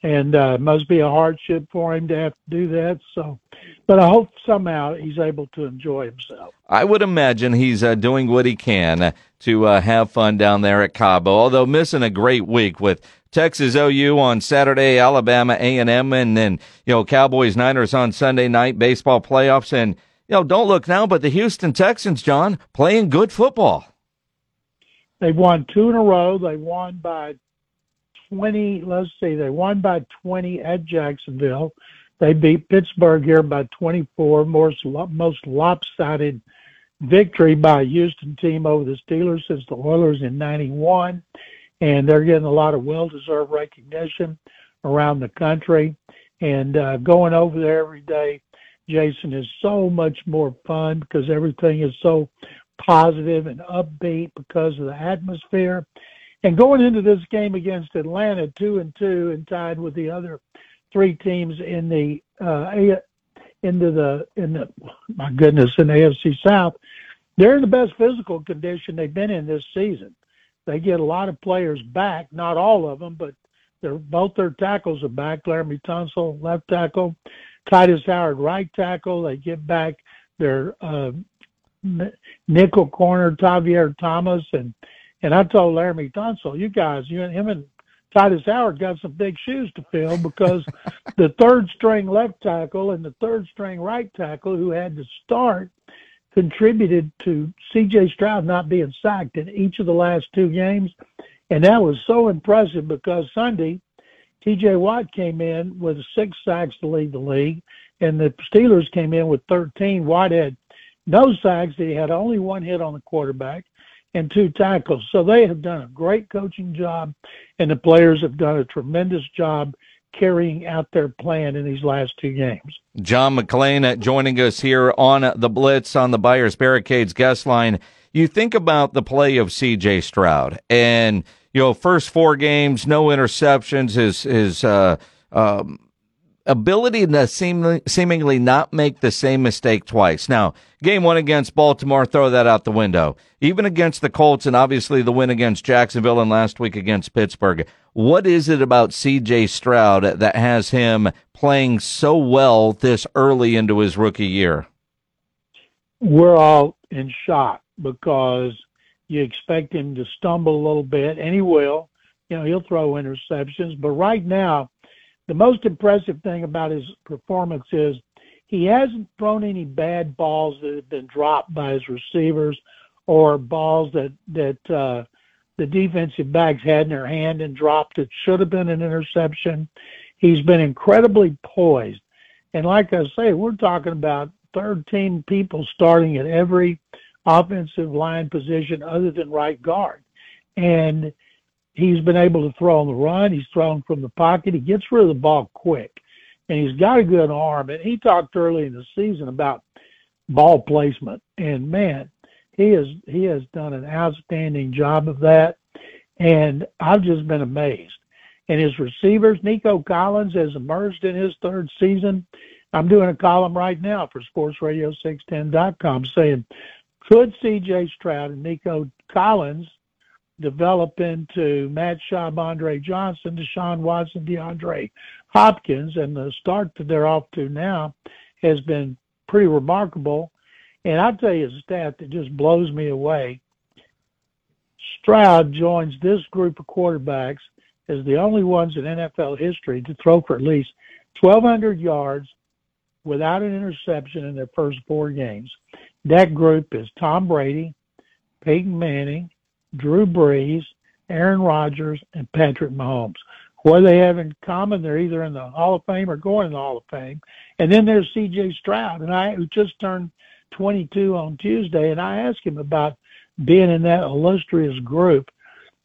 and uh, it must be a hardship for him to have to do that. So, but I hope somehow he's able to enjoy himself. I would imagine he's uh, doing what he can to uh, have fun down there at Cabo. Although missing a great week with Texas OU on Saturday, Alabama A&M, and then, you know, Cowboys Niners on Sunday night, baseball playoffs. And, you know, don't look now, but the Houston Texans, John, playing good football. They've won two in a row. They won by 20, let's see, they won by 20 at Jacksonville. They beat Pittsburgh here by 24, most, most lopsided victory by a Houston team over the Steelers since the Oilers in 91 and they're getting a lot of well-deserved recognition around the country. And uh, going over there every day, Jason, is so much more fun because everything is so positive and upbeat because of the atmosphere. And going into this game against Atlanta, two and two, and tied with the other three teams in the uh, into the in the my goodness in the AFC South, they're in the best physical condition they've been in this season. They get a lot of players back, not all of them, but they're both their tackles are back. Laremy Tunsil, left tackle, Tytus Howard, right tackle. They get back their uh, nickel corner, Tavierre Thomas, and and I told Laremy Tunsil, you guys, you and him and Tytus Howard got some big shoes to fill because the third string left tackle and the third string right tackle who had to start contributed to CJ Stroud not being sacked in each of the last two games. And that was so impressive because Sunday, TJ Watt came in with six sacks to lead the league, and the Steelers came in with 13. Watt had no sacks. He had only one hit on the quarterback and two tackles. So they have done a great coaching job, and the players have done a tremendous job carrying out their plan in these last two games. John McClain joining us here on the Blitz on the Buyers Barricades guest line. You think about the play of C.J. Stroud, and you know, first four games, no interceptions. His his uh, um, ability to seemingly, seemingly not make the same mistake twice. Now, game one against Baltimore, throw that out the window. Even against the Colts and obviously the win against Jacksonville and last week against Pittsburgh. What is it about CJ Stroud that has him playing so well this early into his rookie year? We're all in shock because you expect him to stumble a little bit, and he will. You know, he'll throw interceptions, but right now, the most impressive thing about his performance is he hasn't thrown any bad balls that have been dropped by his receivers or balls that that uh, the defensive backs had in their hand and dropped it should have been an interception. He's been incredibly poised, and like I say, we're talking about 13 people starting at every offensive line position other than right guard, and he's been able to throw on the run. He's thrown from the pocket. He gets rid of the ball quick, and he's got a good arm. And he talked early in the season about ball placement, and man, he has he has done an outstanding job of that. And I've just been amazed. And his receivers, Nico Collins has emerged in his third season. I'm doing a column right now for SportsRadio610.com saying, could C.J. Stroud and Nico Collins develop into Matt Schaub, Andre Johnson, Deshaun Watson, DeAndre Hopkins, and the start that they're off to now has been pretty remarkable. And I'll tell you a stat that just blows me away. Stroud joins this group of quarterbacks as the only ones in NFL history to throw for at least 1,200 yards without an interception in their first four games. That group is Tom Brady, Peyton Manning, Drew Brees, Aaron Rodgers, and Patrick Mahomes. What they have in common, they're either in the Hall of Fame or going in the Hall of Fame. And then there's C.J. Stroud, and I who just turned 22 on Tuesday, and I asked him about being in that illustrious group,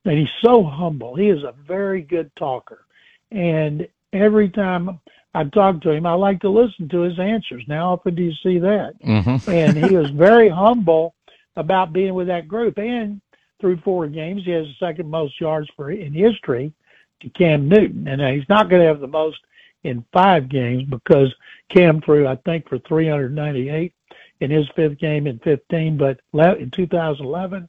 and he's so humble. He is a very good talker, and every time I talk to him, I like to listen to his answers. Now, often do you see that? Mm-hmm. and he was very humble about being with that group, and through four games. He has the second most yards for in history to Cam Newton, and uh, he's not going to have the most in five games because Cam threw, I think, for 398 in his fifth game in 15, but in 2011.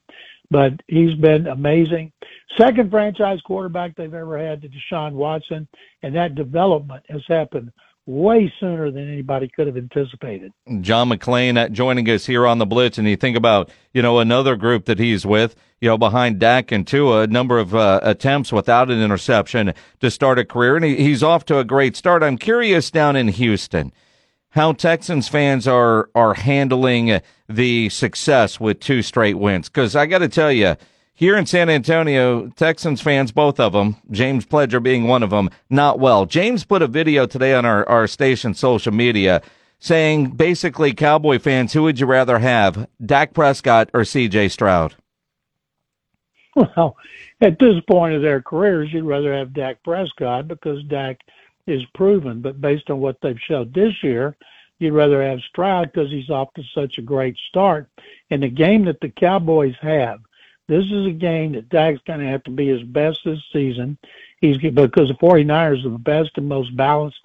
But he's been amazing. Second franchise quarterback they've ever had to Deshaun Watson, and that development has happened way sooner than anybody could have anticipated. John McClain uh, joining us here on the Blitz, and you think about you know another group that he's with, you know, behind Dak and Tua, a number of uh, attempts without an interception to start a career, and he, he's off to a great start. I'm curious down in Houston how Texans fans are are handling the success with two straight wins, because I got to tell you here in San Antonio, Texans fans, both of them, James Pledger being one of them, not well. James put a video today on our, our station social media saying basically, Cowboy fans, who would you rather have, Dak Prescott or CJ Stroud? Well, at this point of their careers, you'd rather have Dak Prescott because Dak is proven. But based on what they've showed this year, you'd rather have Stroud because he's off to such a great start. And the game that the Cowboys have this is a game that Dak's going to have to be his best this season. He's because the 49ers are the best and most balanced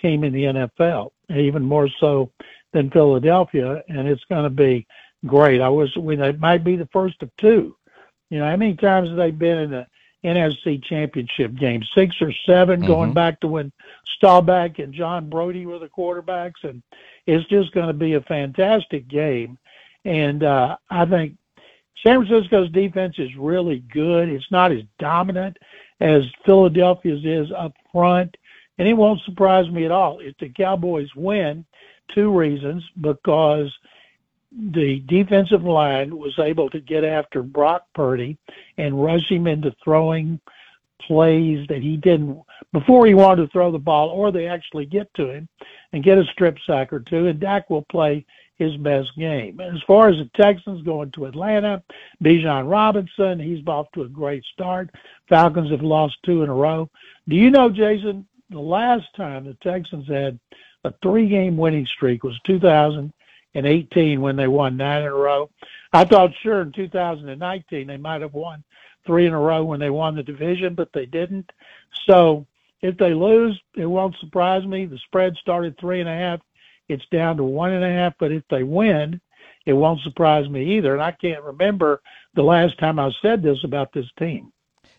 team in the NFL, even more so than Philadelphia, and it's going to be great. I wish we it might be the first of two. You know, how many times have they been in the NFC Championship game? Six or 7 mm-hmm. going back to when Staubach and John Brodie were the quarterbacks, and it's just going to be a fantastic game. And uh, I think San Francisco's defense is really good. It's not as dominant as Philadelphia's is up front. And it won't surprise me at all if the Cowboys win. Two reasons because the defensive line was able to get after Brock Purdy and rush him into throwing plays that he didn't before he wanted to throw the ball, or they actually get to him and get a strip sack or two, and Dak will play his best game. As far as the Texans going to Atlanta, Bijan Robinson, he's off to a great start. Falcons have lost two in a row. Do you know, Jason, the last time the Texans had a three game winning streak was 2018 when they won nine in a row. I thought sure in 2019 they might have won three in a row when they won the division, but they didn't. So if they lose, it won't surprise me. The spread started three and a half. It's down to one and a half. But if they win, it won't surprise me either. And I can't remember the last time I said this about this team.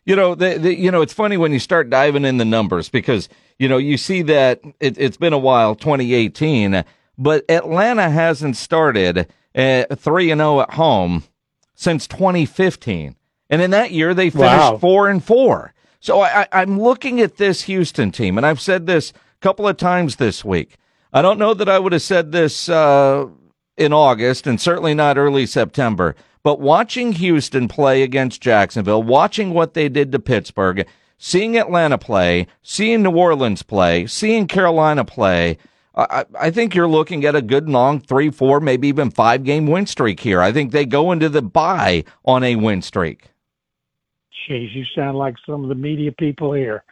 You know, the, the, you know, it's funny when you start diving in the numbers because you know you see that it, has been a while, 2018, but Atlanta hasn't started three and zero oh at home since 2015. And in that year, they finished four and four. So I, I'm looking at this Houston team, and I've said this a couple of times this week. I don't know that I would have said this uh, in August, and certainly not early September. But watching Houston play against Jacksonville, watching what they did to Pittsburgh, seeing Atlanta play, seeing New Orleans play, seeing Carolina play, I, I think you're looking at a good long three, four, maybe even five game win streak here. I think they go into the bye on a win streak. Jeez, you sound like some of the media people here.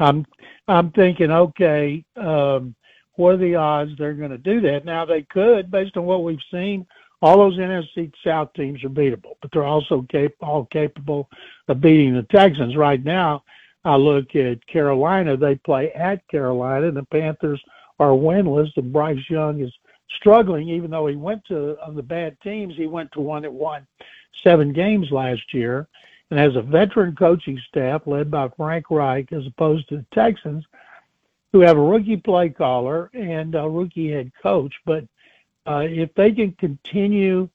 I'm I'm thinking, okay, um, what are the odds they're going to do that? Now they could, based on what we've seen. All those NFC South teams are beatable, but they're also cap- all capable of beating the Texans. Right now, I look at Carolina. They play at Carolina, the Panthers are winless. And Bryce Young is struggling, even though he went to of the bad teams. He went to one that won seven games last year and has a veteran coaching staff led by Frank Reich, as opposed to the Texans, who have a rookie play caller and a rookie head coach. But uh, if they can continue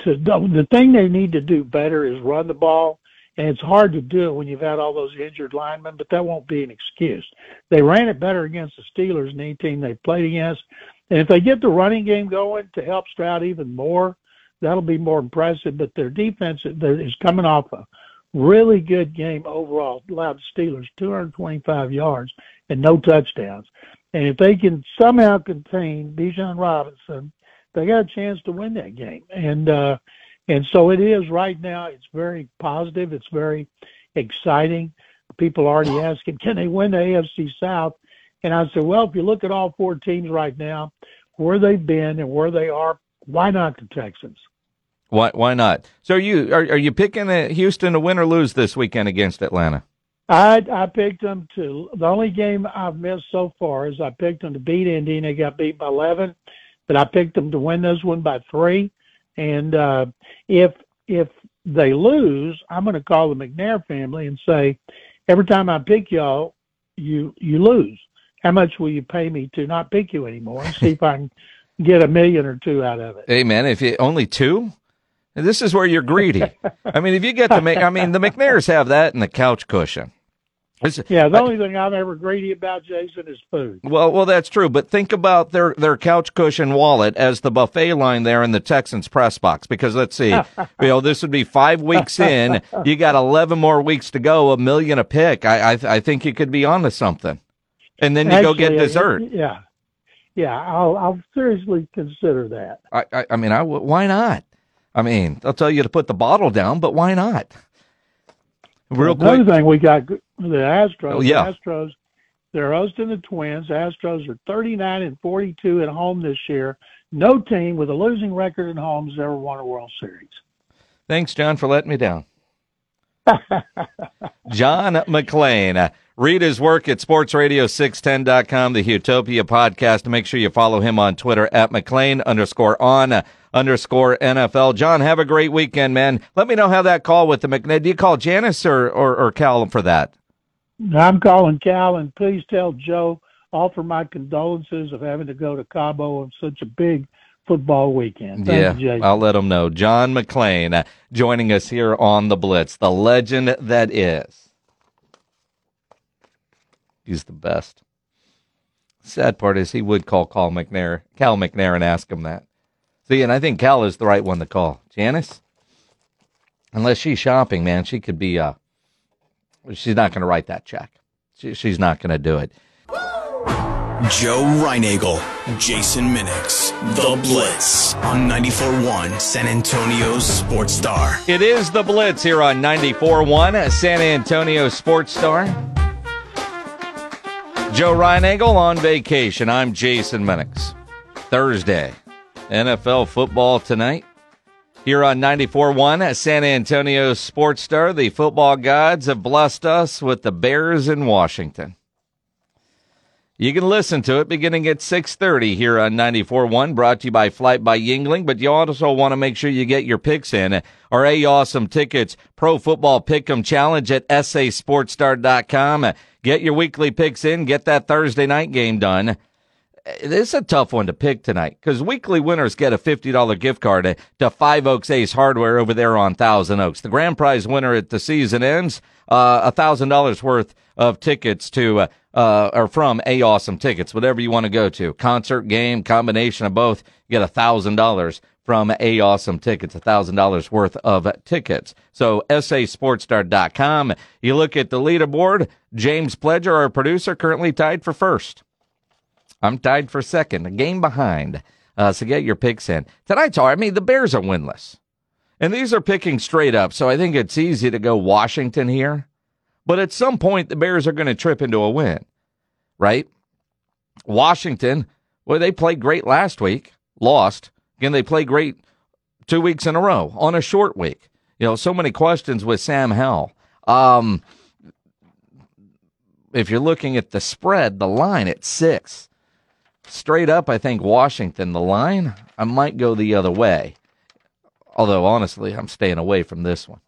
to, the thing they need to do better is run the ball. And it's hard to do it when you've had all those injured linemen, but that won't be an excuse. They ran it better against the Steelers and any team they played against. And if they get the running game going to help Stroud even more, that'll be more impressive. But their defense is coming off a really good game overall. Allowed the Steelers 225 yards and no touchdowns. And if they can somehow contain Bijan Robinson, they got a chance to win that game. And uh, and so it is right now. It's very positive. It's very exciting. People are already asking, can they win the AFC South? And I said, well, if you look at all four teams right now, where they've been and where they are, why not the Texans? Why why not? So are you are are you picking the Houston to win or lose this weekend against Atlanta? I I picked them to the only game I've missed so far is I picked them to beat Indy and they got beat by eleven, but I picked them to win this one by three. And uh, if if they lose, I'm going to call the McNair family and say, every time I pick y'all, you you lose. How much will you pay me to not pick you anymore? And see if I can get a million or two out of it. Hey man, if you only two, this is where you're greedy. I mean, if you get to make, I mean, the McNairs have that in the couch cushion. It's, yeah, the only thing I'm ever greedy about, Jason, is food. Well, well, that's true. But think about their their couch cushion wallet as the buffet line there in the Texans press box. Because let's see, you know, this would be five weeks in. You got eleven more weeks to go. A million a pick. I I, I think you could be onto something. And then you Actually, go get dessert. Yeah, yeah. I'll I'll seriously consider that. I I, I mean, I why not? I mean, they'll tell you to put the bottle down, but why not? Real Another quick. thing we got the Astros. Oh, yeah. The Astros, they're hosting the Twins. The Astros are 39 and 42 at home this year. No team with a losing record at home has ever won a World Series. Thanks, John, for letting me down. John McClain. Uh, read his work at sportsradio610.com, the Utopia podcast. Make sure you follow him on Twitter at McClain underscore on uh, underscore NFL. John, have a great weekend, man. Let me know how that call with the McNair. Do you call Janice or, or, or Cal for that? I'm calling Cal, and please tell Joe, offer my condolences of having to go to Cabo on such a big football weekend. Thank yeah, you, I'll let him know. John McClain uh, joining us here on the Blitz, the legend that is. He's the best. Sad part is he would call Cal McNair, Cal McNair, and ask him that. See, and I think Cal is the right one to call. Janice, unless she's shopping, man, she could be. Uh, she's not going to write that check. She, she's not going to do it. Joe Reinagle, Jason Minix, The Blitz on 94.1 San Antonio's Sports Star. It is the Blitz here on 94.1 San Antonio Sports Star. Joe Reinagle on vacation. I'm Jason Minix. Thursday, NFL football tonight. Here on 94.1 San Antonio Sports Star, the football gods have blessed us with the Bears in Washington. You can listen to it beginning at 6:30 here on 94.1 brought to you by Flight by Yingling. but you also want to make sure you get your picks in. Our A Awesome Tickets Pro Football Pick'em Challenge at sasportstar.com. Get your weekly picks in, get that Thursday night game done. This is a tough one to pick tonight because weekly winners get a $50 gift card to Five Oaks Ace Hardware over there on Thousand Oaks. The grand prize winner at the season ends, uh, $1,000 worth of tickets to, uh, uh, or from A Awesome Tickets, whatever you want to go to. Concert, game, combination of both. You get $1,000 from A Awesome Tickets, $1,000 worth of tickets. So, sasportstar.com. You look at the leaderboard. James Pledger, our producer, currently tied for first. I'm tied for second, a game behind. Uh, so get your picks in. Tonight's I mean, the Bears are winless. And these are picking straight up, so I think it's easy to go Washington here. But at some point, the Bears are going to trip into a win, right? Washington, well, they played great last week, lost. Again, they played great two weeks in a row on a short week. You know, so many questions with Sam Howell. Um, if you're looking at the spread, the line at six. Straight up, I think Washington, the line, I might go the other way. Although, honestly, I'm staying away from this one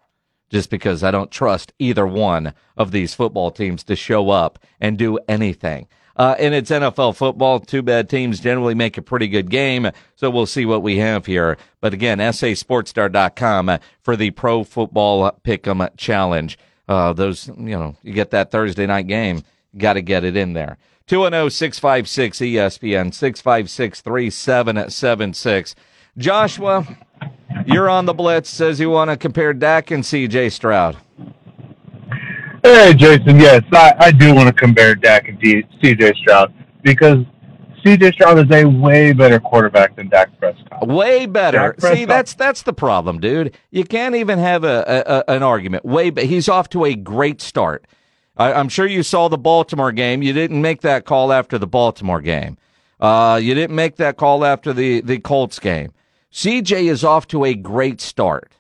just because I don't trust either one of these football teams to show up and do anything. Uh, and it's NFL football. Two bad teams generally make a pretty good game. So we'll see what we have here. But again, sasportstar.com for the pro football pick'em challenge. Uh, those, you know, you get that Thursday night game. Got to get it in there. 210 656 ESPN 656 3776. Joshua, you're on the blitz. Says you want to compare Dak and CJ Stroud. Hey, Jason. Yes, I, I do want to compare Dak and D, CJ Stroud because CJ Stroud is a way better quarterback than Dak Prescott. Way better. See, that's that's the problem, dude. You can't even have a, a an argument. Way, but he's off to a great start. I, I'm sure you saw the Baltimore game. You didn't make that call after the Baltimore game. Uh, you didn't make that call after the the Colts game. CJ is off to a great start,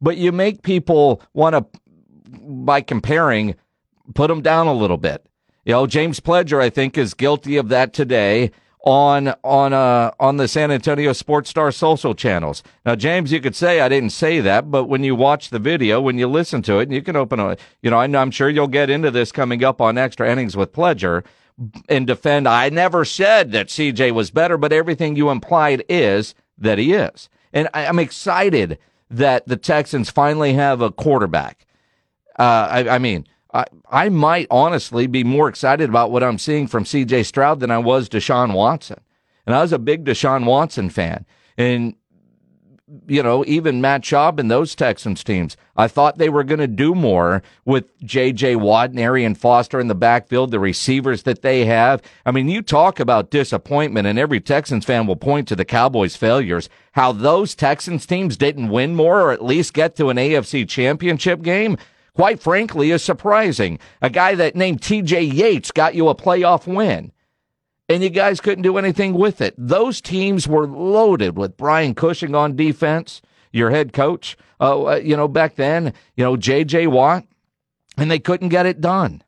but you make people want to, by comparing, put him down a little bit. You know, James Pledger, I think, is guilty of that today on on uh on the San Antonio Sports Star social channels. Now, James, you could say I didn't say that, but when you watch the video, when you listen to it, and you can open a, you know, I'm sure you'll get into this coming up on Extra Innings with Pledger and defend. I never said that CJ was better, but everything you implied is that he is. And I, am excited that the Texans finally have a quarterback. Uh, I, I, mean, I, I might honestly be more excited about what I'm seeing from CJ Stroud than I was Deshaun Watson. And I was a big Deshaun Watson fan. And you know, even Matt Schaub and those Texans teams. I thought they were going to do more with J.J. Watt and Arian Foster in the backfield, the receivers that they have. I mean, you talk about disappointment, and every Texans fan will point to the Cowboys' failures. How those Texans teams didn't win more or at least get to an AFC championship game, quite frankly, is surprising. A guy that named T.J. Yates got you a playoff win and you guys couldn't do anything with it. Those teams were loaded with Brian Cushing on defense, your head coach. Uh, uh you know, back then, you know, J.J. Watt, and they couldn't get it done.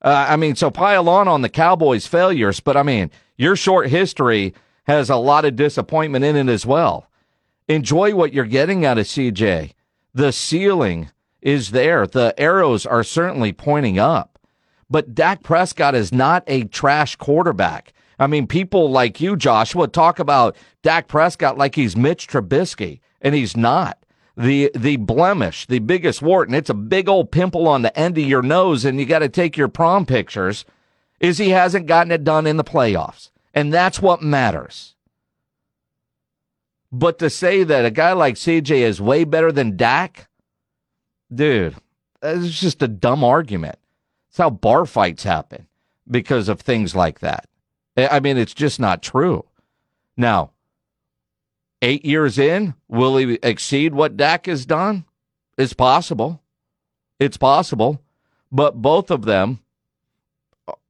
Uh, I mean, so pile on on the Cowboys' failures, but I mean, your short history has a lot of disappointment in it as well. Enjoy what you're getting out of CJ. The ceiling is there. The arrows are certainly pointing up. But Dak Prescott is not a trash quarterback. I mean, people like you, Joshua, talk about Dak Prescott like he's Mitch Trubisky, and he's not. The the blemish, the biggest wart, and it's a big old pimple on the end of your nose, and you got to take your prom pictures. is he hasn't gotten it done in the playoffs. And that's what matters. But to say that a guy like CJ is way better than Dak, dude, it's just a dumb argument. It's how bar fights happen because of things like that. I mean, it's just not true. Now, eight years in, will he exceed what Dak has done? It's possible. It's possible. But both of them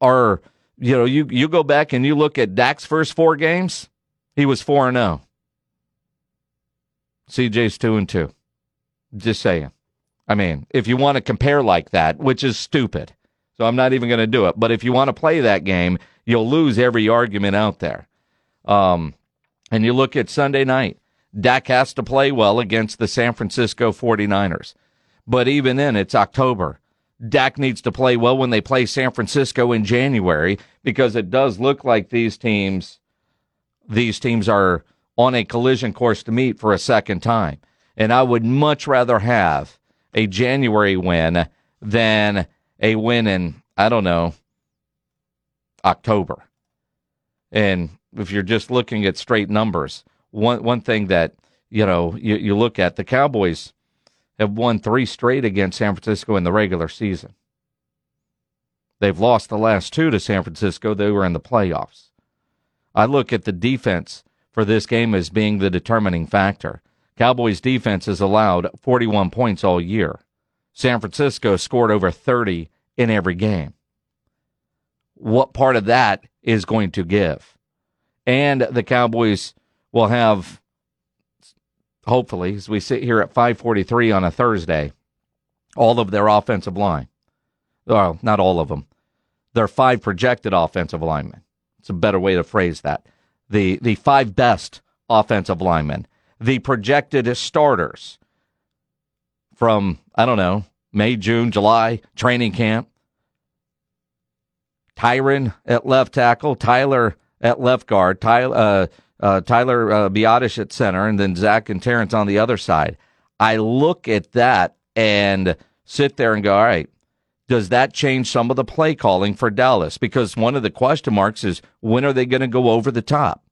are, you know, you, you go back and you look at Dak's first four games, he was 4 and 0. CJ's 2 and 2. Just saying. I mean, if you want to compare like that, which is stupid. So I'm not even going to do it. But if you want to play that game, you'll lose every argument out there. Um, and you look at Sunday night, Dak has to play well against the San Francisco 49ers. But even then, it's October. Dak needs to play well when they play San Francisco in January because it does look like these teams these teams are on a collision course to meet for a second time. And I would much rather have a January win than a win in, I don't know, October. And if you're just looking at straight numbers, one one thing that, you know, you, you look at the Cowboys have won three straight against San Francisco in the regular season. They've lost the last two to San Francisco. They were in the playoffs. I look at the defense for this game as being the determining factor. Cowboys defense has allowed 41 points all year. San Francisco scored over 30 in every game. What part of that is going to give? And the Cowboys will have hopefully, as we sit here at 543 on a Thursday, all of their offensive line. Well, not all of them. Their five projected offensive linemen. It's a better way to phrase that. The, the five best offensive linemen. The projected starters from, I don't know, May, June, July, training camp. Tyron at left tackle, Tyler at left guard, Tyler, uh, uh, Tyler uh, Biadasz at center, and then Zack and Terence on the other side. I look at that and sit there and go, all right, does that change some of the play calling for Dallas? Because one of the question marks is when are they going to go over the top?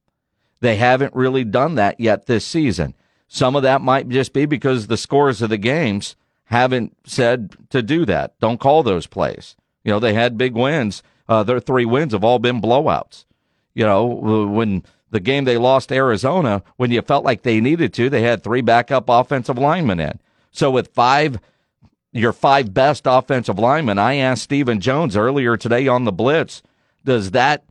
They haven't really done that yet this season. Some of that might just be because the scores of the games haven't said to do that. Don't call those plays. You know, they had big wins. Uh, their three wins have all been blowouts. You know, when the game they lost Arizona, when you felt like they needed to, they had three backup offensive linemen in. So with five, your five best offensive linemen, I asked Stephen Jones earlier today on the Blitz, does that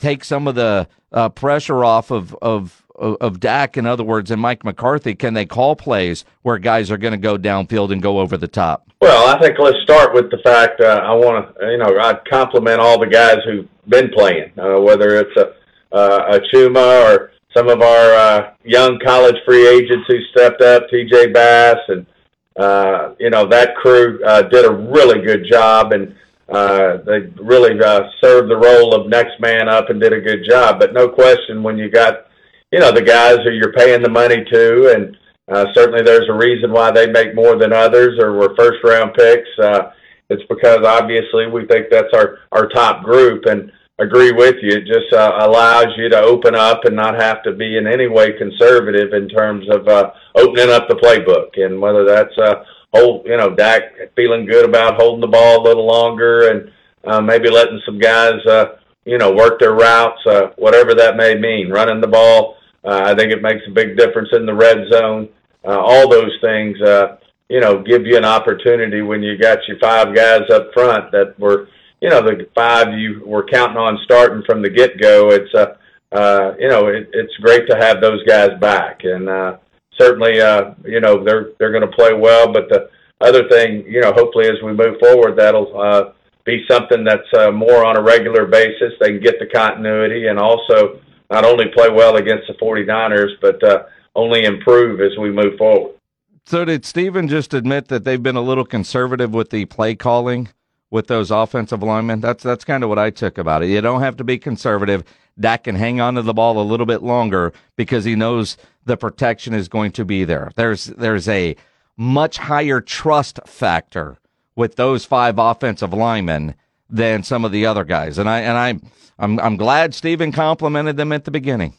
take some of the uh, pressure off of, of of Dak, in other words, and Mike McCarthy, can they call plays where guys are going to go downfield and go over the top? Well, I think let's start with the fact uh, I want to, you know, I'd compliment all the guys who've been playing, uh, whether it's a uh, Chuma or some of our uh, young college free agents who stepped up, TJ Bass, and uh, you know that crew uh, did a really good job, and uh, they really uh, served the role of next man up and did a good job. But no question, when you got you know the guys who you're paying the money to, and uh, certainly there's a reason why they make more than others or were first round picks. Uh, it's because obviously we think that's our our top group and agree with you. It just uh, allows you to open up and not have to be in any way conservative in terms of uh, opening up the playbook. And whether that's uh, hold, you know, Dak feeling good about holding the ball a little longer and uh, maybe letting some guys, uh, you know, work their routes, uh, whatever that may mean. Running the ball, uh, I think it makes a big difference in the red zone. Uh, all those things, uh, you know, give you an opportunity when you got your five guys up front that were – you know, the five you were counting on starting from the get go, it's, uh, uh, you know, it, it's great to have those guys back. And, uh, certainly, uh, you know, they're, they're going to play well. But the other thing, you know, hopefully as we move forward, that'll, uh, be something that's uh, more on a regular basis. They can get the continuity and also not only play well against the 49ers, but uh, only improve as we move forward. So, did Stephen just admit that they've been a little conservative with the play calling? with those offensive linemen. That's that's kind of what I took about it. You don't have to be conservative. Dak can hang on to the ball a little bit longer because he knows the protection is going to be there. There's there's a much higher trust factor with those five offensive linemen than some of the other guys. And I and I I'm I'm glad Stephen complimented them at the beginning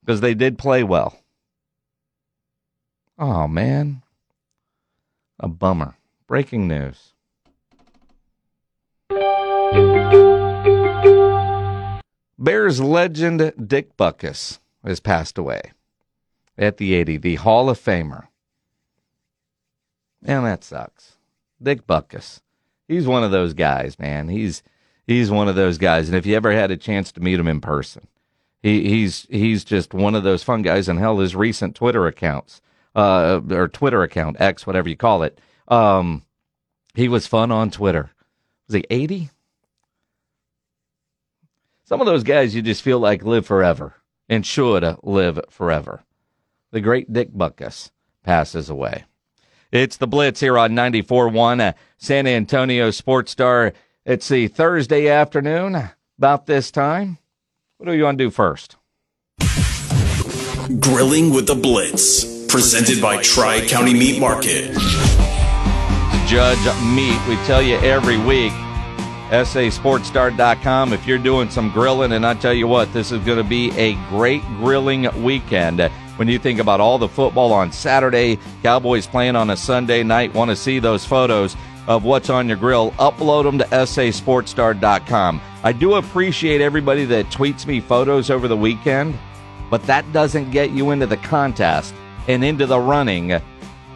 because they did play well. Oh man. A bummer. Breaking news. Bears legend Dick Butkus has passed away at the 80, the Hall of Famer. And that sucks. Dick Butkus. He's one of those guys, man. He's he's one of those guys. And if you ever had a chance to meet him in person, he, he's he's just one of those fun guys. And hell, his recent Twitter accounts, uh, or Twitter account X, whatever you call it, um, he was fun on Twitter. Was he eighty? Some of those guys you just feel like live forever and should live forever. The great Dick Butkus passes away. It's the Blitz here on 94.1 uh, San Antonio Sports Star. It's the Thursday afternoon, about this time. What do you want to do first? Grilling with the Blitz, presented by Tri County Meat Market. Judge Meat, we tell you every week, sasportstar.com. If you're doing some grilling, and I tell you what, this is going to be a great grilling weekend. When you think about all the football on Saturday, Cowboys playing on a Sunday night, want to see those photos of what's on your grill, upload them to sasportstar.com. I do appreciate everybody that tweets me photos over the weekend, but that doesn't get you into the contest and into the running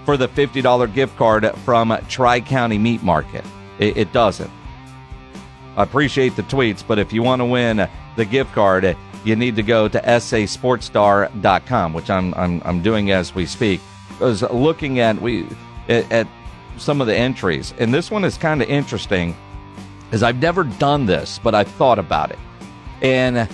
for the $50 gift card from Tri County Meat Market. It, it doesn't. I appreciate the tweets, but if you want to win the gift card, you need to go to sasportstar.com, which I'm, I'm, I'm doing as we speak. I was looking at we at, some of the entries, and this one is kind of interesting, as I've never done this, but I've thought about it, and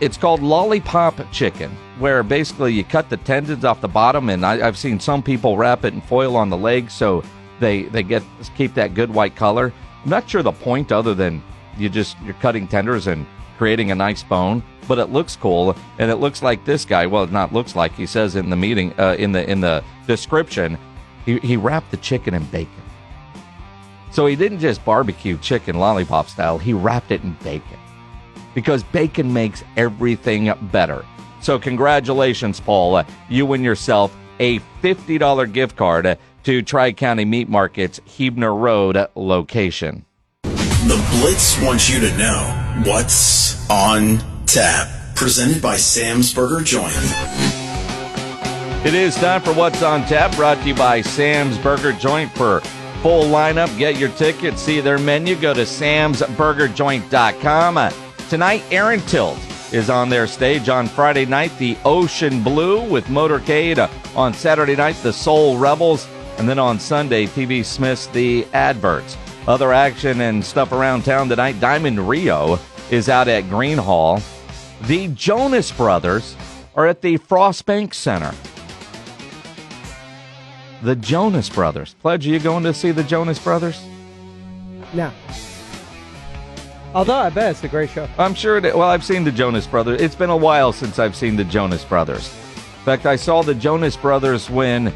it's called lollipop chicken, where basically you cut the tendons off the bottom, and I, I've seen some people wrap it in foil on the legs so they they get keep that good white color. I'm not sure the point other than you just you're cutting tenders and creating a nice bone, but it looks cool and it looks like this guy. Well, it not looks like he says in the meeting uh, in the in the description, he he wrapped the chicken in bacon. So he didn't just barbecue chicken lollipop style. He wrapped it in bacon because bacon makes everything better. So congratulations, Paul. Uh, you win yourself a fifty dollar gift card to Tri County Meat Market's Huebner Road location. The Blitz wants you to know what's on tap. Presented by Sam's Burger Joint. It is time for What's on Tap, brought to you by Sam's Burger Joint. For full lineup, get your ticket, see their menu, go to samsburgerjoint.com. Uh, tonight, Aaron Tilt is on their stage on Friday night, the Ocean Blue with Motorcade. Uh, on Saturday night, the Soul Rebels. And then on Sunday, TV Smith's The Adverts. Other action and stuff around town tonight. Diamond Rio is out at Gruene Hall. The Jonas Brothers are at the Frost Bank Center. The Jonas Brothers. Pledge, are you going to see the Jonas Brothers? No. Although I bet it's a great show. I'm sure it. Well, I've seen the Jonas Brothers. It's been a while since I've seen the Jonas Brothers. In fact, I saw the Jonas Brothers when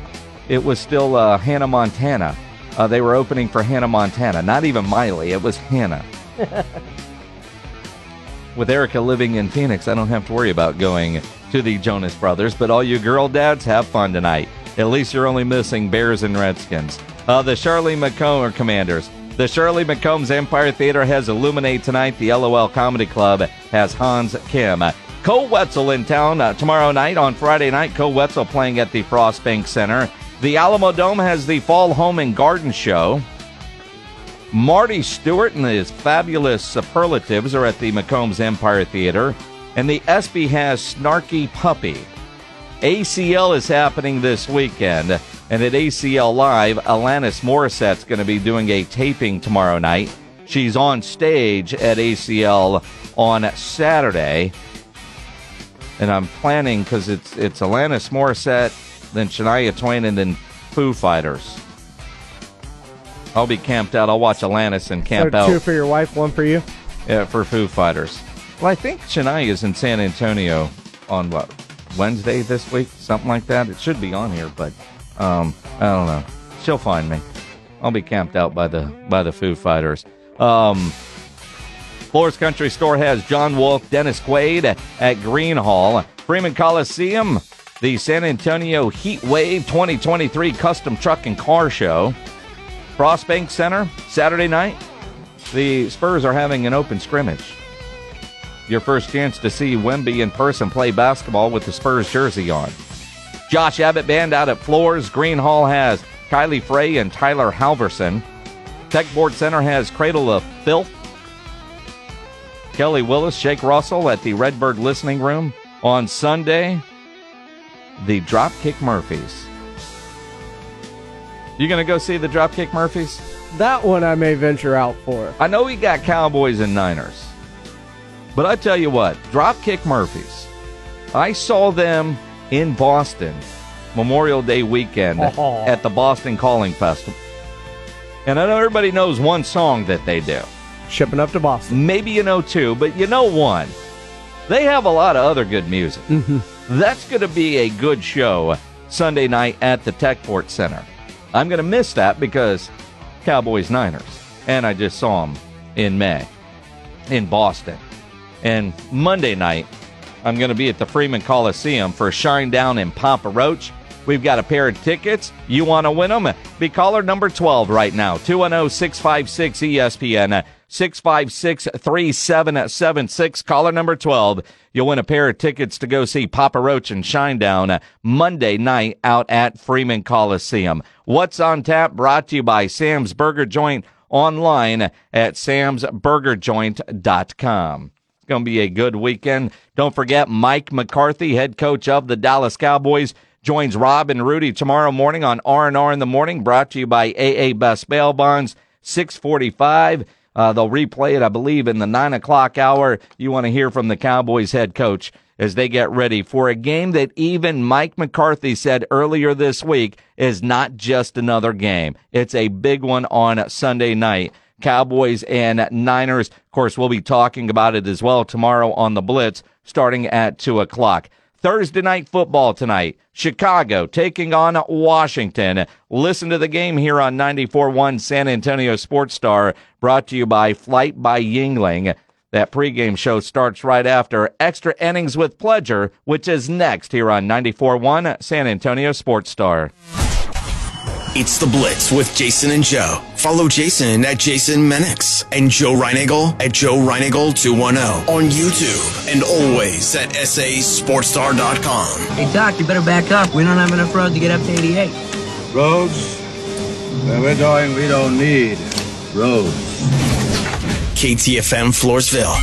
it was still uh, Hannah Montana. Uh, they were opening for Hannah Montana. Not even Miley. It was Hannah. With Erica living in Phoenix, I don't have to worry about going to the Jonas Brothers. But all you girl dads, have fun tonight. At least you're only missing Bears and Redskins. Uh, the Charline McComb Commanders. The Charline McCombs Empire Theater has Illuminate tonight. The LOL Comedy Club has Hans Kim. Koe Wetzel in town uh, tomorrow night. On Friday night, Koe Wetzel playing at the Frost Bank Center. The Alamodome has the Fall Home and Garden Show. Marty Stuart and his fabulous superlatives are at the McCombs Empire Theater. And the Espee has Snarky Puppy. ACL is happening this weekend. And at ACL Live, Alanis Morissette's going to be doing a taping tomorrow night. She's on stage at ACL on Saturday. And I'm planning because it's it's Alanis Morissette, then Shania Twain, and then Foo Fighters. I'll be camped out. I'll watch Alanis and camp so out. Two for your wife, one for you. Yeah, for Foo Fighters. Well, I think Shania is in San Antonio on what Wednesday this week, something like that. It should be on here, but um, I don't know. She'll find me. I'll be camped out by the by the Foo Fighters. Um, Floore's Country Store has John Wolf, Dennis Quaid at Gruene Hall, Freeman Coliseum, the San Antonio Heat Wave 2023 Custom Truck and Car Show, Bank Center Saturday night. The Spurs are having an open scrimmage. Your first chance to see Wemby in person play basketball with the Spurs jersey on. Josh Abbott Band out at Floore's. Gruene Hall has Kylie Frey and Tyler Halverson. Techport Center has Cradle of Filth. Kelly Willis, Shake Russell at the Redbird Listening Room on Sunday. The Dropkick Murphys. You gonna go see the Dropkick Murphys? That one I may venture out for. I know we got Cowboys and Niners, but I tell you what, Dropkick Murphys. I saw them in Boston Memorial Day weekend Oh. at the Boston Calling Festival. And I know everybody knows one song that they do. Shipping up to Boston. Maybe you know two, but you know one. They have a lot of other good music. Mm-hmm. That's going to be a good show Sunday night at the Techport Center. I'm going to miss that because Cowboys Niners. And I just saw them in May in Boston. And Monday night, I'm going to be at the Freeman Coliseum for Shinedown in Papa Roach. We've got a pair of tickets. You want to win them? Be caller number 12 right now 210 656 ESPN 656 3776. Caller number 12. You'll win a pair of tickets to go see Papa Roach and Shinedown uh, Monday night out at Freeman Coliseum. What's on tap? Brought to you by Sam's Burger Joint online at samsburgerjoint.com. It's going to be a good weekend. Don't forget Mike McCarthy, head coach of the Dallas Cowboys, joins Rob and Rudy tomorrow morning on R&R in the Morning, brought to you by AA Best Bail Bonds, 645. Uh, they'll replay it, I believe, in the 9 o'clock hour. You want to hear from the Cowboys head coach as they get ready for a game that even Mike McCarthy said earlier this week is not just another game. It's a big one on Sunday night. Cowboys and Niners. Of course, we'll be talking about it as well tomorrow on the Blitz starting at 2 o'clock. Thursday night football tonight. Chicago taking on Washington. Listen to the game here on 94.1 San Antonio Sports Star, brought to you by Flight by Yingling. That pregame show starts right after Extra Innings with Pleasure, which is next here on 94.1 San Antonio Sports Star. It's the Blitz with Jason and Joe. Follow Jason at Jason Minix and Joe Reinagle at Joe Reinagle 210 on YouTube and always at sasportstar.com. Hey, Doc, you better back up. We don't have enough road to get up to 88. Roads? Where we're going, we don't need roads. KTFM Floresville.